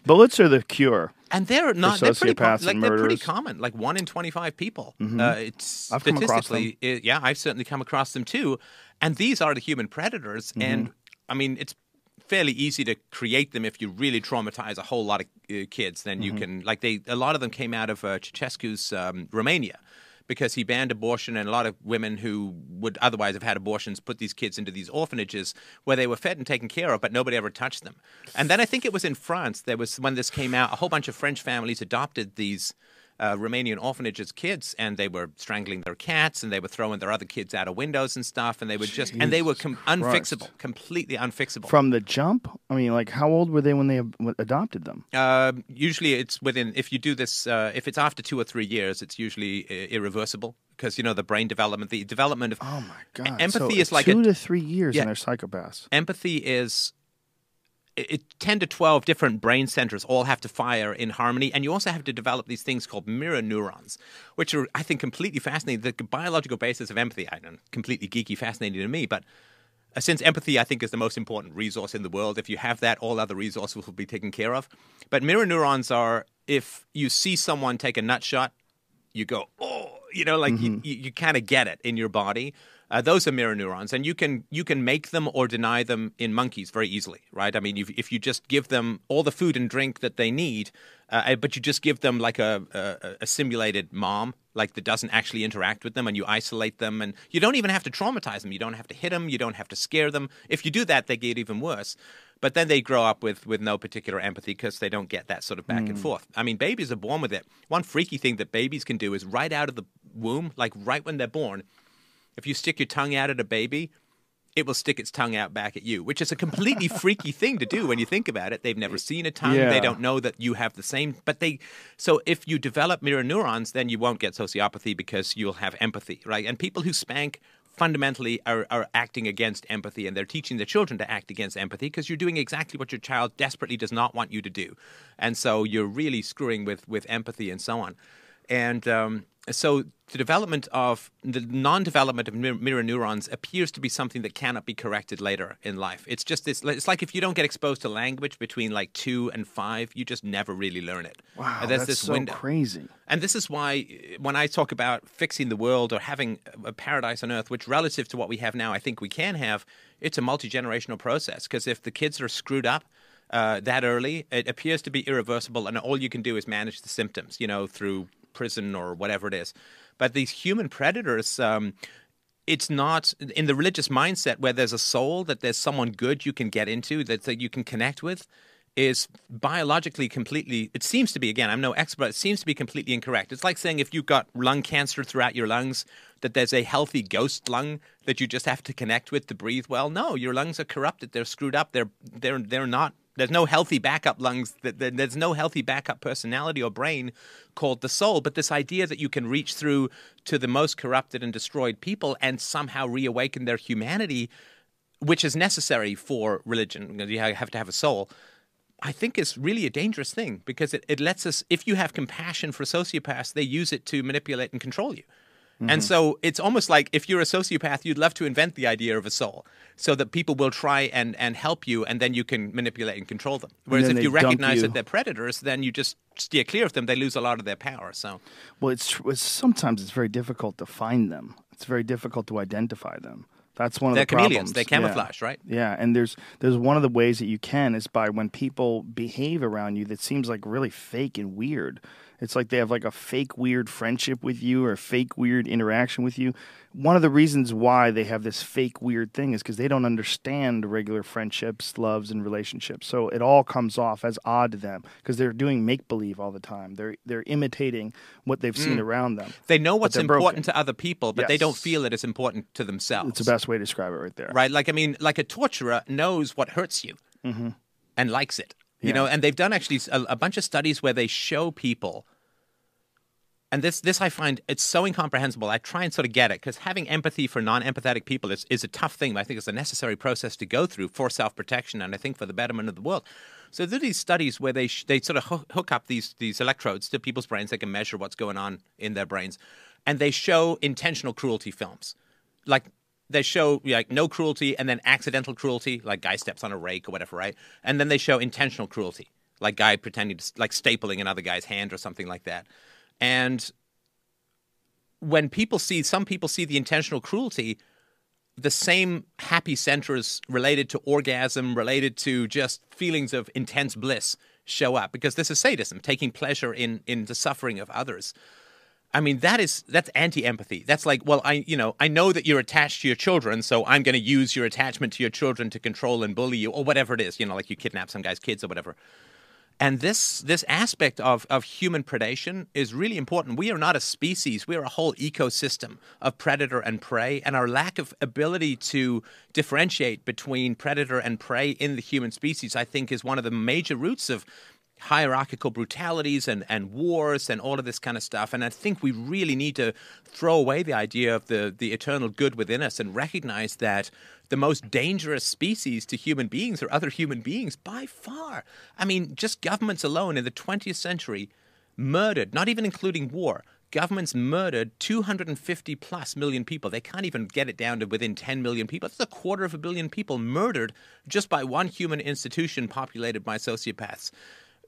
Bullets are the cure. And they're not. They're pretty. com- like they're pretty common. Like one in twenty-five people. Uh, it's I've come across statistically, it- yeah, I've certainly come across them too. And these are the human predators. Mm-hmm. And I mean, it's fairly easy to create them if you really traumatize a whole lot of uh, kids. Then Mm-hmm. you can like they. A lot of them came out of uh, Ceausescu's um, Romania. Because he banned abortion, and a lot of women who would otherwise have had abortions put these kids into these orphanages where they were fed and taken care of, but nobody ever touched them. And then I think it was in France. There was when this came out, a whole bunch of French families adopted these uh, Romanian orphanages kids, and they were strangling their cats, and they were throwing their other kids out of windows and stuff, and they were just and they were com- unfixable, completely unfixable. From the jump, I mean, like how old were they when they ab- adopted them? Uh, usually, it's within. If you do this, uh, if it's after two or three years, it's usually irreversible because you know the brain development, the development of Oh my god! empathy so is like two a, to three years, Yeah. and they're psychopaths. empathy is it, it- 10 to 12 different brain centers all have to fire in harmony and you also have to develop these things called mirror neurons which are i think completely fascinating. The biological basis of empathy i don't completely geeky fascinating to me but uh, since empathy i think is the most important resource in the world if you have that all other resources will be taken care of. But mirror neurons are if you see someone take a nut shot you go, oh, you know, like you, you, you kind of get it in your body. Uh, those are mirror neurons, and you can you can make them or deny them in monkeys very easily, right? I mean, if, if you just give them all the food and drink that they need, uh, but you just give them like a, a a simulated mom, like that doesn't actually interact with them, and you isolate them, and you don't even have to traumatize them. You don't have to hit them. You don't have to scare them. If you do that, they get even worse. But then they grow up with, with no particular empathy because they don't get that sort of back and forth. I mean, babies are born with it. One freaky thing that babies can do is right out of the womb, like right when they're born, if you stick your tongue out at a baby, it will stick its tongue out back at you, which is a completely *laughs* freaky thing to do when you think about it. They've never seen a tongue. Yeah. They don't know that you have the same. But they, so if you develop mirror neurons, then you won't get sociopathy because you'll have empathy, right? And people who spank fundamentally are, are acting against empathy and they're teaching their children to act against empathy because you're doing exactly what your child desperately does not want you to do. And so you're really screwing with, with empathy and so on. And um, so the development of the non-development of mirror neurons appears to be something that cannot be corrected later in life. It's just this. It's like if you don't get exposed to language between like two and five, you just never really learn it. Wow, And that's this so window. crazy. And this is why, uh, when I talk about fixing the world or having a paradise on earth, which relative to what we have now, I think we can have, it's a multi generational process. Because if the kids are screwed up uh, that early, it appears to be irreversible, and all you can do is manage the symptoms, you know, through prison or whatever it is. But these human predators, um, it's not in the religious mindset where there's a soul that there's someone good you can get into that, that you can connect with is biologically completely it seems to be again i'm no expert it seems to be completely incorrect. It's like saying if you've got lung cancer throughout your lungs that there's a healthy ghost lung that you just have to connect with to breathe well. No your lungs are corrupted. They're screwed up. They're they're they're not there's no healthy backup lungs there's no healthy backup personality or brain called the soul but this idea that you can reach through to the most corrupted and destroyed people and somehow reawaken their humanity which is necessary for religion you have to have a soul I think is really a dangerous thing because it, it lets us, if you have compassion for sociopaths, they use it to manipulate and control you. Mm-hmm. And so it's almost like if you're a sociopath, you'd love to invent the idea of a soul so that people will try and, and help you and then you can manipulate and control them. Whereas if you recognize you. that they're predators, then you just steer clear of them. They lose a lot of their power. So Well, it's, it's sometimes it's very difficult to find them. It's very difficult to identify them. That's one of They're the problems. chameleons. They Yeah. camouflage, right? Yeah, and there's there's one of the ways that you can is by when people behave around you that seems like really fake and weird. It's like they have like a fake weird friendship with you or a fake weird interaction with you. One of the reasons why they have this fake weird thing is because they don't understand regular friendships, loves, and relationships. So it all comes off as odd to them because they're doing make believe all the time. They're they're imitating what they've Mm. seen around them. they know what's important broken. to other people, but they don't feel it is important to themselves. It's the best way to describe it right there. right? Like I mean, like a torturer knows what hurts you and likes it. You Yeah. know, and they've done actually a, a bunch of studies where they show people. And this, this I find it's so incomprehensible. I try and sort of get it because having empathy for non-empathetic people is, is a tough thing. But I think it's a necessary process to go through for self-protection and I think for the betterment of the world. So there are these studies where they sh- they sort of hook, hook up these these electrodes to people's brains. They can measure what's going on in their brains, and they show intentional cruelty films, like they show like no cruelty and then accidental cruelty, like guy steps on a rake or whatever, right? And then they show intentional cruelty, like guy pretending to like stapling another guy's hand or something like that. And when people see some people see the intentional cruelty, the same happy centers related to orgasm, related to just feelings of intense bliss show up because this is sadism, taking pleasure in in the suffering of others. I mean, that is that's anti-empathy. That's like, well, I you know, I know that you're attached to your children, so I'm going to use your attachment to your children to control and bully you, or whatever it is. You know, like you kidnap some guy's kids or whatever. And this this aspect of, of human predation is really important. We are not a species; we are a whole ecosystem of predator and prey. And our lack of ability to differentiate between predator and prey in the human species, I think, is one of the major roots of hierarchical brutalities and, and wars and all of this kind of stuff. And I think we really need to throw away the idea of the, the eternal good within us and recognize that the most dangerous species to human beings are other human beings by far. I mean, just governments alone in the 20th century murdered, not even including war. Governments murdered 250 plus million people. They can't even get it down to within 10 million people. That's a quarter of a billion people murdered just by one human institution populated by sociopaths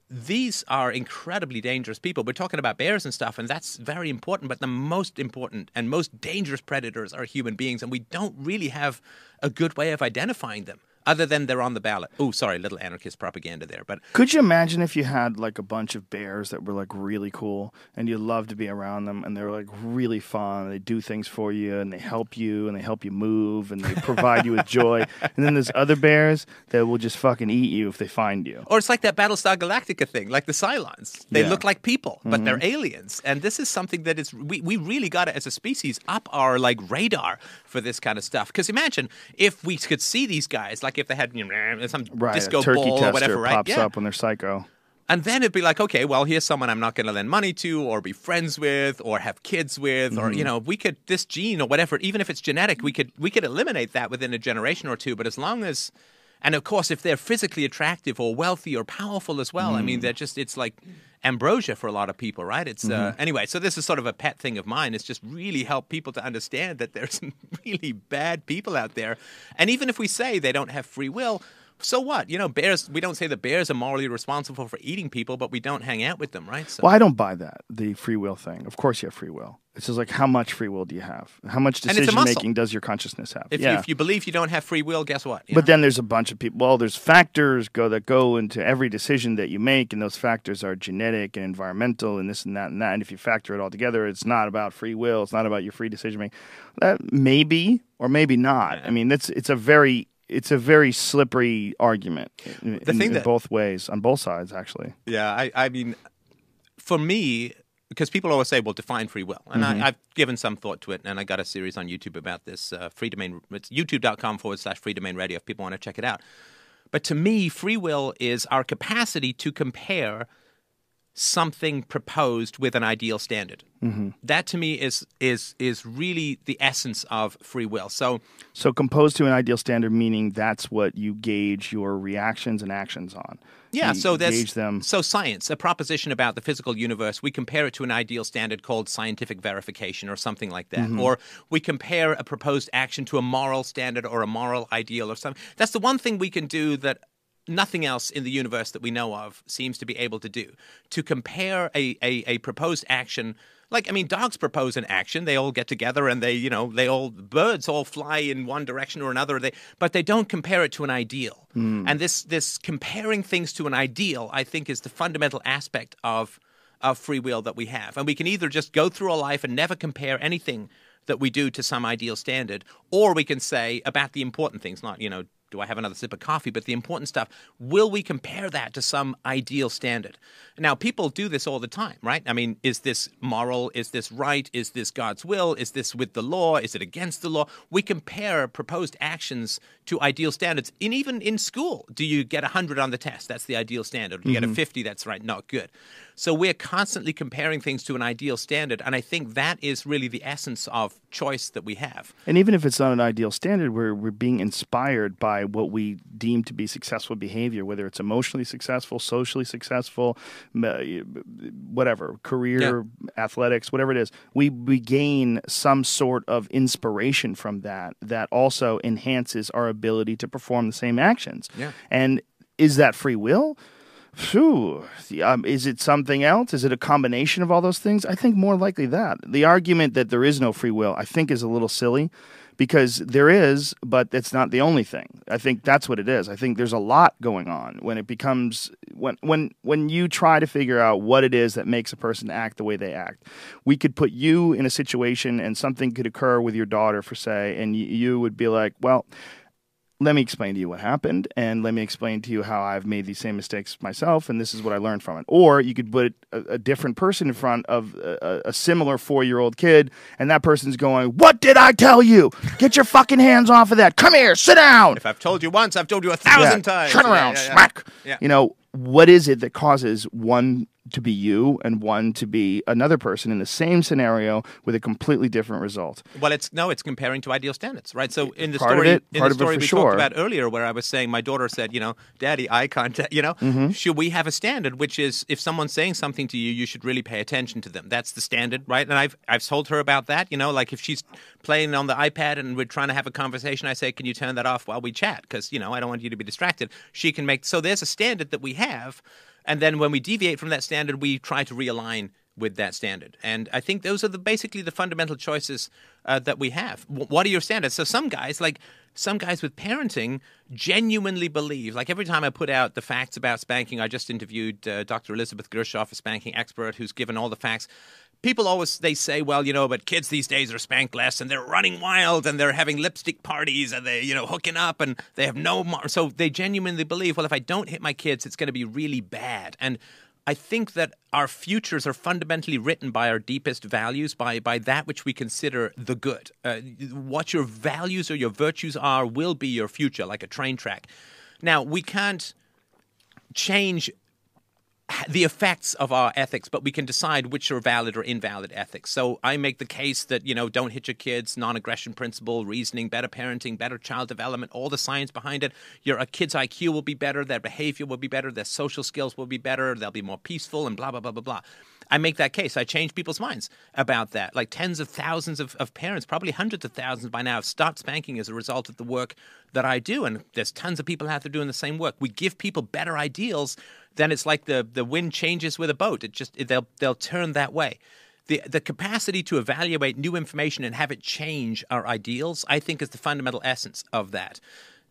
these are incredibly dangerous people. We're talking about bears and stuff, and that's very important. But the most important and most dangerous predators are human beings, and we don't really have a good way of identifying them other than they're on the ballot. Oh, sorry, little anarchist propaganda there. But Could you imagine if you had like a bunch of bears that were like really cool and you love to be around them and they're like really fun. They do things for you and they help you and they help you move and they provide you with *laughs* joy. And then there's other bears that will just fucking eat you if they find you. Or it's like that Battlestar Galactica thing, like the Cylons. They Yeah. look like people, but they're mm-hmm. aliens. And this is something that is we, we really got it as a species, up our like radar for this kind of stuff. Because imagine if we could see these guys, like if they had you know, some Right. disco ball or whatever, right? pops Yeah. up when they're psycho. And then it'd be like, okay, well, here's someone I'm not going to lend money to, or be friends with, or have kids with, or you mm-hmm. know, we could this gene or whatever, even if it's genetic, we could we could eliminate that within a generation or two. But as long as, and of course, if they're physically attractive or wealthy or powerful as well, I mean, mm. they're just it's like ambrosia for a lot of people, right? It's uh, anyway. So this is sort of a pet thing of mine. It's just really help people to understand that there's *laughs* some really bad people out there, and even if we say they don't have free will. So what? You know, bears. We don't say the bears are morally responsible for eating people, but we don't hang out with them, right? So, Well, I don't buy that, the free will thing. Of course you have free will. It's just like how much free will do you have? How much And it's a decision making does your consciousness have? if, yeah. you, if you believe you don't have free will, guess what? You But know? then there's a bunch of people. Well, there's factors go that go into every decision that you make, and those factors are genetic and environmental, and this and that and that. And if you factor it all together, it's not about free will. It's not about your free decision making. That maybe or maybe not. I mean, that's it's a very it's a very slippery argument in, The in- thing in that- both ways on both sides actually. Yeah, I, I mean, for me, because people always say, well, define free will. And Mm-hmm. I, I've given some thought to it, and I got a series on YouTube about this. Uh, Freedomain, it's youtube.com forward slash Freedomain radio if people want to check it out. But to me, free will is our capacity to compare something proposed with an ideal standard. Mm-hmm. That to me is is is really the essence of free will. So So composed to an ideal standard, meaning that's what you gauge your reactions and actions on. Yeah, so that's gauge them. so science, a proposition about the physical universe, we compare it to an ideal standard called scientific verification or something like that. Mm-hmm. Or we compare a proposed action to a moral standard or a moral ideal or something. That's the one thing we can do that nothing else in the universe that we know of seems to be able to do. To compare a, a, a proposed action like I mean, dogs propose an action. They all get together and they, you know, they all birds all fly in one direction or another. They, but they don't compare it to an ideal. Hmm. And this this comparing things to an ideal, I think, is the fundamental aspect of of free will that we have. And we can either just go through our life and never compare anything that we do to some ideal standard, or we can say about the important things, not you know. Do I have another sip of coffee? But the important stuff, will we compare that to some ideal standard? Now, people do this all the time, right? I mean, is this moral? Is this right? Is this God's will? Is this with the law? Is it against the law? We compare proposed actions to ideal standards. And even in school, do you get 100 on the test? That's the ideal standard. You get a mm-hmm. 50? That's right, not good. So we're constantly comparing things to an ideal standard. And I think that is really the essence of choice that we have. And even if it's not an ideal standard, we're, we're being inspired by what we deem to be successful behavior, whether it's emotionally successful, socially successful, uh, whatever, career, athletics, whatever it is. We, we gain some sort of inspiration from that that also enhances our ability to perform the same actions. Yeah. And is that free will? Phew. Um, is it something else? Is it a combination of all those things? I think more likely that. The argument that there is no free will, I think, is a little silly because there is, but it's not the only thing. I think that's what it is. I think there's a lot going on when it becomes when when when you try to figure out what it is that makes a person act the way they act. We could put you in a situation and something could occur with your daughter for say and you, you would be like, well, let me explain to you what happened and let me explain to you how I've made these same mistakes myself and this is what I learned from it. Or you could put a, a different person in front of a, a similar four year old kid and that person's going, What did I tell you? Get your fucking hands off of that. Come here, sit down. If I've told you once, I've told you a thousand Yeah, times. Turn around, yeah, yeah. smack. You know, what is it that causes one to be you and one to be another person in the same scenario with a completely different result? Well, it's no, it's comparing to ideal standards, right? So in the Part of story, it- in part the story we sure. talked about earlier, where I was saying my daughter said, you know, Daddy, eye contact. You know, Mm-hmm. should we have a standard, which is if someone's saying something to you, you should really pay attention to them. That's the standard, right? And I've I've told her about that. You know, like if she's playing on the iPad and we're trying to have a conversation, I say, can you turn that off while we chat? Because you know, I don't want you to be distracted. She can make so there's a standard that we have. And then when we deviate from that standard, we try to realign with that standard. And I think those are the basically the fundamental choices uh, that we have. W- what are your standards? So some guys, like some guys with parenting, genuinely believe. Like every time I put out the facts about spanking, I just interviewed uh, Dr. Elizabeth Gershoff, a spanking expert, who's given all the facts. People always they say, well, you know, but kids these days are spanked less, and they're running wild, and they're having lipstick parties, and they, you know, hooking up, and they have no. Mar- so they genuinely believe, well, if I don't hit my kids, it's going to be really bad. And I think that our futures are fundamentally written by our deepest values, by, by that which we consider the good. Uh, what your values or your virtues are will be your future, like a train track. Now, we can't change the effects of our ethics, but we can decide which are valid or invalid ethics. So I make the case that, you know, don't hit your kids, non aggression principle, reasoning, better parenting, better child development, all the science behind it. Your kid's IQ will be better, their behavior will be better, their social skills will be better, they'll be more peaceful, and blah, blah, blah, blah, blah. I make that case. I change people's minds about that. Like tens of thousands of, of parents, probably hundreds of thousands by now, have stopped spanking as a result of the work that I do. And there's tons of people out there doing the same work. We give people better ideals, then it's like the, the wind changes with a boat. It just it, they'll they'll turn that way. The, the capacity to evaluate new information and have it change our ideals, I think, is the fundamental essence of that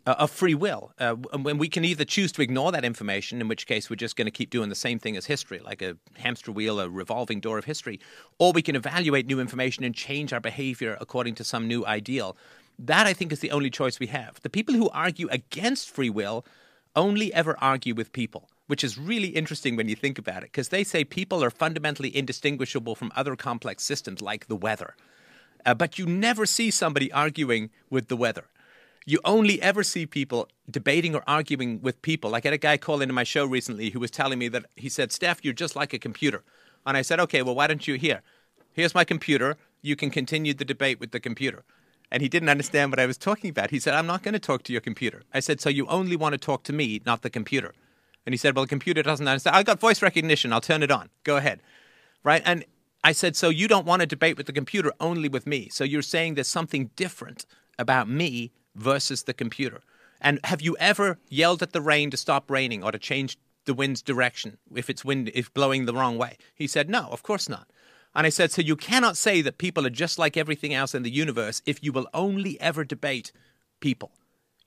uh, of free will. Uh, when we can either choose to ignore that information, in which case we're just going to keep doing the same thing as history, like a hamster wheel, a revolving door of history, or we can evaluate new information and change our behavior according to some new ideal. That, I think, is the only choice we have. The people who argue against free will only ever argue with people which is really interesting when you think about it, because they say people are fundamentally indistinguishable from other complex systems like the weather. Uh, but you never see somebody arguing with the weather. You only ever see people debating or arguing with people. Like I had a guy call into my show recently who was telling me that he said, Steph, you're just like a computer. And I said, okay, well, why don't you here? Here's my computer. You can continue the debate with the computer. And he didn't understand what I was talking about. He said, I'm not going to talk to your computer. I said, so you only want to talk to me, not the computer. And he said, Well, the computer doesn't understand. I've got voice recognition. I'll turn it on. Go ahead. Right. And I said, So you don't want to debate with the computer, only with me. So you're saying there's something different about me versus the computer. And have you ever yelled at the rain to stop raining or to change the wind's direction if it's wind if blowing the wrong way? He said, No, of course not. And I said, So you cannot say that people are just like everything else in the universe if you will only ever debate people.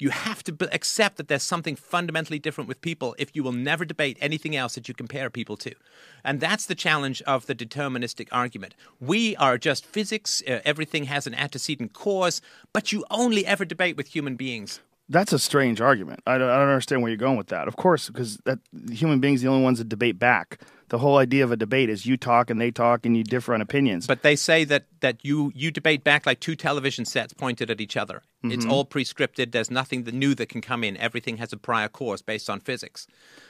You have to accept that there's something fundamentally different with people if you will never debate anything else that you compare people to. And that's the challenge of the deterministic argument. We are just physics, uh, everything has an antecedent cause, but you only ever debate with human beings that's a strange argument. I don't, I don't, understand where you're going with that. Of course, because that human beings are the only ones that debate back. The whole idea of a debate is you talk and they talk and you differ on opinions. But they say that that you you debate back like two television sets pointed at each other. Mm-hmm. It's all prescripted. There's nothing new that can come in. Everything has a prior course based on physics.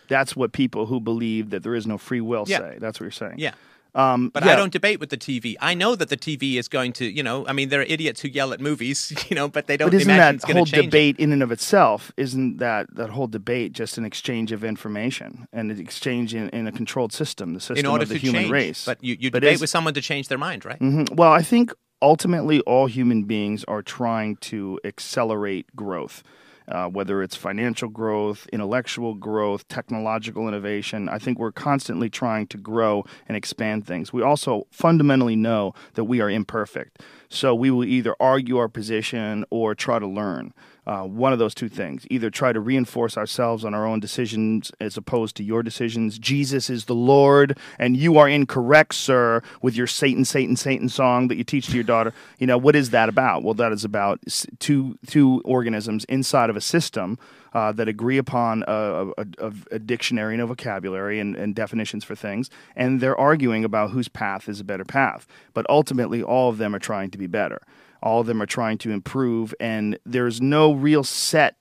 That's what people who believe that there is no free will yeah. say. That's what you're saying. Yeah. Um, but yeah. I don't debate with the TV. I know that the TV is going to, you know, I mean, there are idiots who yell at movies, *laughs* you know, but they don't. But isn't that whole debate it. in and of itself? Isn't that that whole debate just an exchange of information and an exchange in, in a controlled system, the system in order of the to human change. race? But you, you but debate with someone to change their mind, right? Mm-hmm. Well, I think ultimately all human beings are trying to accelerate growth uh, whether it's financial growth, intellectual growth, technological innovation. I think we're constantly trying to grow and expand things. We also fundamentally know that we are imperfect. So we will either argue our position or try to learn. Uh, one of those two things. Either try to reinforce ourselves on our own decisions as opposed to your decisions. Jesus is the Lord, and you are incorrect, sir, with your Satan, Satan, Satan song that you teach to your daughter. You know, what is that about? Well, that is about two, two organisms inside of a system uh, that agree upon a, a, a, dictionary and a vocabulary and, and, definitions for things, and they're arguing about whose path is a better path. But ultimately, all of them are trying to be better. All of them are trying to improve, and there's no real set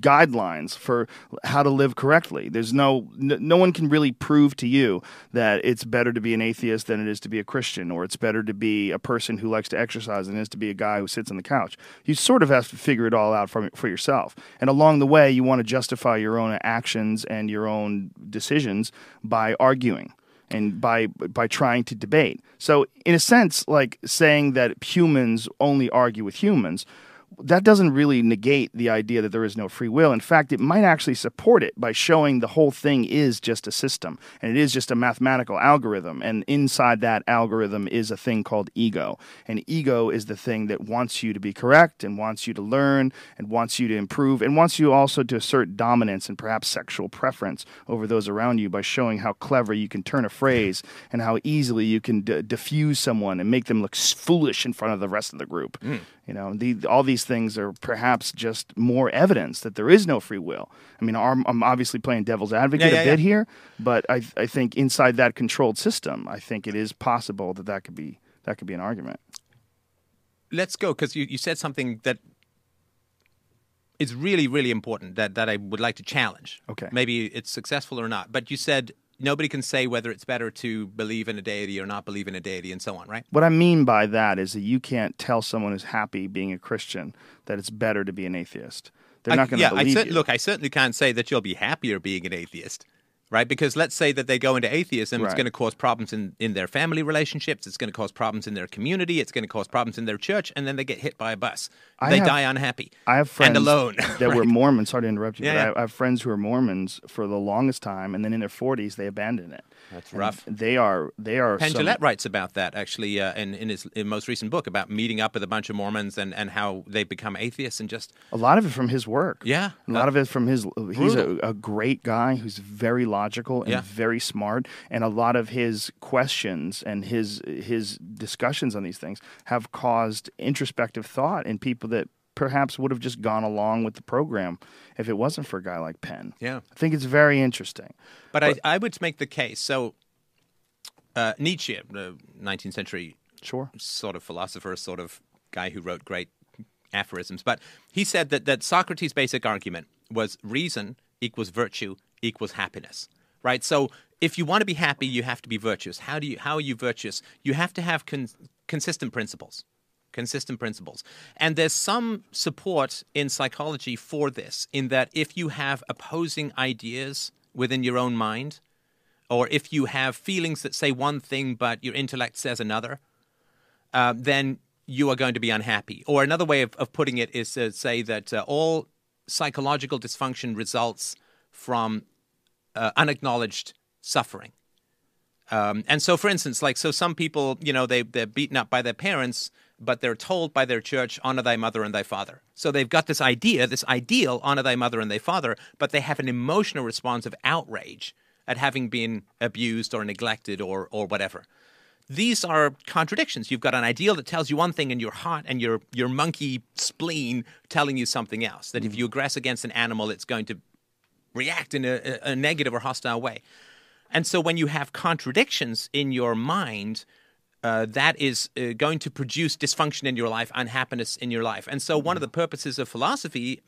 guidelines for how to live correctly. There's no, no one can really prove to you that it's better to be an atheist than it is to be a Christian, or it's better to be a person who likes to exercise than it is to be a guy who sits on the couch. You sort of have to figure it all out for, for yourself. And along the way, you want to justify your own actions and your own decisions by arguing and by by trying to debate. So in a sense, like saying that humans only argue with humans that doesn't really negate the idea that there is no free will. In fact, it might actually support it by showing the whole thing is just a system and it is just a mathematical algorithm. And inside that algorithm is a thing called ego. And ego is the thing that wants you to be correct and wants you to learn and wants you to improve and wants you also to assert dominance and perhaps sexual preference over those around you by showing how clever you can turn a phrase and how easily you can d- diffuse someone and make them look foolish in front of the rest of the group. Mm. You know, the, all these things are perhaps just more evidence that there is no free will. I mean, I'm, I'm obviously playing devil's advocate Yeah, a bit yeah. here, but I, I think inside that controlled system, I think it is possible that that could be that could be an argument. let's go because you, you said something that is really really important that, that I would like to challenge. Okay. Maybe it's successful or not, but you said nobody can say whether it's better to believe in a deity or not believe in a deity and so on, right? What I mean by that is that you can't tell someone who's happy being a Christian that it's better to be an atheist. They're I- not going to yeah, I believe cer- you. look, I certainly can't say that you'll be happier being an atheist. Right, because let's say that they go into atheism, it's going to cause problems in, in their family relationships. It's going to cause problems in their community. It's going to cause problems in their church, and then they get hit by a bus. I they have- die unhappy. I have friends and alone. that *laughs* were right? Mormons. Sorry to interrupt you, Yeah, but yeah. I, I have friends who are Mormons for the longest time, and then in their forties they abandon it. That's And rough. They are. They are. Penn some- writes about that actually uh, in, in his in most recent book about meeting up with a bunch of Mormons and, and how they become atheists and just A lot of it from his work. Yeah. A lot Uh, of it from his. He's a, a great guy who's very logical and Yeah. very smart, and a lot of his questions and his his discussions on these things have caused introspective thought in people that perhaps would have just gone along with the program if it wasn't for a guy like Penn. Yeah. I think it's very interesting. But, I, I would make the case. So uh, Nietzsche, the 19th century Sure. sort of philosopher, sort of guy who wrote great aphorisms, but he said that, that Socrates' basic argument was reason equals virtue equals happiness. Right? So if you want to be happy, you have to be virtuous. How do you how are you virtuous? You have to have con- consistent principles. Consistent principles. And there's some support in psychology for this, in that if you have opposing ideas within your own mind, or if you have feelings that say one thing but your intellect says another, uh, then you are going to be unhappy. Or another way of, of putting it is to say that uh, all psychological dysfunction results from uh, unacknowledged suffering. Um, and so, for instance, like so, some people, you know, they they're beaten up by their parents, but they're told by their church, "Honor thy mother and thy father." So they've got this idea, this ideal, "Honor thy mother and thy father," but they have an emotional response of outrage at having been abused or neglected or or whatever. These are contradictions. You've got an ideal that tells you one thing, and your heart and your your monkey spleen telling you something else. That if you mm-hmm. aggress against an animal, it's going to react in a, a negative or hostile way. And so when you have contradictions in your mind, uh, that is uh, going to produce dysfunction in your life, unhappiness in your life. And so one of the purposes of philosophy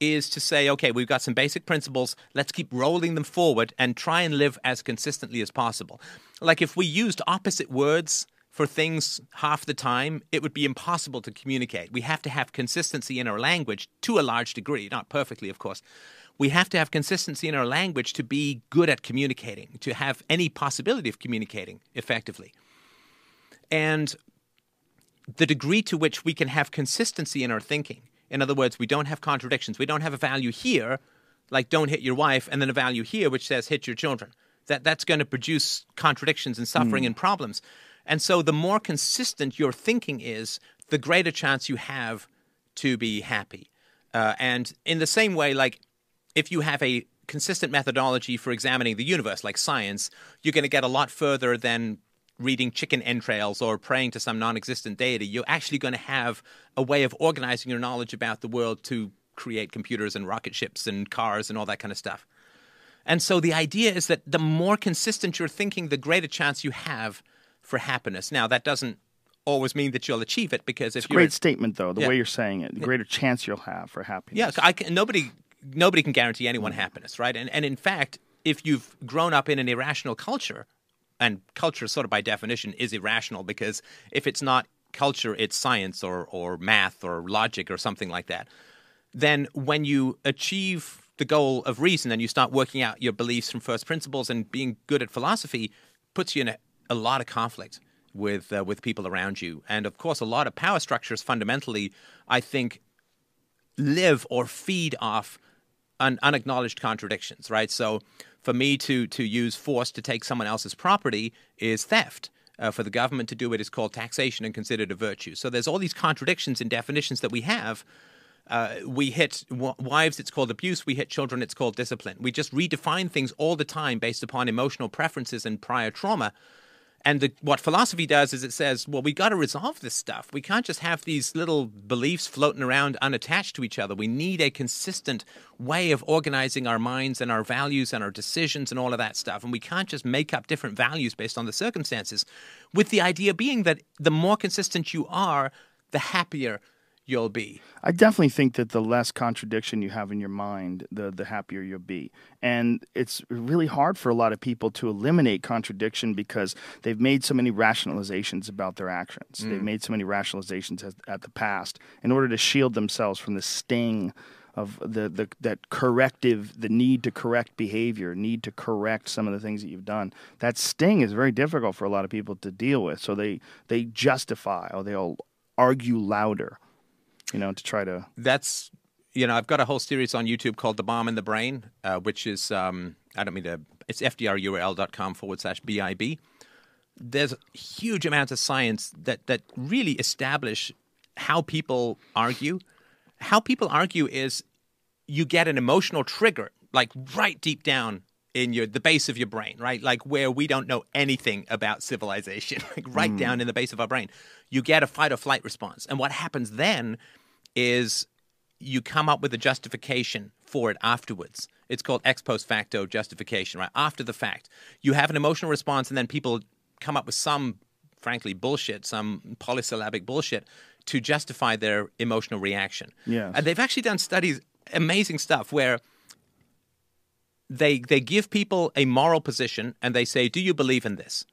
is to say, okay, we've got some basic principles. Let's keep rolling them forward and try and live as consistently as possible. Like if we used opposite words for things half the time, it would be impossible to communicate. We have to have consistency in our language to a large degree, not perfectly, of course. We have to have consistency in our language to be good at communicating, to have any possibility of communicating effectively. And the degree to which we can have consistency in our thinking. In other words, we don't have contradictions. We don't have a value here, like don't hit your wife, and then a value here which says hit your children. That, that's going to produce contradictions and suffering and problems. And so the more consistent your thinking is, the greater chance you have to be happy. Uh, and in the same way, like if you have a consistent methodology for examining the universe, like science, you're going to get a lot further than reading chicken entrails or praying to some non existent deity. You're actually going to have a way of organizing your knowledge about the world to create computers and rocket ships and cars and all that kind of stuff. And so the idea is that the more consistent you're thinking, the greater chance you have for happiness. Now, that doesn't always mean that you'll achieve it because if It's a you're great statement, though. The Yeah. way you're saying it, the greater chance you'll have for happiness. yeah, so I can, nobody nobody can guarantee anyone mm. happiness, right? And and in fact, if you've grown up in an irrational culture, and culture sort of by definition is irrational because if it's not culture, it's science or or math or logic or something like that. Then when you achieve the goal of reason and you start working out your beliefs from first principles and being good at philosophy puts you in a, a lot of conflict with uh, with people around you. And of course, a lot of power structures fundamentally, I think, live or feed off un- unacknowledged contradictions, right? So, for me to to use force to take someone else's property is theft. Uh, for the government to do it is called taxation and considered a virtue. So there's all these contradictions in definitions that we have. Uh, we hit w- wives, it's called abuse. We hit children, it's called discipline. We just redefine things all the time based upon emotional preferences and prior trauma. And the, what philosophy does is it says, well, we got to resolve this stuff. We can't just have these little beliefs floating around unattached to each other. We need a consistent way of organizing our minds and our values and our decisions and all of that stuff. And we can't just make up different values based on the circumstances, with the idea being that the more consistent you are, the happier you'll be. I definitely think that the less contradiction you have in your mind, the the happier you'll be. And it's really hard for a lot of people to eliminate contradiction because they've made so many rationalizations about their actions. Mm. They've made so many rationalizations at, at the past in order to shield themselves from the sting of the, the that corrective, the need to correct behavior, need to correct some of the things that you've done. That sting is very difficult for a lot of people to deal with. So they they justify or they'll argue louder, you know, to try to that's you know i've got a whole series on youtube called the bomb in the brain uh, which is um, i don't mean to it's fdrurl.com forward slash bib there's huge amounts of science that that really establish how people argue. How people argue is you get an emotional trigger like right deep down in your the base of your brain right? Like where we don't know anything about civilization *laughs* like right down in the base of our brain. You get a fight or flight response. And what happens then is you come up with a justification for it afterwards. It's called ex post facto justification, right? After the fact. You have an emotional response, and then people come up with some, frankly, bullshit, some polysyllabic bullshit to justify their emotional reaction. Yes. And they've actually done studies, amazing stuff, where they they give people a moral position and they say, "Do you believe in this?"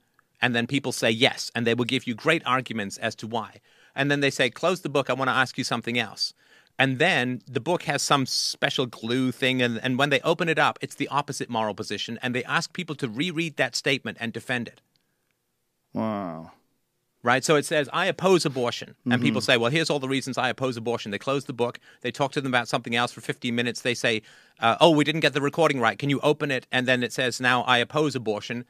And then people say yes, and they will give you great arguments as to why. And then they say, "Close the book. I want to ask you something else." And then the book has some special glue thing, and, and when they open it up, it's the opposite moral position, and they ask people to reread that statement and defend it. wow. Right? So it says, I oppose abortion. And people say, well, here's all the reasons I oppose abortion. They close the book. They talk to them about something else for 15 minutes. They say, uh, oh, we didn't get the recording right. Can you open it? And then it says, now I oppose abortion.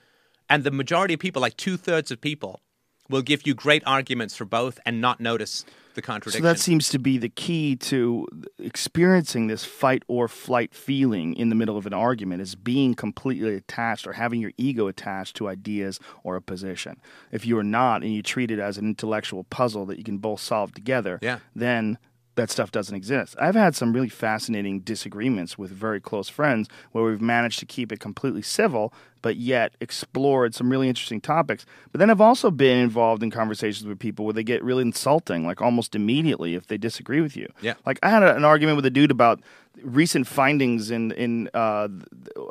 And the majority of people, like two thirds of people, will give you great arguments for both and not notice the contradiction. So that seems to be the key to experiencing this fight or flight feeling in the middle of an argument is being completely attached or having your ego attached to ideas or a position. If you are not and you treat it as an intellectual puzzle that you can both solve together, Yeah. then that stuff doesn't exist. I've had some really fascinating disagreements with very close friends where we've managed to keep it completely civil, but yet explored some really interesting topics. But then I've also been involved in conversations with people where they get really insulting, like almost immediately if they disagree with you. Yeah. Like I had a, an argument with a dude about recent findings in in uh,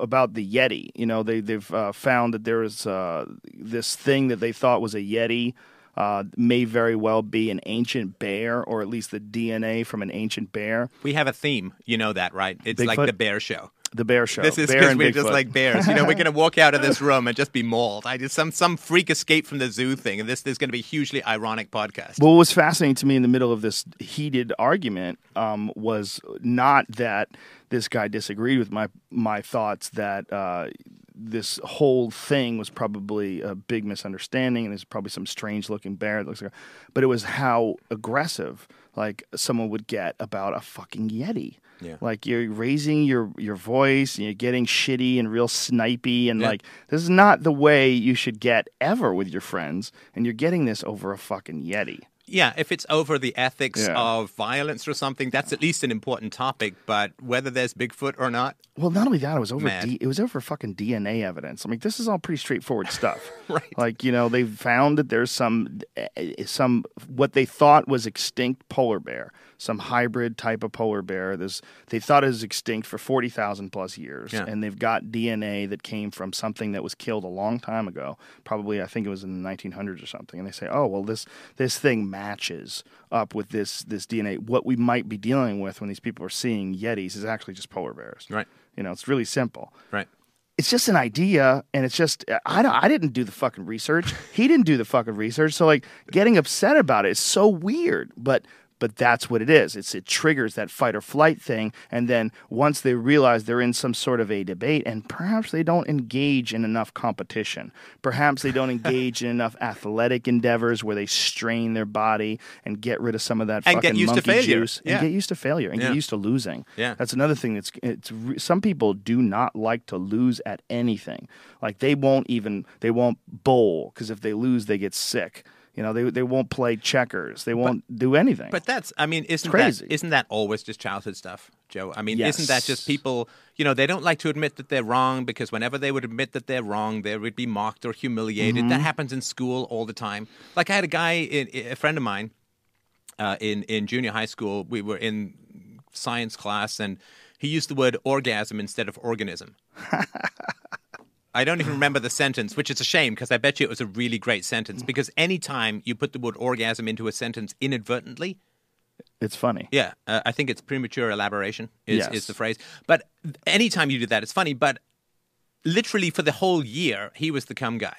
about the Yeti. You know, they they've uh, found that there is uh, this thing that they thought was a Yeti uh, may very well be an ancient bear, or at least the DNA from an ancient bear. we have a theme. You know that, right? It's like the bear show. The bear show. This is because we're just like bears. You know, we're going *laughs* to walk out of this room and just be mauled. I just some some freak escape from the zoo thing, and this is going to be a hugely ironic podcast. Well, what was fascinating to me in the middle of this heated argument um, was not that this guy disagreed with my my thoughts that uh, this whole thing was probably a big misunderstanding and there's probably some strange looking bear that looks like, but it was how aggressive like someone would get about a fucking yeti. Yeah. Like you're raising your your voice and you're getting shitty and real snipey and Yeah. like this is not the way you should get ever with your friends and you're getting this over a fucking yeti. Yeah, if it's over the ethics Yeah. of violence or something, that's at least an important topic. But whether there's Bigfoot or not, Well, not only that, it was over. D- it was over fucking DNA evidence. I mean, this is all pretty straightforward stuff, *laughs* Right. Like you know, they found that there's some eh, some what they thought was extinct polar bear, some hybrid type of polar bear. There's they thought it was extinct for forty thousand plus years, Yeah. and they've got DNA that came from something that was killed a long time ago. Probably, I think it was in the 1900s or something. And they say, oh well, this this thing matches up with this this DNA. What we might be dealing with when these people are seeing yetis is actually just polar bears, Right. You know, it's really simple. right? it's just an idea and it's just I don't I didn't do the fucking research. He didn't do the fucking research. So like getting upset about it is so weird. But but that's what it is. It's it triggers that fight or flight thing, and then once they realize they're in some sort of a debate, and perhaps they don't engage in enough competition, perhaps they don't *laughs* engage in enough athletic endeavors where they strain their body and get rid of some of that And fucking get used to monkey failure. juice Yeah. and get used to failure and Yeah. get used to losing. Yeah. that's another thing. That's it's some people do not like to lose at anything. Like they won't even they won't bowl because if they lose they get sick. You know, they they won't play checkers. They won't do anything. But that's, I mean, isn't crazy. that isn't that always just childhood stuff, Joe? I mean, isn't that just people? You know, they don't like to admit that they're wrong because whenever they would admit that they're wrong, they would be mocked or humiliated. Mm-hmm. That happens in school all the time. Like I had a guy, in, a friend of mine, uh, in in junior high school. We were in science class, and he used the word orgasm instead of organism. *laughs* I don't even remember the sentence, which is a shame because I bet you it was a really great sentence. Because anytime you put the word orgasm into a sentence inadvertently, it's funny. yeah, uh, I think it's premature elaboration is, Yes. is the phrase. But anytime you do that, it's funny. But literally for the whole year, he was the cum guy.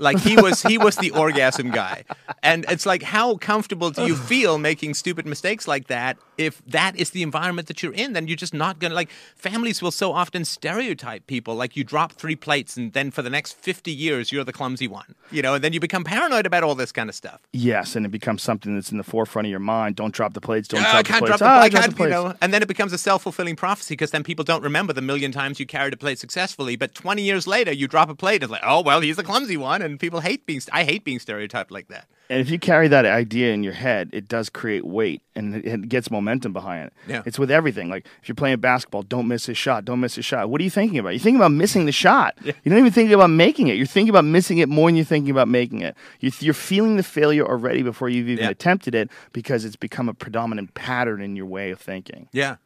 Like he was, he was the orgasm guy, and it's like, how comfortable do you feel making stupid mistakes like that? If that is the environment that you're in, then you're just not gonna like. Families will so often stereotype people, like you drop three plates, and then for the next fifty years, you're the clumsy one, you know, and then you become paranoid about all this kind of stuff. Yes, and it becomes something that's in the forefront of your mind. Don't drop the plates. Don't Uh, drop I the can't plates. drop the, I drop can't, drop the plates. you know, and then it becomes a self fulfilling prophecy because then people don't remember the million times you carried a plate successfully. But 20 years later, you drop a plate, it's like, oh, well, he's the clumsy one. And people hate being, I hate being stereotyped like that. And if you carry that idea in your head, it does create weight and it- gets momentum behind it. Yeah. It's with everything. Like if you're playing basketball, don't miss his shot. Don't miss his shot. What are you thinking about? You're thinking about missing the shot. You don't even think about making it. You're thinking about missing it more than you're thinking about making it. You're, you're feeling the failure already before you've even Yeah. attempted it because it's become a predominant pattern in your way of thinking. Yeah.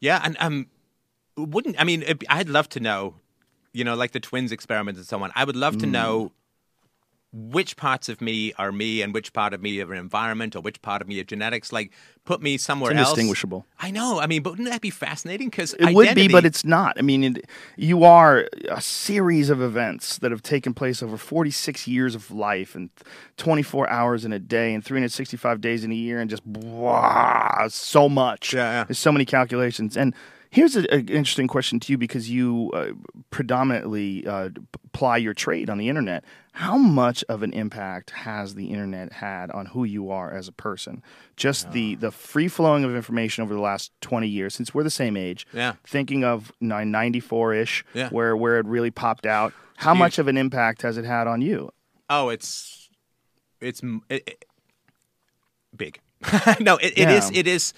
Yeah. And um, wouldn't, I mean, it, I'd love to know, you know, like the twins experiment and so on. I would love Mm. to know which parts of me are me and which part of me are environment or which part of me are genetics. Like, put me somewhere It's else. indistinguishable. I know. I mean, but wouldn't that be fascinating? Because It would be, but it's not. I mean, it, you are a series of events that have taken place over 46 years of life and 24 hours in a day and 365 days in a year and just blah, so much. Yeah, yeah. There's so many calculations. And here's an interesting question to you because you uh, predominantly uh, ply your trade on the internet. How much of an impact has the internet had on who you are as a person? Just the, the free flowing of information over the last 20 years, since we're the same age Yeah. thinking of 94 ish, Yeah. where where it really popped out. How huge. much of an impact has it had on you? Oh, it's it's it, it- big. *laughs* no, it, it is. Yeah. It is.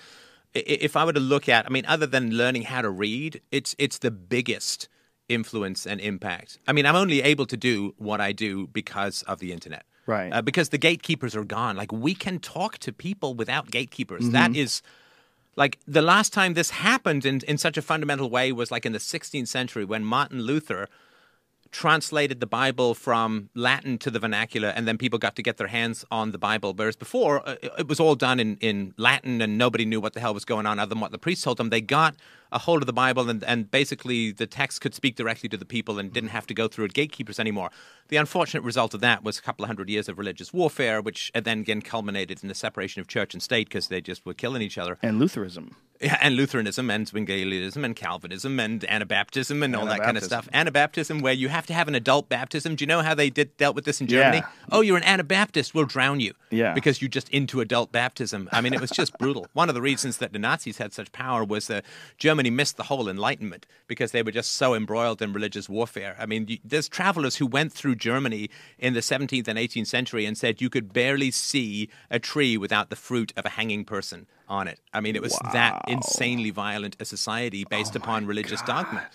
If I were to look at, I mean, other than learning how to read, it's it's the biggest influence and impact. I mean, I'm only able to do what I do because of the internet. Right. Uh, because the gatekeepers are gone. Like we can talk to people without gatekeepers. That is like the last time this happened in, in such a fundamental way was like in the 16th century when Martin Luther translated the Bible from Latin to the vernacular, and then people got to get their hands on the Bible. Whereas before, uh, it was all done in, in Latin, and nobody knew what the hell was going on other than what the priest told them. They got a hold of the Bible, and, and basically the text could speak directly to the people and didn't have to go through gatekeepers anymore. The unfortunate result of that was a couple of hundred years of religious warfare, which then again culminated in the separation of church and state because they just were killing each other. And Lutheranism. Yeah, and Lutheranism and Zwinglianism and Calvinism and Anabaptism and all that kind of stuff. Anabaptism, where you have to have an adult baptism. Do you know how they did dealt with this in Germany? Yeah. Oh, you're an Anabaptist, we'll drown you. Yeah. Because you're just into adult baptism. I mean, it was just brutal. *laughs* One of the reasons that the Nazis had such power was that Germany missed the whole Enlightenment because they were just so embroiled in religious warfare. I mean, you, there's travelers who went through Germany in the 17th and 18th century and said you could barely see a tree without the fruit of a hanging person on it. I mean, it was that insanely violent a society based oh upon religious dogma.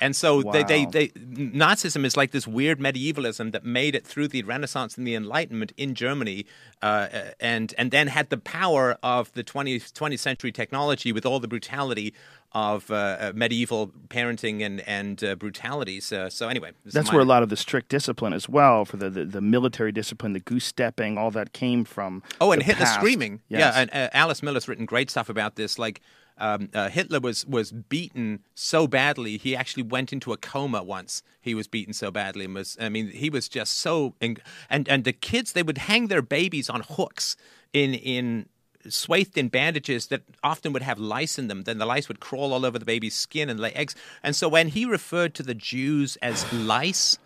And so they, they, they, Nazism is like this weird medievalism that made it through the Renaissance and the Enlightenment in Germany, uh, and and then had the power of the 20th, 20th century technology with all the brutality of uh, uh, medieval parenting and and uh, brutalities. Uh, so anyway, That's where a lot of the strict discipline as well, for the, the, the military discipline, the goose stepping, all that came from. Oh, and the Hitler past. screaming. Yes. Yeah, and uh, Alice Miller's written great stuff about this. Like um, uh, Hitler was was beaten so badly, he actually went into a coma once. He was beaten so badly, and was I mean, he was just so. And and the kids they would hang their babies on hooks in in swathed in bandages that often would have lice in them. Then the lice would crawl all over the baby's skin and lay eggs. And so when he referred to the Jews as lice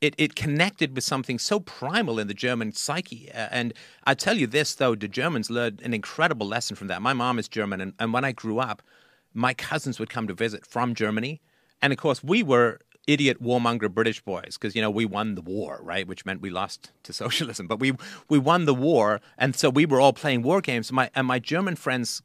it, it connected with something so primal in the German psyche. Uh, and I tell you this, though, the Germans learned an incredible lesson from that. My mom is German, and, and when I grew up, my cousins would come to visit from Germany. And of course, we were idiot warmonger British boys because, you know, we won the war, right? Which meant we lost to *laughs* socialism. But we, we won the war. And so we were all playing war games. My, and my German friends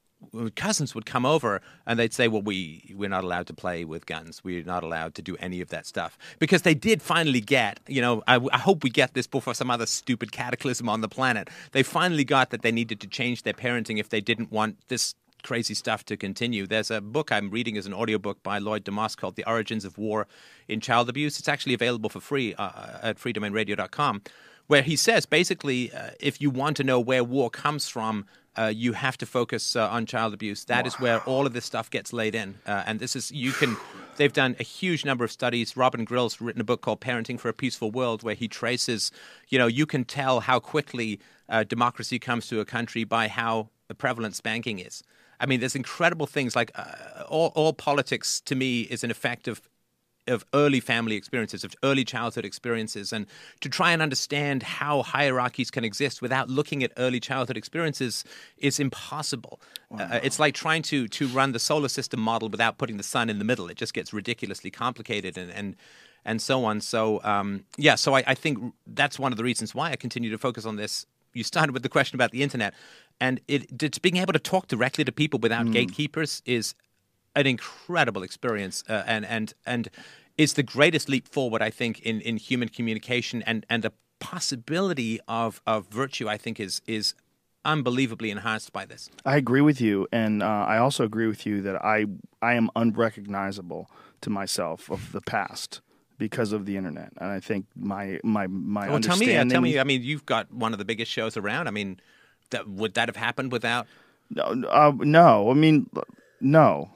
cousins would come over and they'd say, "Well, we we're not allowed to play with guns. We're not allowed to do any of that stuff." Because they did finally get, you know, I, I hope we get this before some other stupid cataclysm on the planet. They finally got that they needed to change their parenting if they didn't want this crazy stuff to continue. There's a book I'm reading as an audiobook by Lloyd deMause called The Origins of War in Child Abuse. It's actually available for free uh, at freedomainradio.com where he says basically uh, if you want to know where war comes from uh, you have to focus uh, on child abuse. That is where all of this stuff gets laid in, uh, and this is you can. They've done a huge number of studies. Robin Grille's written a book called "Parenting for a Peaceful World," where he traces. You know, you can tell how quickly uh, democracy comes to a country by how prevalent spanking is. I mean, there's incredible things like uh, all, all politics to me is an effect of early family experiences, of early childhood experiences, and to try and understand how hierarchies can exist without looking at early childhood experiences is impossible. Uh, it's like trying to to run the solar system model without putting the sun in the middle. It just gets ridiculously complicated and and and so on. So um, yeah, so I, I think that's one of the reasons why I continue to focus on this. You started with the question about the internet, and it it's being able to talk directly to people without gatekeepers is an incredible experience uh, and and and is the greatest leap forward I think in, in human communication and and the possibility of, of virtue I think is is unbelievably enhanced by this. I agree with you, and uh, I also agree with you that I I am unrecognizable to myself of the past because of the internet, and I think my my my Well, tell me, uh, tell me. I mean, you've got one of the biggest shows around. I mean, that, would that have happened without? No, uh, no. I mean, no.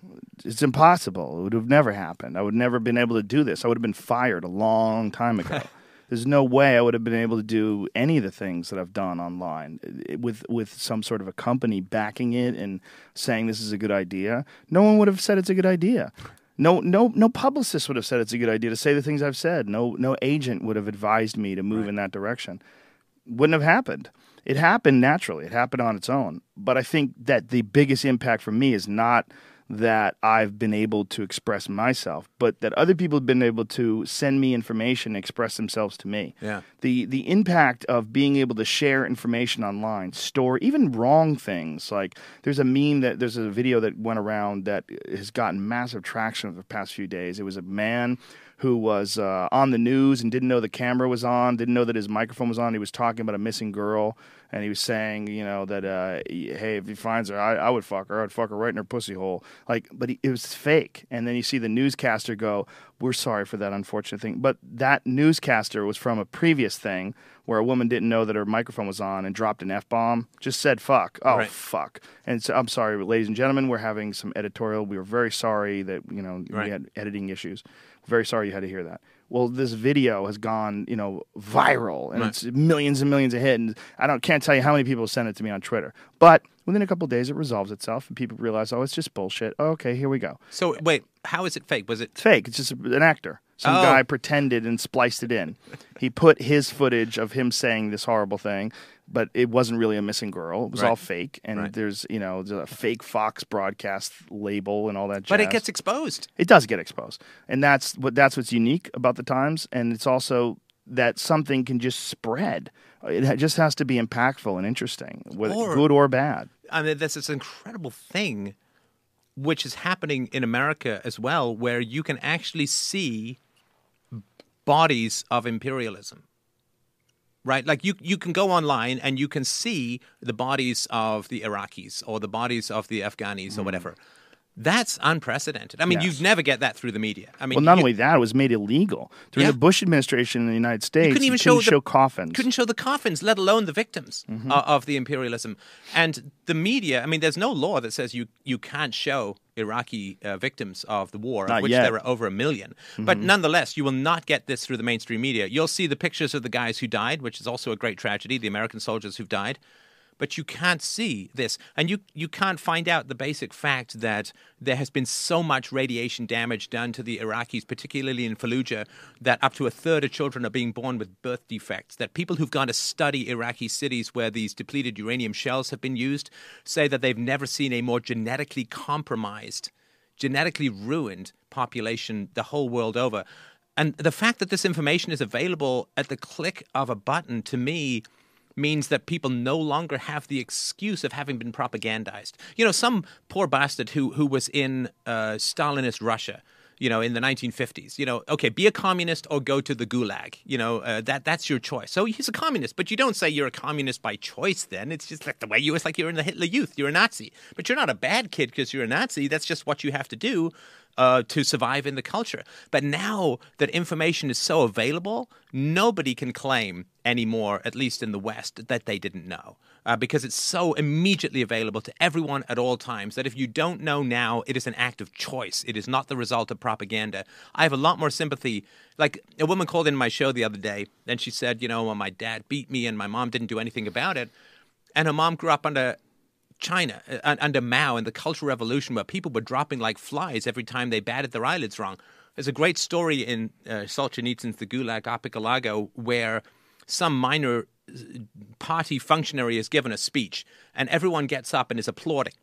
It's impossible. It would have never happened. I would never have been able to do this. I would have been fired a long time ago. *laughs* There's no way I would have been able to do any of the things that I've done online eh, with with some sort of a company backing it and saying this is a good idea. No one would have said it's a good idea. No, no, no publicist would have said it's a good idea to say the things I've said. No, no agent would have advised me to move in that direction wouldn't have happened. It happened naturally. It happened on its own. But I think that the biggest impact for me is not that I've been able to express myself, but that other people have been able to send me information, express themselves to me. Yeah. The the impact of being able to share information online, store even wrong things. Like there's a meme that there's a video that went around that has gotten massive traction over the past few days. It was a man who was uh, on the news and didn't know the camera was on, didn't know that his microphone was on. He was talking about a missing girl, and he was saying, you know, that uh, hey, if he finds her, I, I would fuck her. I'd fuck her right in her pussy hole. Like, but he, it was fake. And then you see the newscaster go, "We're sorry for that unfortunate thing." But that newscaster was from a previous thing where a woman didn't know that her microphone was on and dropped an f bomb. Just said "fuck." Oh Right. fuck. And so I'm sorry, ladies and gentlemen. We're having some editorial. We were very sorry that you know Right. we had editing issues. Very sorry you had to hear that. Well, this video has gone, you know, viral, and Right. it's millions and millions of hits. And I don't can't tell you how many people sent it to me on Twitter. But within a couple of days, it resolves itself, and people realize, oh, it's just bullshit. Oh, okay, here we go. So wait, how is it fake? Was it? Fake. It's just an actor. Some Oh. guy pretended and spliced it in. He put his footage of him saying this horrible thing, but it wasn't really a missing girl. It was Right. all fake. And Right. there's, you know, there's a fake Fox broadcast label and all that. But it gets exposed. It does get exposed, and that's what that's what's unique about the Times, and it's also that something can just spread. It just has to be impactful and interesting, whether Or- good or bad. I mean, there's this incredible thing which is happening in America as well, where you can actually see bodies of imperialism. Right? Like you, you can go online and you can see the bodies of the Iraqis or the bodies of the Afghanis or whatever. That's unprecedented. I mean, Yes. you'd never get that through the media. I mean, Well, not you- only that, it was made illegal during Yeah. the Bush administration in the United States. you couldn't even couldn't show, the, coffins. Couldn't show the coffins, let alone the victims Mm-hmm. o- of the imperialism. And the media. I mean, there's no law that says you you can't show Iraqi uh, victims of the war, of which yet. there are over a 1000000 But Mm-hmm. nonetheless, you will not get this through the mainstream media. You'll see the pictures of the guys who died, which is also a great tragedy. The American soldiers who've died. But you can't see this, and you you can't find out the basic fact that there has been so much radiation damage done to the Iraqis, particularly in Fallujah, that up to a third of children are being born with birth defects. That people who've gone to study Iraqi cities where these depleted uranium shells have been used say that they've never seen a more genetically compromised, genetically ruined population the whole world over. And the fact that this information is available at the click of a button to me means that people no longer have the excuse of having been propagandized. You know, some poor bastard who who was in uh, Stalinist Russia. You know, in the 1950s. You know, okay, be a communist or go to the gulag. You know, uh, that that's your choice. So he's a communist, but you don't say you're a communist by choice. Then it's just like the way you. It's like you're in the Hitler Youth. You're a Nazi, but you're not a bad kid because you're a Nazi. That's just what you have to do uh, to survive in the culture. But now that information is so available, nobody can claim anymore, at least in the West, that they didn't know. Uh, because it's so immediately available to everyone at all times that if you don't know now, it is an act of choice. It is not the result of propaganda. I have a lot more sympathy. Like a woman called in my show the other day, and she said, you know, well, my dad beat me and my mom didn't do anything about it. And her mom grew up under China uh, under Mao and the Cultural Revolution, where people were dropping like flies every time they batted their eyelids wrong. There's a great story in uh, Solzhenitsyn's The Gulag Archipelago where some minor uh, party functionary is given a speech, and everyone gets up and is applauding.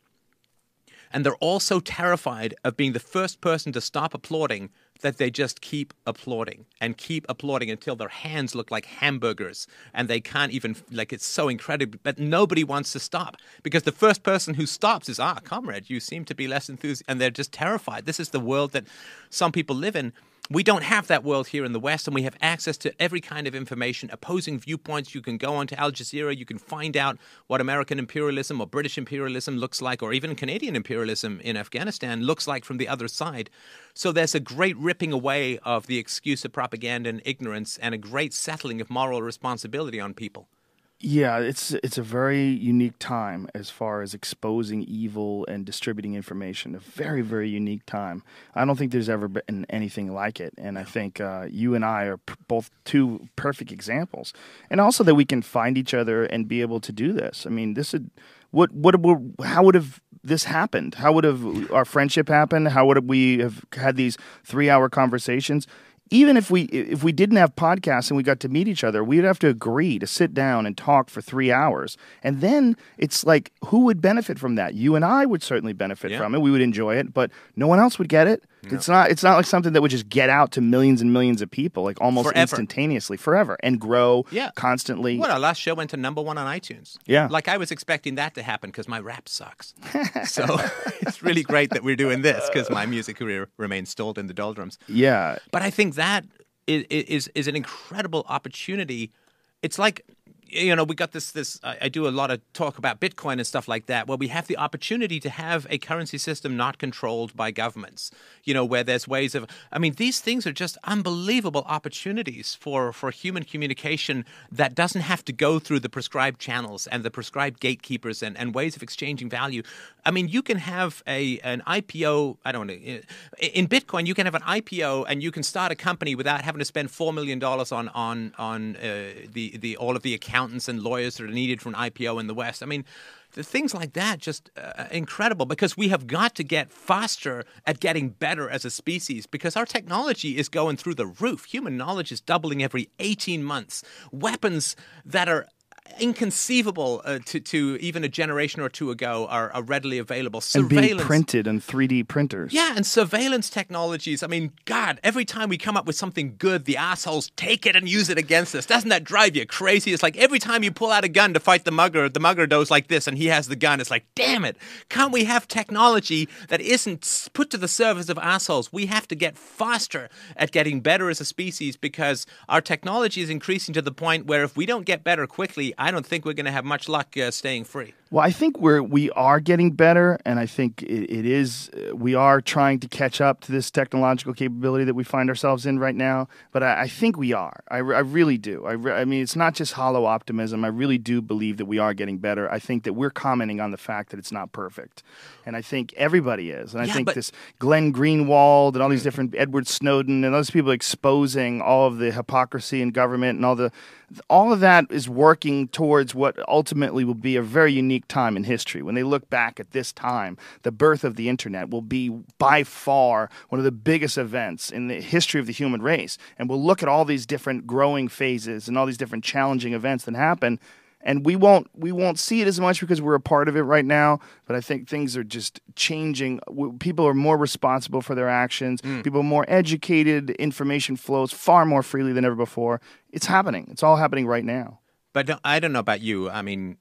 And they're all so terrified of being the first person to stop applauding that they just keep applauding and keep applauding until their hands look like hamburgers and they can't even, like, it's so incredible. But nobody wants to stop because the first person who stops is, ah, comrade, you seem to be less enthused And they're just terrified. This is the world that some people live in. We don't have that world here in the West, and we have access to every kind of information, opposing viewpoints. You can go onto Al Jazeera, you can find out what American imperialism or British imperialism looks like, or even Canadian imperialism in Afghanistan looks like from the other side. So there's a great ripping away of the excuse of propaganda and ignorance, and a great settling of moral responsibility on people. Yeah, it's it's a very unique time as far as exposing evil and distributing information. A very very unique time. I don't think there's ever been anything like it, and I think uh, you and I are both two perfect examples. And also that we can find each other and be able to do this. I mean, this would what what would how would have this happened? How would have our friendship happened? How would we have had these three hour conversations? Even if we if we didn't have podcasts and we got to meet each other, we'd have to agree to sit down and talk for three hours. And then it's like, who would benefit from that? You and I would certainly benefit Yeah. from it. We would enjoy it, but no one else would get it. It's not. It's not like something that would just get out to millions and millions of people, like almost Forever. instantaneously, forever, and grow Yeah. constantly. Well, our last show went to number one on iTunes. Yeah. Like I was expecting that to happen because my rap sucks. *laughs* so *laughs* it's really great that we're doing this because my music career remains stalled in the doldrums. Yeah, But I think that is is, is an incredible opportunity. It's like you know we got this this I, I do a lot of talk about Bitcoin and stuff like that where we have the opportunity to have a currency system not controlled by governments. You know where there's ways of I mean these things are just unbelievable opportunities for for human communication that doesn't have to go through the prescribed channels and the prescribed gatekeepers and, and ways of exchanging value. I mean you can have a an IPO I don't know in Bitcoin you can have an IPO and you can start a company without having to spend four million dollars on on on uh, the the all of the accountants and lawyers that are needed for an IPO in the West. I mean. The things like that just uh, incredible because we have got to get faster at getting better as a species because our technology is going through the roof. Human knowledge is doubling every 18 months. Weapons that are inconceivable uh, to, to even a generation or two ago are, are readily available. and being printed on 3D printers. yeah, and surveillance technologies. I mean, God, every time we come up with something good, the assholes take it and use it against us. Doesn't that drive you crazy? It's like every time you pull out a gun to fight the mugger, the mugger goes like this and he has the gun. It's like, damn it. Can't we have technology that isn't put to the service of assholes? We have to get faster at getting better as a species because our technology is increasing to the point where if we don't get better quickly, I don't think we're going to have much luck uh, staying free. Well, I think we're we are getting better, and I think it, it is. uh, We are trying to catch up to this technological capability that we find ourselves in right now. But I, I think we are. I, I really do. I, re- I mean, it's not just hollow optimism. I really do believe that we are getting better. I think that we're commenting on the fact that it's not perfect, and I think everybody is. And I Yeah, think but- this Glenn Greenwald and all these different Edward Snowden and all these people exposing all of the hypocrisy in government and all the all of that is working towards what ultimately will be a very unique time in history. When they look back at this time, the birth of the internet will be by far one of the biggest events in the history of the human race. And we'll look at all these different growing phases and all these different challenging events that happen and we won't we won't see it as much because we're a part of it right now. But I think things are just changing. People are more responsible for their actions. Hmm. People are more educated. Information flows far more freely than ever before. It's happening. It's all happening right now. But I don't know about you. I mean,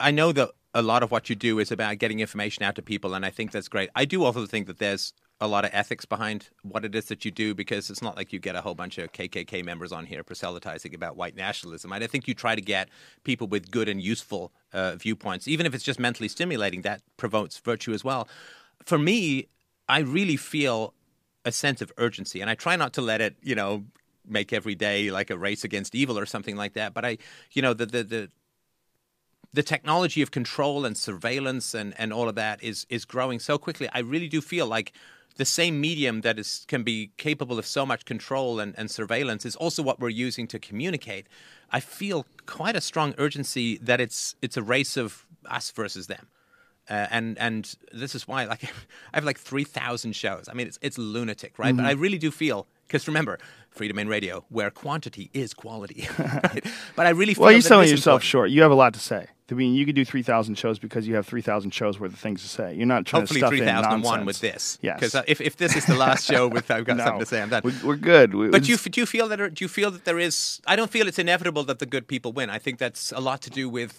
I know that a lot of what you do is about getting information out to people, and I think that's great. I do also think that there's a lot of ethics behind what it is that you do because it's not like you get a whole bunch of KKK members on here proselytizing about white nationalism. And I think you try to get people with good and useful uh, viewpoints, even if it's just mentally stimulating, that promotes virtue as well. For me, I really feel a sense of urgency, and I try not to let it, you know, make every day like a race against evil or something like that. But I, you know, the the the the technology of control and surveillance and, and all of that is is growing so quickly. I really do feel like the same medium that is can be capable of so much control and, and surveillance is also what we're using to communicate. I feel quite a strong urgency that it's it's a race of us versus them. Uh, and and this is why like *laughs* I have like three thousand shows. I mean, it's it's lunatic, right? Mm-hmm. But I really do feel because remember, Freedomain Radio, where quantity is quality. *laughs* right? But I really feel Well, you're selling yourself important. short. You have a lot to say. I mean, you could do three thousand shows because you have three thousand shows worth of things to say. You're not trying Hopefully, to stuff three in thousand and nonsense. with this. Yes. Because uh, if if this is the last show with I've got *laughs* No, something to say, I'm done. we- We're good. We- But do you, do you feel that do you feel that there is? I don't feel it's inevitable that the good people win. I think that's a lot to do with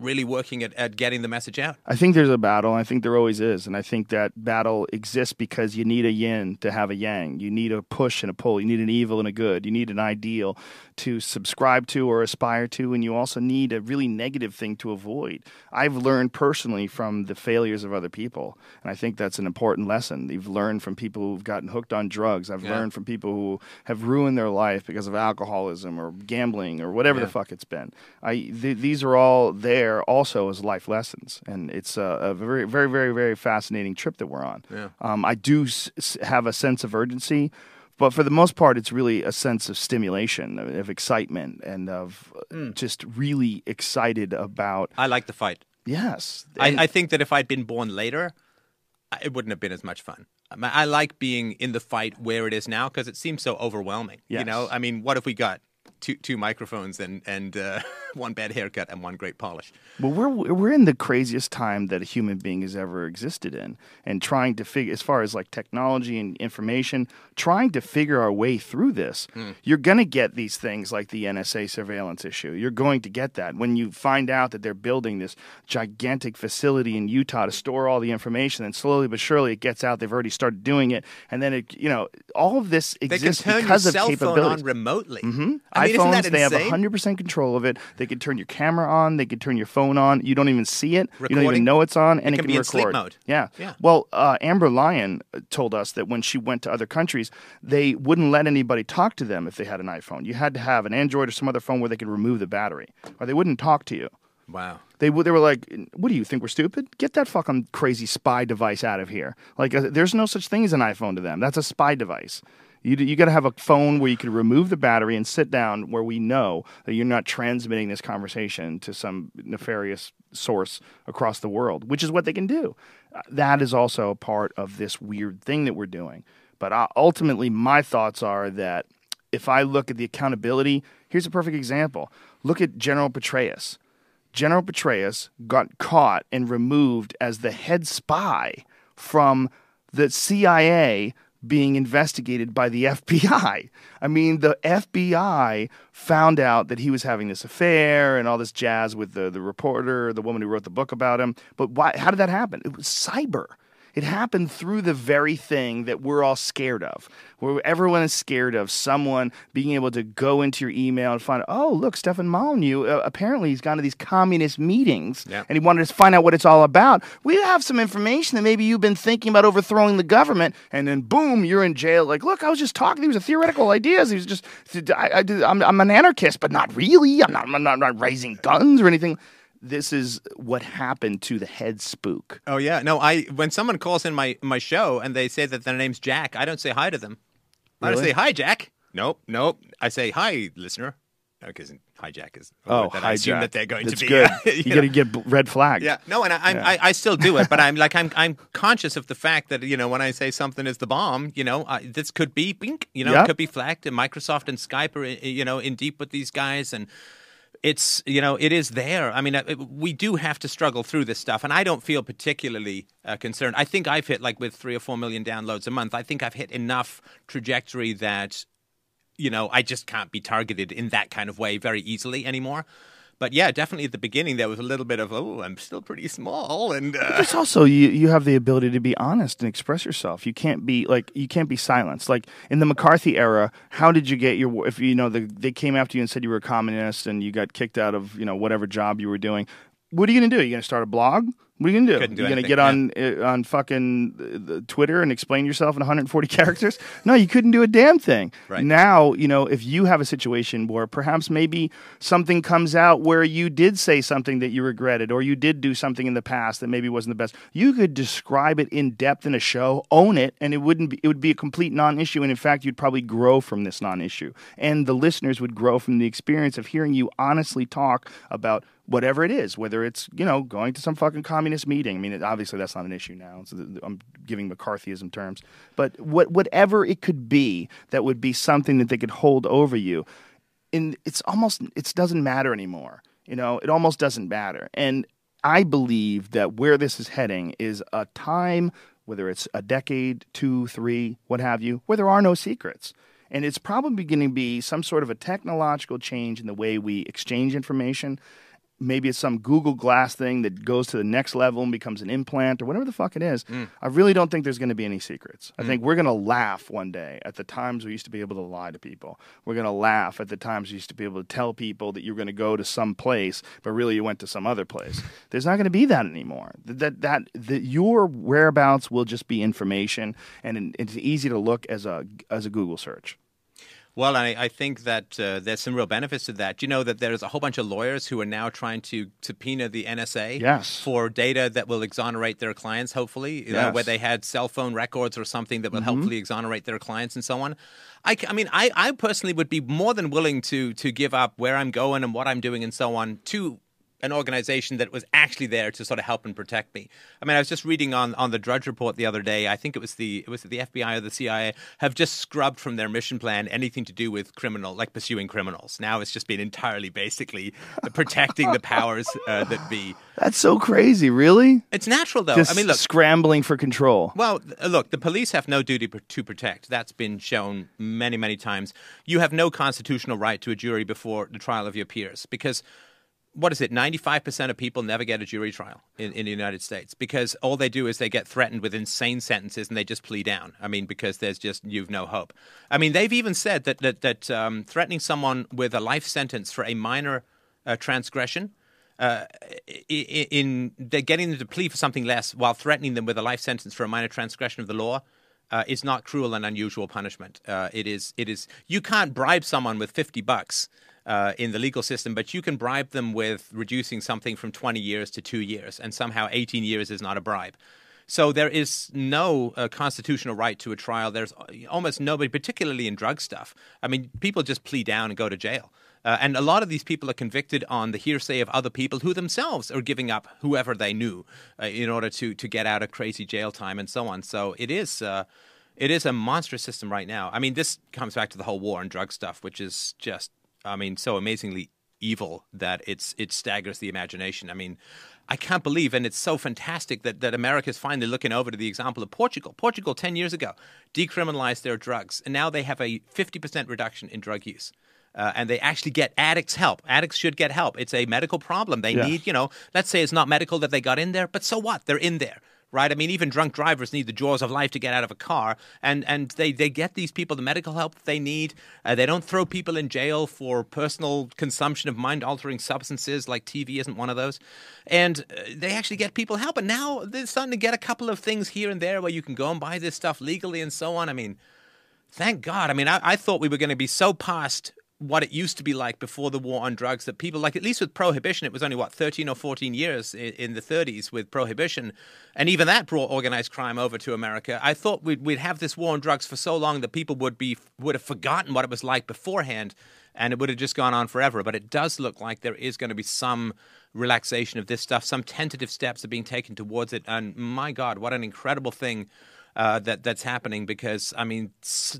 really working at, at getting the message out. I think there's a battle. I think there always is, and I think that battle exists because you need a yin to have a yang. You need a push and a pull. You need an evil and a good. You need an ideal to subscribe to or aspire to, and you also need a really negative thing to avoid. I've learned personally from the failures of other people, and I think that's an important lesson. You've learned from people who've gotten hooked on drugs. I've Yeah. learned from people who have ruined their life because of alcoholism or gambling or whatever the fuck it's been. I th- these are all there also as life lessons, and it's a, a very, very, very, very fascinating trip that we're on. Yeah. Um, I do s- have a sense of urgency, but for the most part, it's really a sense of stimulation, of, of excitement, and of Hmm. just really excited about. I like the fight. Yes, I, and- I think that if I'd been born later, it wouldn't have been as much fun. I, like being in the fight where it is now because it seems so overwhelming. You know, I mean, what have we got two two microphones and and uh, *laughs* one bad haircut and one great polish? Well, we're we're in the craziest time that a human being has ever existed in, and trying to figure, as far as like technology and information, trying to figure our way through this. You're gonna get these things like the NSA surveillance issue. You're going to get that when you find out that they're building this gigantic facility in Utah to store all the information, and slowly but surely it gets out. They've already started doing it, and then it, you know, all of this They can exists because of cell phone capabilities. on remotely. Mm-hmm. I mean, isn't iPhones, that they have 100% control of it. They can turn your camera on. They can turn your phone on. You don't even see it. You don't even know it's on, and It it, can be in record. sleep mode. Yeah. Yeah. Well, uh, Amber Lyon uh, told us that when she went to other countries, they wouldn't let anybody talk to them if they had an iPhone. You had to have an Android or some other phone where they could remove the battery, or they wouldn't talk to you. Wow. They they were like, "What do you think we're stupid? Get that fucking crazy spy device out of here!" Like, uh, there's no such thing as an iPhone to them. That's a spy device. You you got to have a phone where you can remove the battery and sit down where we know that you're not transmitting this conversation to some nefarious source across the world, which is what they can do. Uh, That is also a part of this weird thing that we're doing. But uh, ultimately, my thoughts are that if I look at the accountability, here's a perfect example. Look at General Petraeus. General Petraeus got caught and removed as the head spy from the CIA being investigated by the *laughs* FBI. I mean, the FBI found out that he was having this affair and all this jazz with the, the reporter, the woman who wrote the book about him. But why, how did that happen? It was cyber. It happened through the very thing that we're all scared of. Where everyone is scared of someone being able to go into your email and find, oh, look, Stefan Molyneux, uh, apparently he's gone to these communist meetings Yeah. and he wanted to find out what it's all about. We have some information that maybe you've been thinking about overthrowing the government, and then boom, you're in jail. Like, look, I was just talking. These were theoretical ideas. He was just, I, I, am I'm an anarchist, but not really. I'm not, I'm not, I'm not raising guns or anything. This is what happened to the head spook. Oh yeah, no. I when someone calls in my my show and they say that their name's Jack, I don't say hi to them. I don't say hi, Jack. Nope, nope. I say hi, listener. Because hi, Jack is Oh, that hi, I assume Jack. that they're going That's to *laughs* be. good. you know. got to get red flagged. Yeah, no, and I, I'm I, I still do it, but I'm *laughs* like I'm I'm conscious of the fact that you know when I say something is the bomb, you know, I, this could be bink, you know, Yep. it could be flagged, and Microsoft and Skype are you know in deep with these guys, and it's you know it is there. I mean, uh, we do have to struggle through this stuff, and I don't feel particularly uh, concerned. I think I've hit like with three or four million downloads a month. I think I've hit enough trajectory that you know, I just can't be targeted in that kind of way very easily anymore. But yeah, definitely at the beginning there was a little bit of oh, I'm still pretty small, and uh, It's also you you have the ability to be honest and express yourself. You can't be like you can't be silenced. Like in the McCarthy era, how did you get your if you know the, they came after you and said you were a communist and you got kicked out of you know whatever job you were doing? What are you gonna do? Are you gonna start a blog? What are you gonna do? Do you gonna get on uh, on fucking uh, the Twitter and explain yourself in 140 *laughs* characters? No, you couldn't do a damn thing. Right. Now, you know, if you have a situation where perhaps maybe something comes out where you did say something that you regretted or you did do something in the past that maybe wasn't the best, you could describe it in depth in a show, own it, and it wouldn't be, it would be a complete non-issue and in fact you'd probably grow from this non-issue. And the listeners would grow from the experience of hearing you honestly talk about whatever it is, whether it's you know going to some fucking communist meeting. I mean, obviously that's not an issue now. So I'm giving McCarthyism terms, but what whatever it could be that would be something that they could hold over you, and it's almost it doesn't matter anymore. You know, it almost doesn't matter. And I believe that where this is heading is a time, whether it's a decade, two, three, what have you, where there are no secrets. And it's probably going to be some sort of a technological change in the way we exchange information. Maybe it's some Google Glass thing that goes to the next level and becomes an implant or whatever the fuck it is. Mm. I really don't think there's going to be any secrets. I mm. think we're going to laugh one day at the times we used to be able to lie to people. We're going to laugh at the times we used to be able to tell people that you're going to go to some place, but really you went to some other place. *laughs* There's not going to be that anymore. That that that your whereabouts will just be information, and it's easy to look as a as a Google search. Well, I, I think that uh, there's some real benefits to that. You know that there's a whole bunch of lawyers who are now trying to subpoena the NSA Yes. for data that will exonerate their clients, hopefully, you know, Mm-hmm. where they had cell phone records or something that will hopefully exonerate their clients and so on. I mean, I, I personally would be more than willing to to give up where I'm going and what I'm doing and so on to an organization that was actually there to sort of help and protect me. I mean, I was just reading on, on the Drudge Report the other day. I think it was the it was the FBI or the CIA have just scrubbed from their mission plan anything to do with criminal, like pursuing criminals. Now it's just been entirely, basically, protecting the powers uh, that be. That's so crazy, really. It's natural, though. Just I mean, look, scrambling for control. well, look, the police have no duty to protect. That's been shown many, many times. You have no constitutional right to a jury before the trial of your peers because. What is it? 95% of people never get a jury trial in, in the United States because all they do is they get threatened with insane sentences and they just plea down. I mean, because there's just, you've no hope. I mean, they've even said that, that, that um, threatening someone with a life sentence for a minor uh, transgression uh, in they're getting them to plea for something less while threatening them with a life sentence for a minor transgression of the law uh, is not cruel and unusual punishment. Uh, it is. It is. You can't bribe someone with fifty bucks. Uh, in the legal system, but you can bribe them with reducing something from 20 years to two years, and somehow 18 years is not a bribe. So there is no uh, constitutional right to a trial. There's almost nobody, particularly in drug stuff. I mean, people just plea down and go to jail. Uh, and a lot of these people are convicted on the hearsay of other people who themselves are giving up whoever they knew uh, in order to to get out of crazy jail time and so on. So it is uh, it is a monstrous system right now. I mean, this comes back to the whole war and drug stuff, which is just I mean so amazingly evil that it's it staggers the imagination. I mean, I can't believe, and it's so fantastic that, that America is finally looking over to the example of Portugal. Portugal, 10 years ago, decriminalized their drugs, and now they have a 50% reduction in drug use. Uh, and they actually get addicts help. Addicts should get help. It's a medical problem. They Yeah. need, you know, let's say it's not medical that they got in there, but so what? They're in there. Right? I mean, even drunk drivers need the jaws of life to get out of a car, and and they, they get these people the medical help they need. Uh, they don't throw people in jail for personal consumption of mind altering substances, like TV isn't one of those, and uh, they actually get people help. And now they're starting to get a couple of things here and there where you can go and buy this stuff legally and so on. I mean. Thank God. I mean, I, I thought we were going to be so past what it used to be like before the war on drugs that people like at least with prohibition it was only what 13 or 14 years in, in, the 30s with prohibition. And even that brought organized crime over to america. I thought we'd, we'd have this war on drugs for so long that people would be would have forgotten what it was like beforehand and it would have just gone on forever. But it does look like there is going to be some relaxation of this stuff. Some tentative steps are being taken towards it. And my god what an incredible thing uh, that that's happening because I mean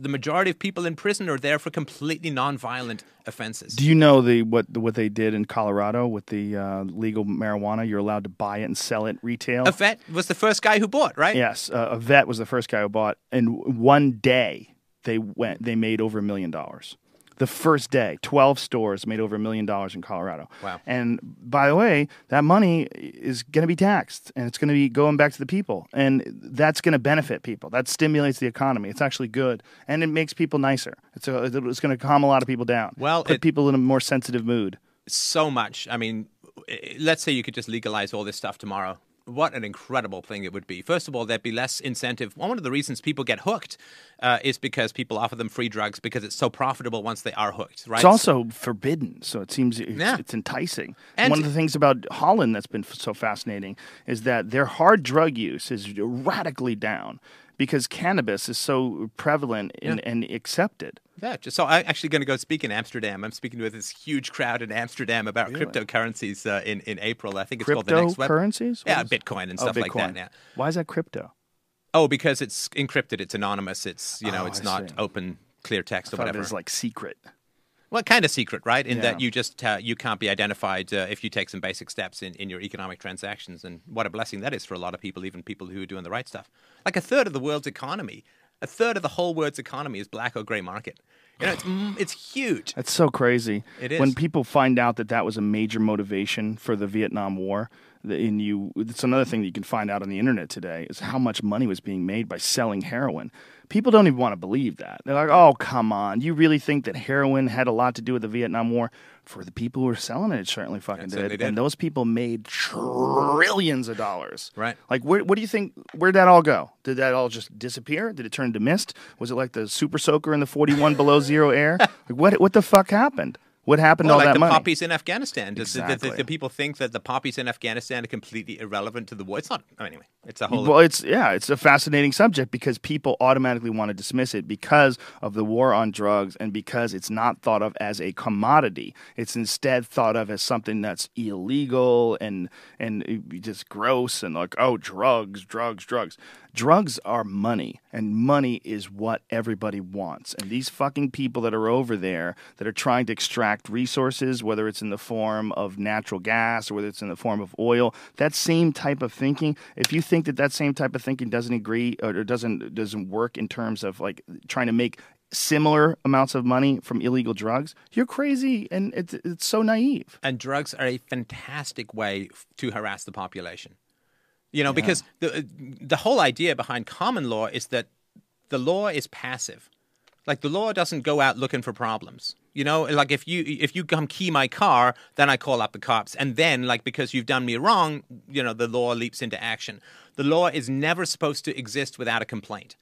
the majority of people in prison are there for completely nonviolent offenses. Do you know the what what they did in Colorado with the uh, legal marijuana? You're allowed to buy it and sell it retail. A vet was the first guy who bought, right? Yes, uh, a vet was the first guy who bought. and one day, they went. They made over a million dollars the first day. 12 stores made over a million dollars in Colorado. Wow. And by the way, that money is going to be taxed and it's going to be going back to the people. And that's going to benefit people. That stimulates the economy. It's actually good. And it makes people nicer. It's, a, it's going to calm a lot of people down. Well, put it, people in a more sensitive mood. So much. I mean, let's say you could just legalize all this stuff tomorrow what an incredible thing it would be. First of all, there'd be less incentive. One of the reasons people get hooked uh, is because people offer them free drugs because it's so profitable once they are hooked. Right? It's also forbidden, so it seems it's, yeah. it's enticing. And one of the things about Holland that's been so fascinating is that their hard drug use is radically down because cannabis is so prevalent and, yeah. and accepted. Yeah, just so I'm actually going to go speak in Amsterdam. I'm speaking with this huge crowd in Amsterdam about really? cryptocurrencies uh, in in April. I think it's called the next web. Currencies? Yeah, Bitcoin and oh, stuff Bitcoin. like that. Yeah. Why is that crypto? Oh, because it's encrypted. It's anonymous. It's you know, oh, it's I not see. open, clear text or whatever. It's like secret. Well, kind of secret, right? In Yeah. that you just uh, you can't be identified uh, if you take some basic steps in, in your economic transactions, and what a blessing that is for a lot of people, even people who are doing the right stuff. Like a third of the world's economy, a third of the whole world's economy is black or gray market. You know, it's it's huge. That's so crazy. It is. When people find out that that was a major motivation for the Vietnam War, and you, it's another thing that you can find out on the internet today is how much money was being made by selling heroin. People don't even want to believe that. They're like, "Oh, come on! You really think that heroin had a lot to do with the Vietnam War?" For the people who were selling it, it certainly fucking did. did. And those people made trillions of dollars. Right. Like, where, what do you think? Where'd that all go? Did that all just disappear? Did it turn to mist? Was it like the super soaker in the 41 below zero air? *laughs* Like, what, what the fuck happened? What happened Well, to all like that the money? poppies in Afghanistan. Does the, the, Exactly. the people think that the poppies in Afghanistan are completely irrelevant to the war? It's not. Anyway, it's a whole. Well, it's yeah, it's a fascinating subject because people automatically want to dismiss it because of the war on drugs and because it's not thought of as a commodity. It's instead thought of as something that's illegal and and uh, just gross and like oh drugs, drugs, drugs. Drugs are money, and money is what everybody wants. And these fucking people that are over there that are trying to extract resources, whether it's in the form of natural gas or whether it's in the form of oil, that same type of thinking. If you think that that same type of thinking doesn't agree or doesn't doesn't work in terms of like trying to make similar amounts of money from illegal drugs, you're crazy, and it's it's so naive. and drugs are a fantastic way to harass the population. You know, because the uh, the whole idea behind common law is that the law is passive. Like the law doesn't go out looking for problems. You know, like if you if you come key my car, then I call up the cops, and then like because you've done me wrong, you know, the law leaps into action. The law is never supposed to exist without a complaint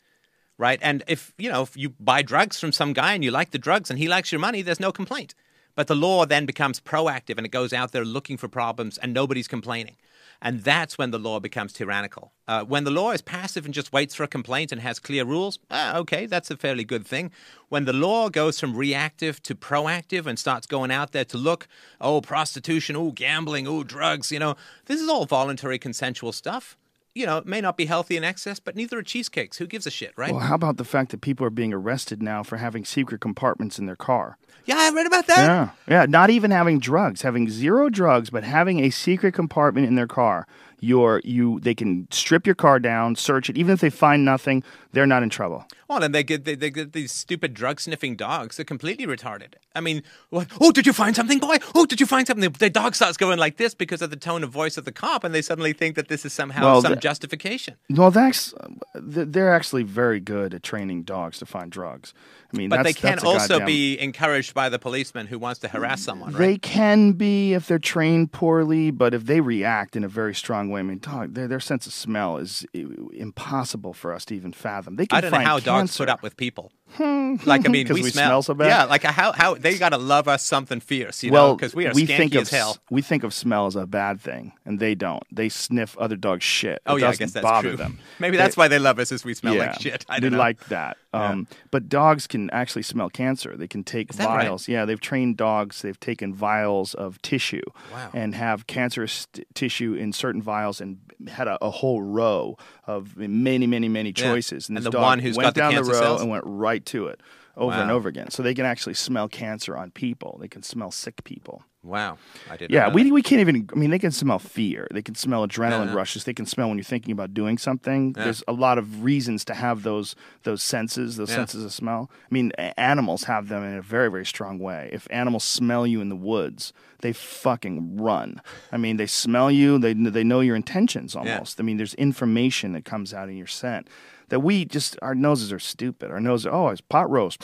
right? And if you know if you buy drugs from some guy and you like the drugs and he likes your money, there's no complaint. But the law then becomes proactive and it goes out there looking for problems and nobody's complaining. And that's when the law becomes tyrannical. Uh, when the law is passive and just waits for a complaint and has clear rules, ah, okay, that's a fairly good thing. When the law goes from reactive to proactive and starts going out there to look, oh, prostitution, oh, gambling, oh, drugs, you know, this is all voluntary consensual stuff. You know, it may not be healthy in excess, but neither are cheesecakes. Who gives a shit, right? Well, how about the fact that people are being arrested now for having secret compartments in their car? Yeah, I read about that. Yeah, yeah. Not even having drugs, having zero drugs, but having a secret compartment in their car. you're you they can strip your car down, search it. Even if they find nothing, they're not in trouble. Well, and they get they, they get these stupid drug sniffing dogs. They're completely retarded. I mean, what? Oh, did you find something, boy? Oh, did you find something? The, the dog starts going like this because of the tone of voice of the cop, and they suddenly think that this is somehow Well, some the- justification. Well, that's they're actually very good at training dogs to find drugs. I mean, But that's, they can also goddamn- be encouraged by the policeman who wants to harass someone, right? They can be if they're trained poorly, but if they react in a very strong way, I mean, dog, their, their sense of smell is impossible for us to even fathom. They can I don't know find how dogs. Put up with people. Like I mean, *laughs* we, we smell so bad? Yeah, like how how they got to love us something fierce, you know, well, because we are we think of as hell. we think of smell as a bad thing, and they don't. They sniff other dogs' shit. Oh yeah, I guess that's bother true. them. *laughs* Maybe They- that's why they love us, is we smell yeah, like shit. I don't know. like that. Um, But dogs can actually smell cancer. They can take that right? vials. Yeah, they've trained dogs. They've taken vials of tissue Wow. and have cancerous t- tissue in certain vials and had a, a whole row of many, many, many Yeah. choices. And the dog one who's went got the down cancer the row cells? and went right to it over and over again. So they can actually smell cancer on people. They can smell sick people. Wow, I didn't. Yeah, we, we can't even. I mean, they can smell fear. They can smell adrenaline Yeah. rushes. They can smell when you're thinking about doing something. Yeah. There's a lot of reasons to have those those senses, those Yeah. senses of smell. I mean, animals have them in a very very strong way. If animals smell you in the woods, they fucking run. I mean, they smell you. They they know your intentions almost. I mean, there's information that comes out in your scent. That we just our noses are stupid. Our noses, oh, it's pot roast.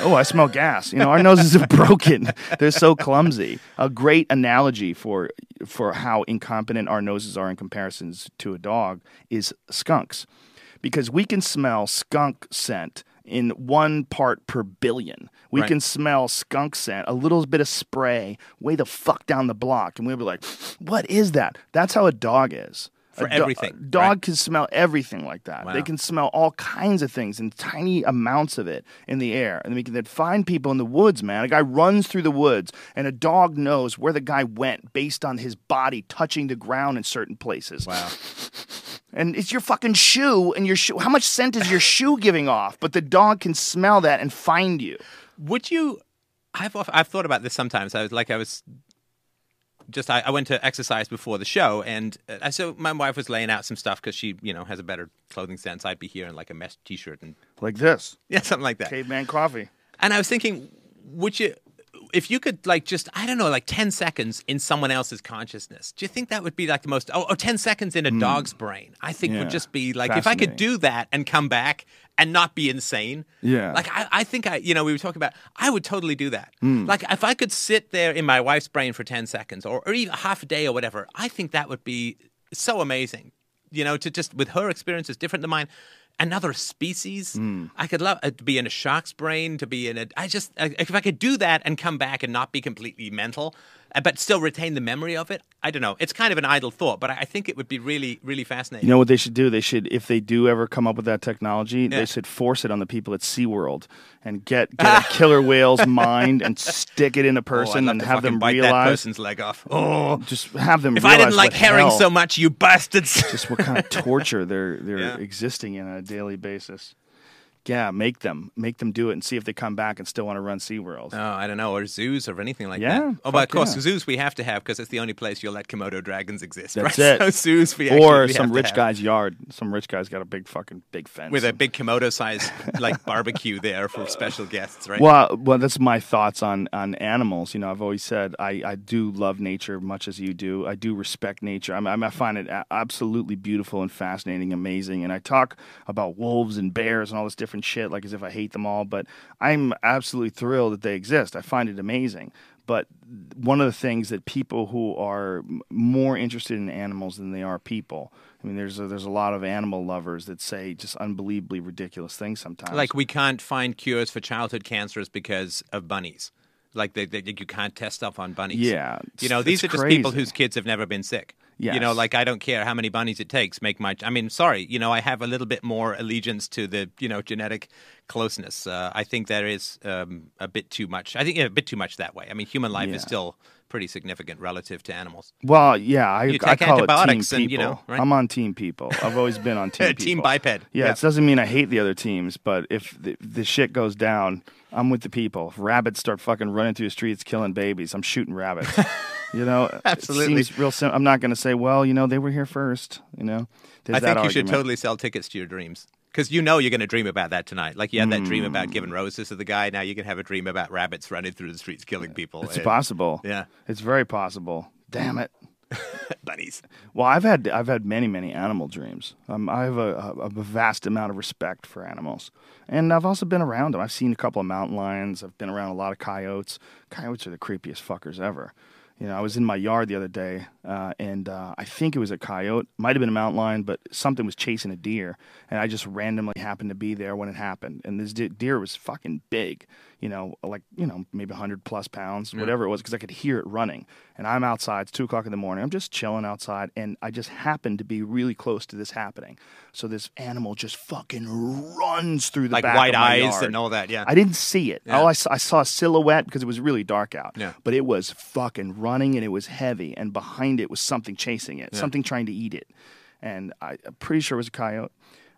Oh, I smell gas. You know, our noses are *laughs* broken. They're so clumsy. A great analogy for for how incompetent our noses are in comparisons to a dog is skunks, because we can smell skunk scent in one part per billion. We Right. can smell skunk scent, a little bit of spray, way the fuck down the block, and we'll be like, "What is that?" That's how a dog is. For do- everything, dog right? can smell everything like that. They can smell all kinds of things in tiny amounts of it in the air. And we can then find people in the woods, man. A guy runs through the woods and a dog knows where the guy went based on his body touching the ground in certain places. Wow. *laughs* And it's your fucking shoe and your shoe. How much scent is your shoe giving off? But the dog can smell that and find you. Would you? I've I've thought about this sometimes. I was like I was just I, I went to exercise before the show, and uh, so my wife was laying out some stuff because she you know has a better clothing sense. I'd be here in like a mesh t-shirt and Like this. *laughs* yeah something like that. Caveman coffee. And I was thinking, would you? If you could, like, just, I don't know, like 10 seconds in someone else's consciousness, do you think that would be like the most, oh, or 10 seconds in a dog's brain? I think. Yeah. would just be like, if I could do that and come back and not be insane. Yeah. Like, I, I think I, you know, we were talking about, I would totally do that. Hmm. Like, if I could sit there in my wife's brain for 10 seconds or, or even half a day or whatever, I think that would be so amazing. You know, to just, with her experiences different than mine, another species. Hmm. I could love uh, to be in a shark's brain, to be in a. I just uh, if I could do that and come back and not be completely mental, Uh, but still retain the memory of it. I don't know. It's kind of an idle thought, but I think it would be really, really fascinating. You know what they should do? They should, if they do ever come up with that technology, Yeah. they should force it on the people at SeaWorld and get, get a *laughs* killer whale's mind and stick it in a Oh, person love and have them bite that realize. person's leg off. Oh, Just have them. if I didn't like herring hell- so much, you bastards. just what kind of torture they're they're *laughs* Yeah. existing in on a daily basis. Yeah, make them make them do it and see if they come back and still want to run SeaWorld. Oh, I don't know, or zoos or anything like Yeah, that. Oh, but of course, yeah. zoos we have to have because it's the only place you'll let Komodo dragons exist. That's *laughs* right? it. So zoos we or some rich have. guy's yard. Some rich guy's got a big fucking big fence with a big Komodo size *laughs* like barbecue there for special guests, right? Well, well, that's my thoughts on on animals. You know, I've always said I, I do love nature much as you do. I do respect nature. I, mean, I find it absolutely beautiful and fascinating, amazing. And I talk about wolves and bears and all this different shit, like as if I hate them all. But I'm absolutely thrilled that they exist. I find it amazing. But one of the things that people who are more interested in animals than they are people. I mean, there's a, there's a lot of animal lovers that say just unbelievably ridiculous things sometimes. Like we can't find cures for childhood cancers because of bunnies. Like they, they, you can't test stuff on bunnies. Yeah, you know these are just people whose kids have never been sick. you know, like I don't care how many bunnies it takes. Make my. I mean, sorry, you know, I have a little bit more allegiance to the you know genetic closeness. Uh, I think there is um, a bit too much. I think yeah, a bit too much that way. I mean, human life is still pretty significant relative to animals. Well, yeah, I, You I take call it team antibiotics and, you know, right? I'm on team people. I've always been on *laughs* team people. Team biped. Yeah, Yeah. it doesn't mean I hate the other teams, but if the, the shit goes down, I'm with the people. If rabbits start fucking running through the streets killing babies, I'm shooting rabbits. *laughs* you know, Absolutely. It seems real. Sim- I'm not going to say, well, you know, they were here first. You know, There's I think you should totally sell tickets to your dreams. Because you know you're going to dream about that tonight. Like you had that dream about Mm. giving roses to the guy. Now you can have a dream about rabbits running through the streets killing people. It's Uh, possible. Yeah. it's very possible. Damn it. *laughs* Bunnies. Well, I've had I've had many many animal dreams. Um, I have a, a, a vast amount of respect for animals, and I've also been around them. I've seen a couple of mountain lions. I've been around a lot of coyotes. Coyotes are the creepiest fuckers ever. You know, I was in my yard the other day, uh, and uh, I think it was a coyote. Might have been a mountain lion, but something was chasing a deer, and I just randomly happened to be there when it happened. And this de- deer was fucking big. You know, like you know, maybe hundred plus pounds, whatever it was, because I could hear it running. And I'm outside. It's two o'clock in the morning. I'm just chilling outside, and I just happened to be really close to this happening. So this animal just fucking runs through the Like back white of my eyes yard. and all that. Yeah. I didn't see it. Yeah. All I saw, I saw a silhouette because it was really dark out. Yeah. But it was fucking running and it was heavy, and behind it was something chasing it, something trying to eat it, and I, I'm pretty sure it was a coyote.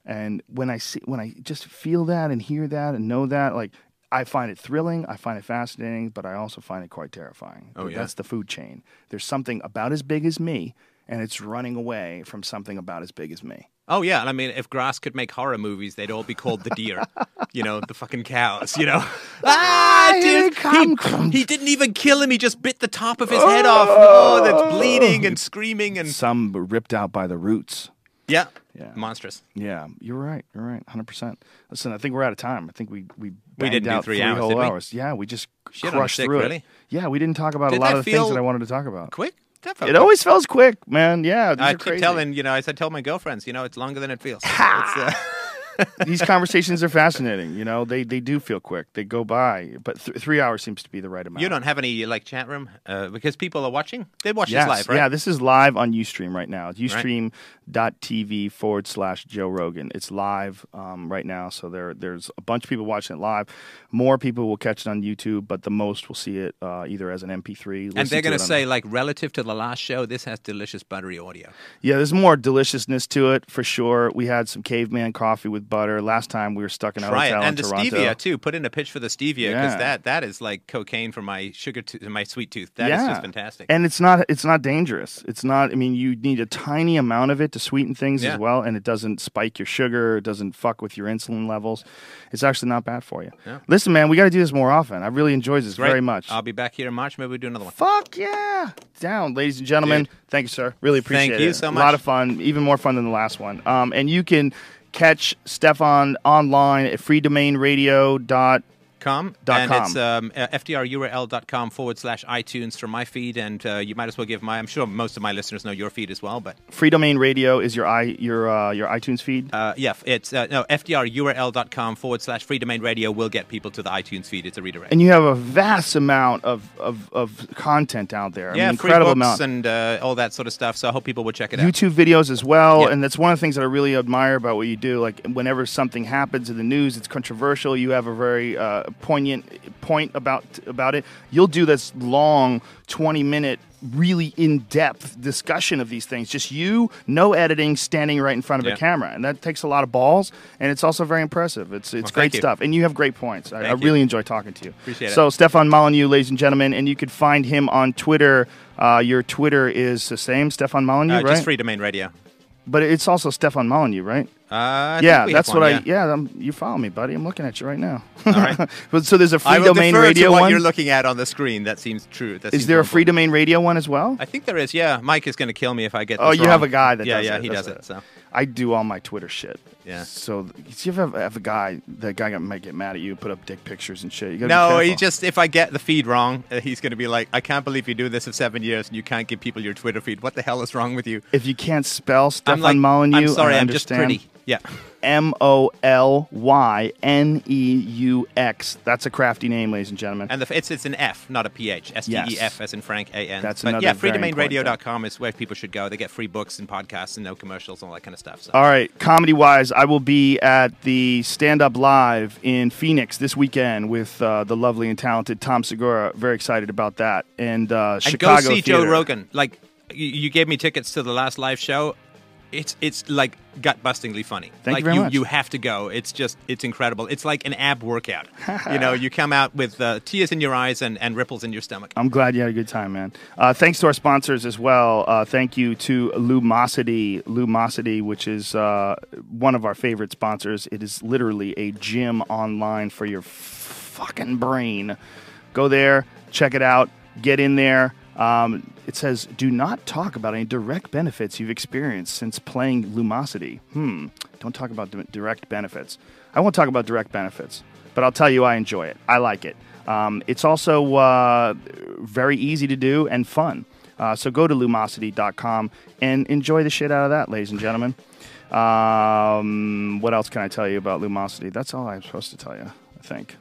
And when I see, when I just feel that and hear that and know that, like I find it thrilling, I find it fascinating, but I also find it quite terrifying. Oh, yeah. That's the food chain. There's something about as big as me, and it's running away from something about as big as me. Oh yeah, and I mean, if grass could make horror movies, they'd all be called the deer. *laughs* you know, the fucking cows. You know, ah, here dude, it come, come. he, he didn't even kill him. He just bit the top of his head off. Oh, that's bleeding and screaming and Some were ripped out by the roots. yeah, Yeah. monstrous. Yeah, you're right. You're right. Hundred percent. Listen, I think we're out of time. I think we we We didn't do out three hours, whole hours. Yeah, we just Shit crushed stick, through really? it. Yeah, we didn't talk about Did a lot that of the things that I wanted to talk about. Quick. That felt It quick. always feels quick, man. Yeah, I keep crazy. telling you know, as I tell my girlfriends, you know, it's longer than it feels. Uh, These conversations are fascinating. You know, they they do feel quick. They go by, but th- three hours seems to be the right amount. you don't have any like chat room uh, because people are watching. They watch Yes, this live, right? yeah. This is live on UStream right now. It's ustream.tv forward slash Joe Rogan. It's live um, right now, so there there's a bunch of people watching it live. More people will catch it on YouTube, but the most will see it uh, either as an MP3. and they're going to say, like, relative to the last show, this has delicious buttery audio. yeah, there's more deliciousness to it for sure. We had some caveman coffee with butter last time. We were stuck in a Try it, hotel and the Toronto. stevia too. Put in a pitch for the stevia because Yeah. that that is like cocaine for my sugar, to- my sweet tooth. That is just fantastic. And it's not it's not dangerous. It's not I mean you need a tiny amount of it to sweeten things Yeah. as well and it doesn't spike your sugar, it doesn't fuck with your insulin levels. It's actually not bad for you. Listen man, we got to do this more often. I really enjoyed this Great. very much. I'll be back here in March. Maybe we do another one. Fuck yeah. Down, ladies and gentlemen. Thank you, sir. Really appreciate Thank it. you so much. A much. lot of fun, even more fun than the last one. Um, and you can catch Stefan online at freedomainradio.com. Com, Dot and com. it's um, uh, fdrurl.com forward slash iTunes for my feed, and uh, you might as well give my. I'm sure most of my listeners know your feed as well, but Freedomain Radio is your i your uh, your iTunes feed. uh, yeah, it's uh, no fdrurl.com forward slash freedomain radio will get people to the iTunes feed. It's a redirect. and you have a vast amount of, of, of content out there. I yeah, mean, incredible books amount. and uh, all that sort of stuff. So I hope people will check it out. YouTube videos as well, Yeah. and that's one of the things that I really admire about what you do. Like whenever something happens in the news, it's controversial. You have a very uh, poignant point about about it. You'll do this long, twenty minute, really in depth discussion of these things. Just you, no editing, standing right in front of Yeah. a camera, and that takes a lot of balls. And it's also very impressive. It's it's Well, great stuff, and you have great points. I, I really enjoy talking to you. Appreciate it. so Stefan Molyneux, ladies and gentlemen, and you could find him on Twitter. Uh, your Twitter is the same, Stefan Molyneux, uh, right? Just freedomain radio. But it's also Stefan Molyneux, right? Uh, yeah, that's have what one, I. Yeah, I'm, you follow me, buddy. I'm looking at you right now. All right. *laughs* So there's a freedomain radio to what one. you're looking at on the screen. That seems true. That is seems there a freedomain radio one as well? I think there is. Yeah, Mike is going to kill me if I get. oh, you have a guy that Yeah, does yeah, it. he does it. So I do all my Twitter shit. Yeah. So you ever have a guy? That guy might get mad at you, put up dick pictures and shit. No, he just if I get the feed wrong, uh, he's going to be like, "I can't believe you do this for seven years and you can't give people your Twitter feed. What the hell is wrong with you?" If you can't spell Stefan I'm like, Molyneux, I'm sorry, I I'm just pretty. Yeah. M O L Y N E U X. That's a crafty name, ladies and gentlemen. And the, it's it's an F, not a PH. S T E as in Frank A N. That's but another yeah, freedomainradio.com is where people should go. They get free books and podcasts and no commercials and all that kind of stuff. So. All right, comedy wise, I will be at the Stand Up Live in Phoenix this weekend with uh, the lovely and talented Tom Segura. Very excited about that. And, uh, and Chicago go see Joe Rogan. Like you gave me tickets to the last live show. It's it's like gut bustingly funny. Thank you like very much. You have to go. It's just it's incredible. It's like an ab workout. *laughs* you know, you come out with uh, tears in your eyes and, and ripples in your stomach. I'm glad you had a good time, man. Uh, thanks to our sponsors as well. Uh, thank you to Lumosity, Lumosity, which is uh, one of our favorite sponsors. It is literally a gym online for your fucking brain. Go there, check it out, get in there. Um, it says, do not talk about any direct benefits you've experienced since playing Lumosity. Hmm, don't talk about direct benefits. I won't talk about direct benefits, but I'll tell you I enjoy it. I like it. Um, it's also uh, very easy to do and fun. Uh, so go to lumosity.com and enjoy the shit out of that, ladies and gentlemen. Um, what else can I tell you about Lumosity? That's all I'm supposed to tell you, I think.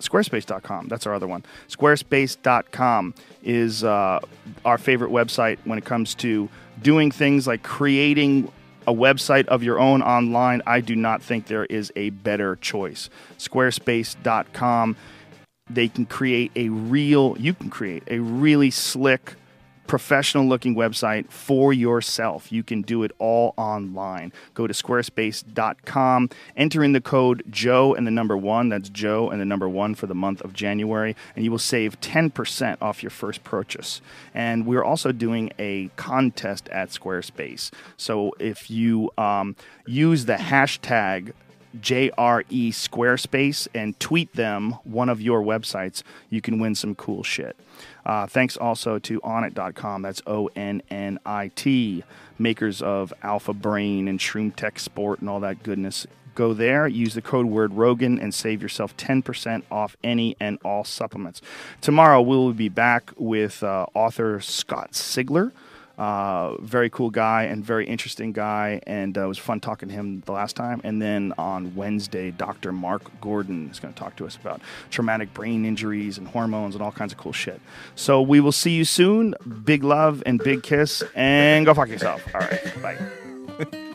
Squarespace.com. That's our other one. Squarespace.com is uh, our favorite website when it comes to doing things like creating a website of your own online. I do not think there is a better choice. Squarespace.com. They can create a real, you can create a really slick, professional looking website for yourself. You can do it all online. Go to squarespace.com, enter in the code Joe and the number one. That's Joe and the number one for the month of January, and you will save 10% off your first purchase. And we're also doing a contest at Squarespace. So if you um, use the hashtag JRE Squarespace and tweet them one of your websites, you can win some cool shit. Uh, thanks also to Onnit.com. That's O N N I T, makers of Alpha Brain and Shroom Tech Sport and all that goodness. Go there, use the code word Rogan, and save yourself 10% off any and all supplements. Tomorrow, we will be back with uh, author Scott Sigler. Uh, very cool guy and very interesting guy, and uh, it was fun talking to him the last time. And then on Wednesday, Dr. Mark Gordon is going to talk to us about traumatic brain injuries and hormones and all kinds of cool shit. So we will see you soon. Big love and big kiss, and go fuck yourself. All right, bye. *laughs*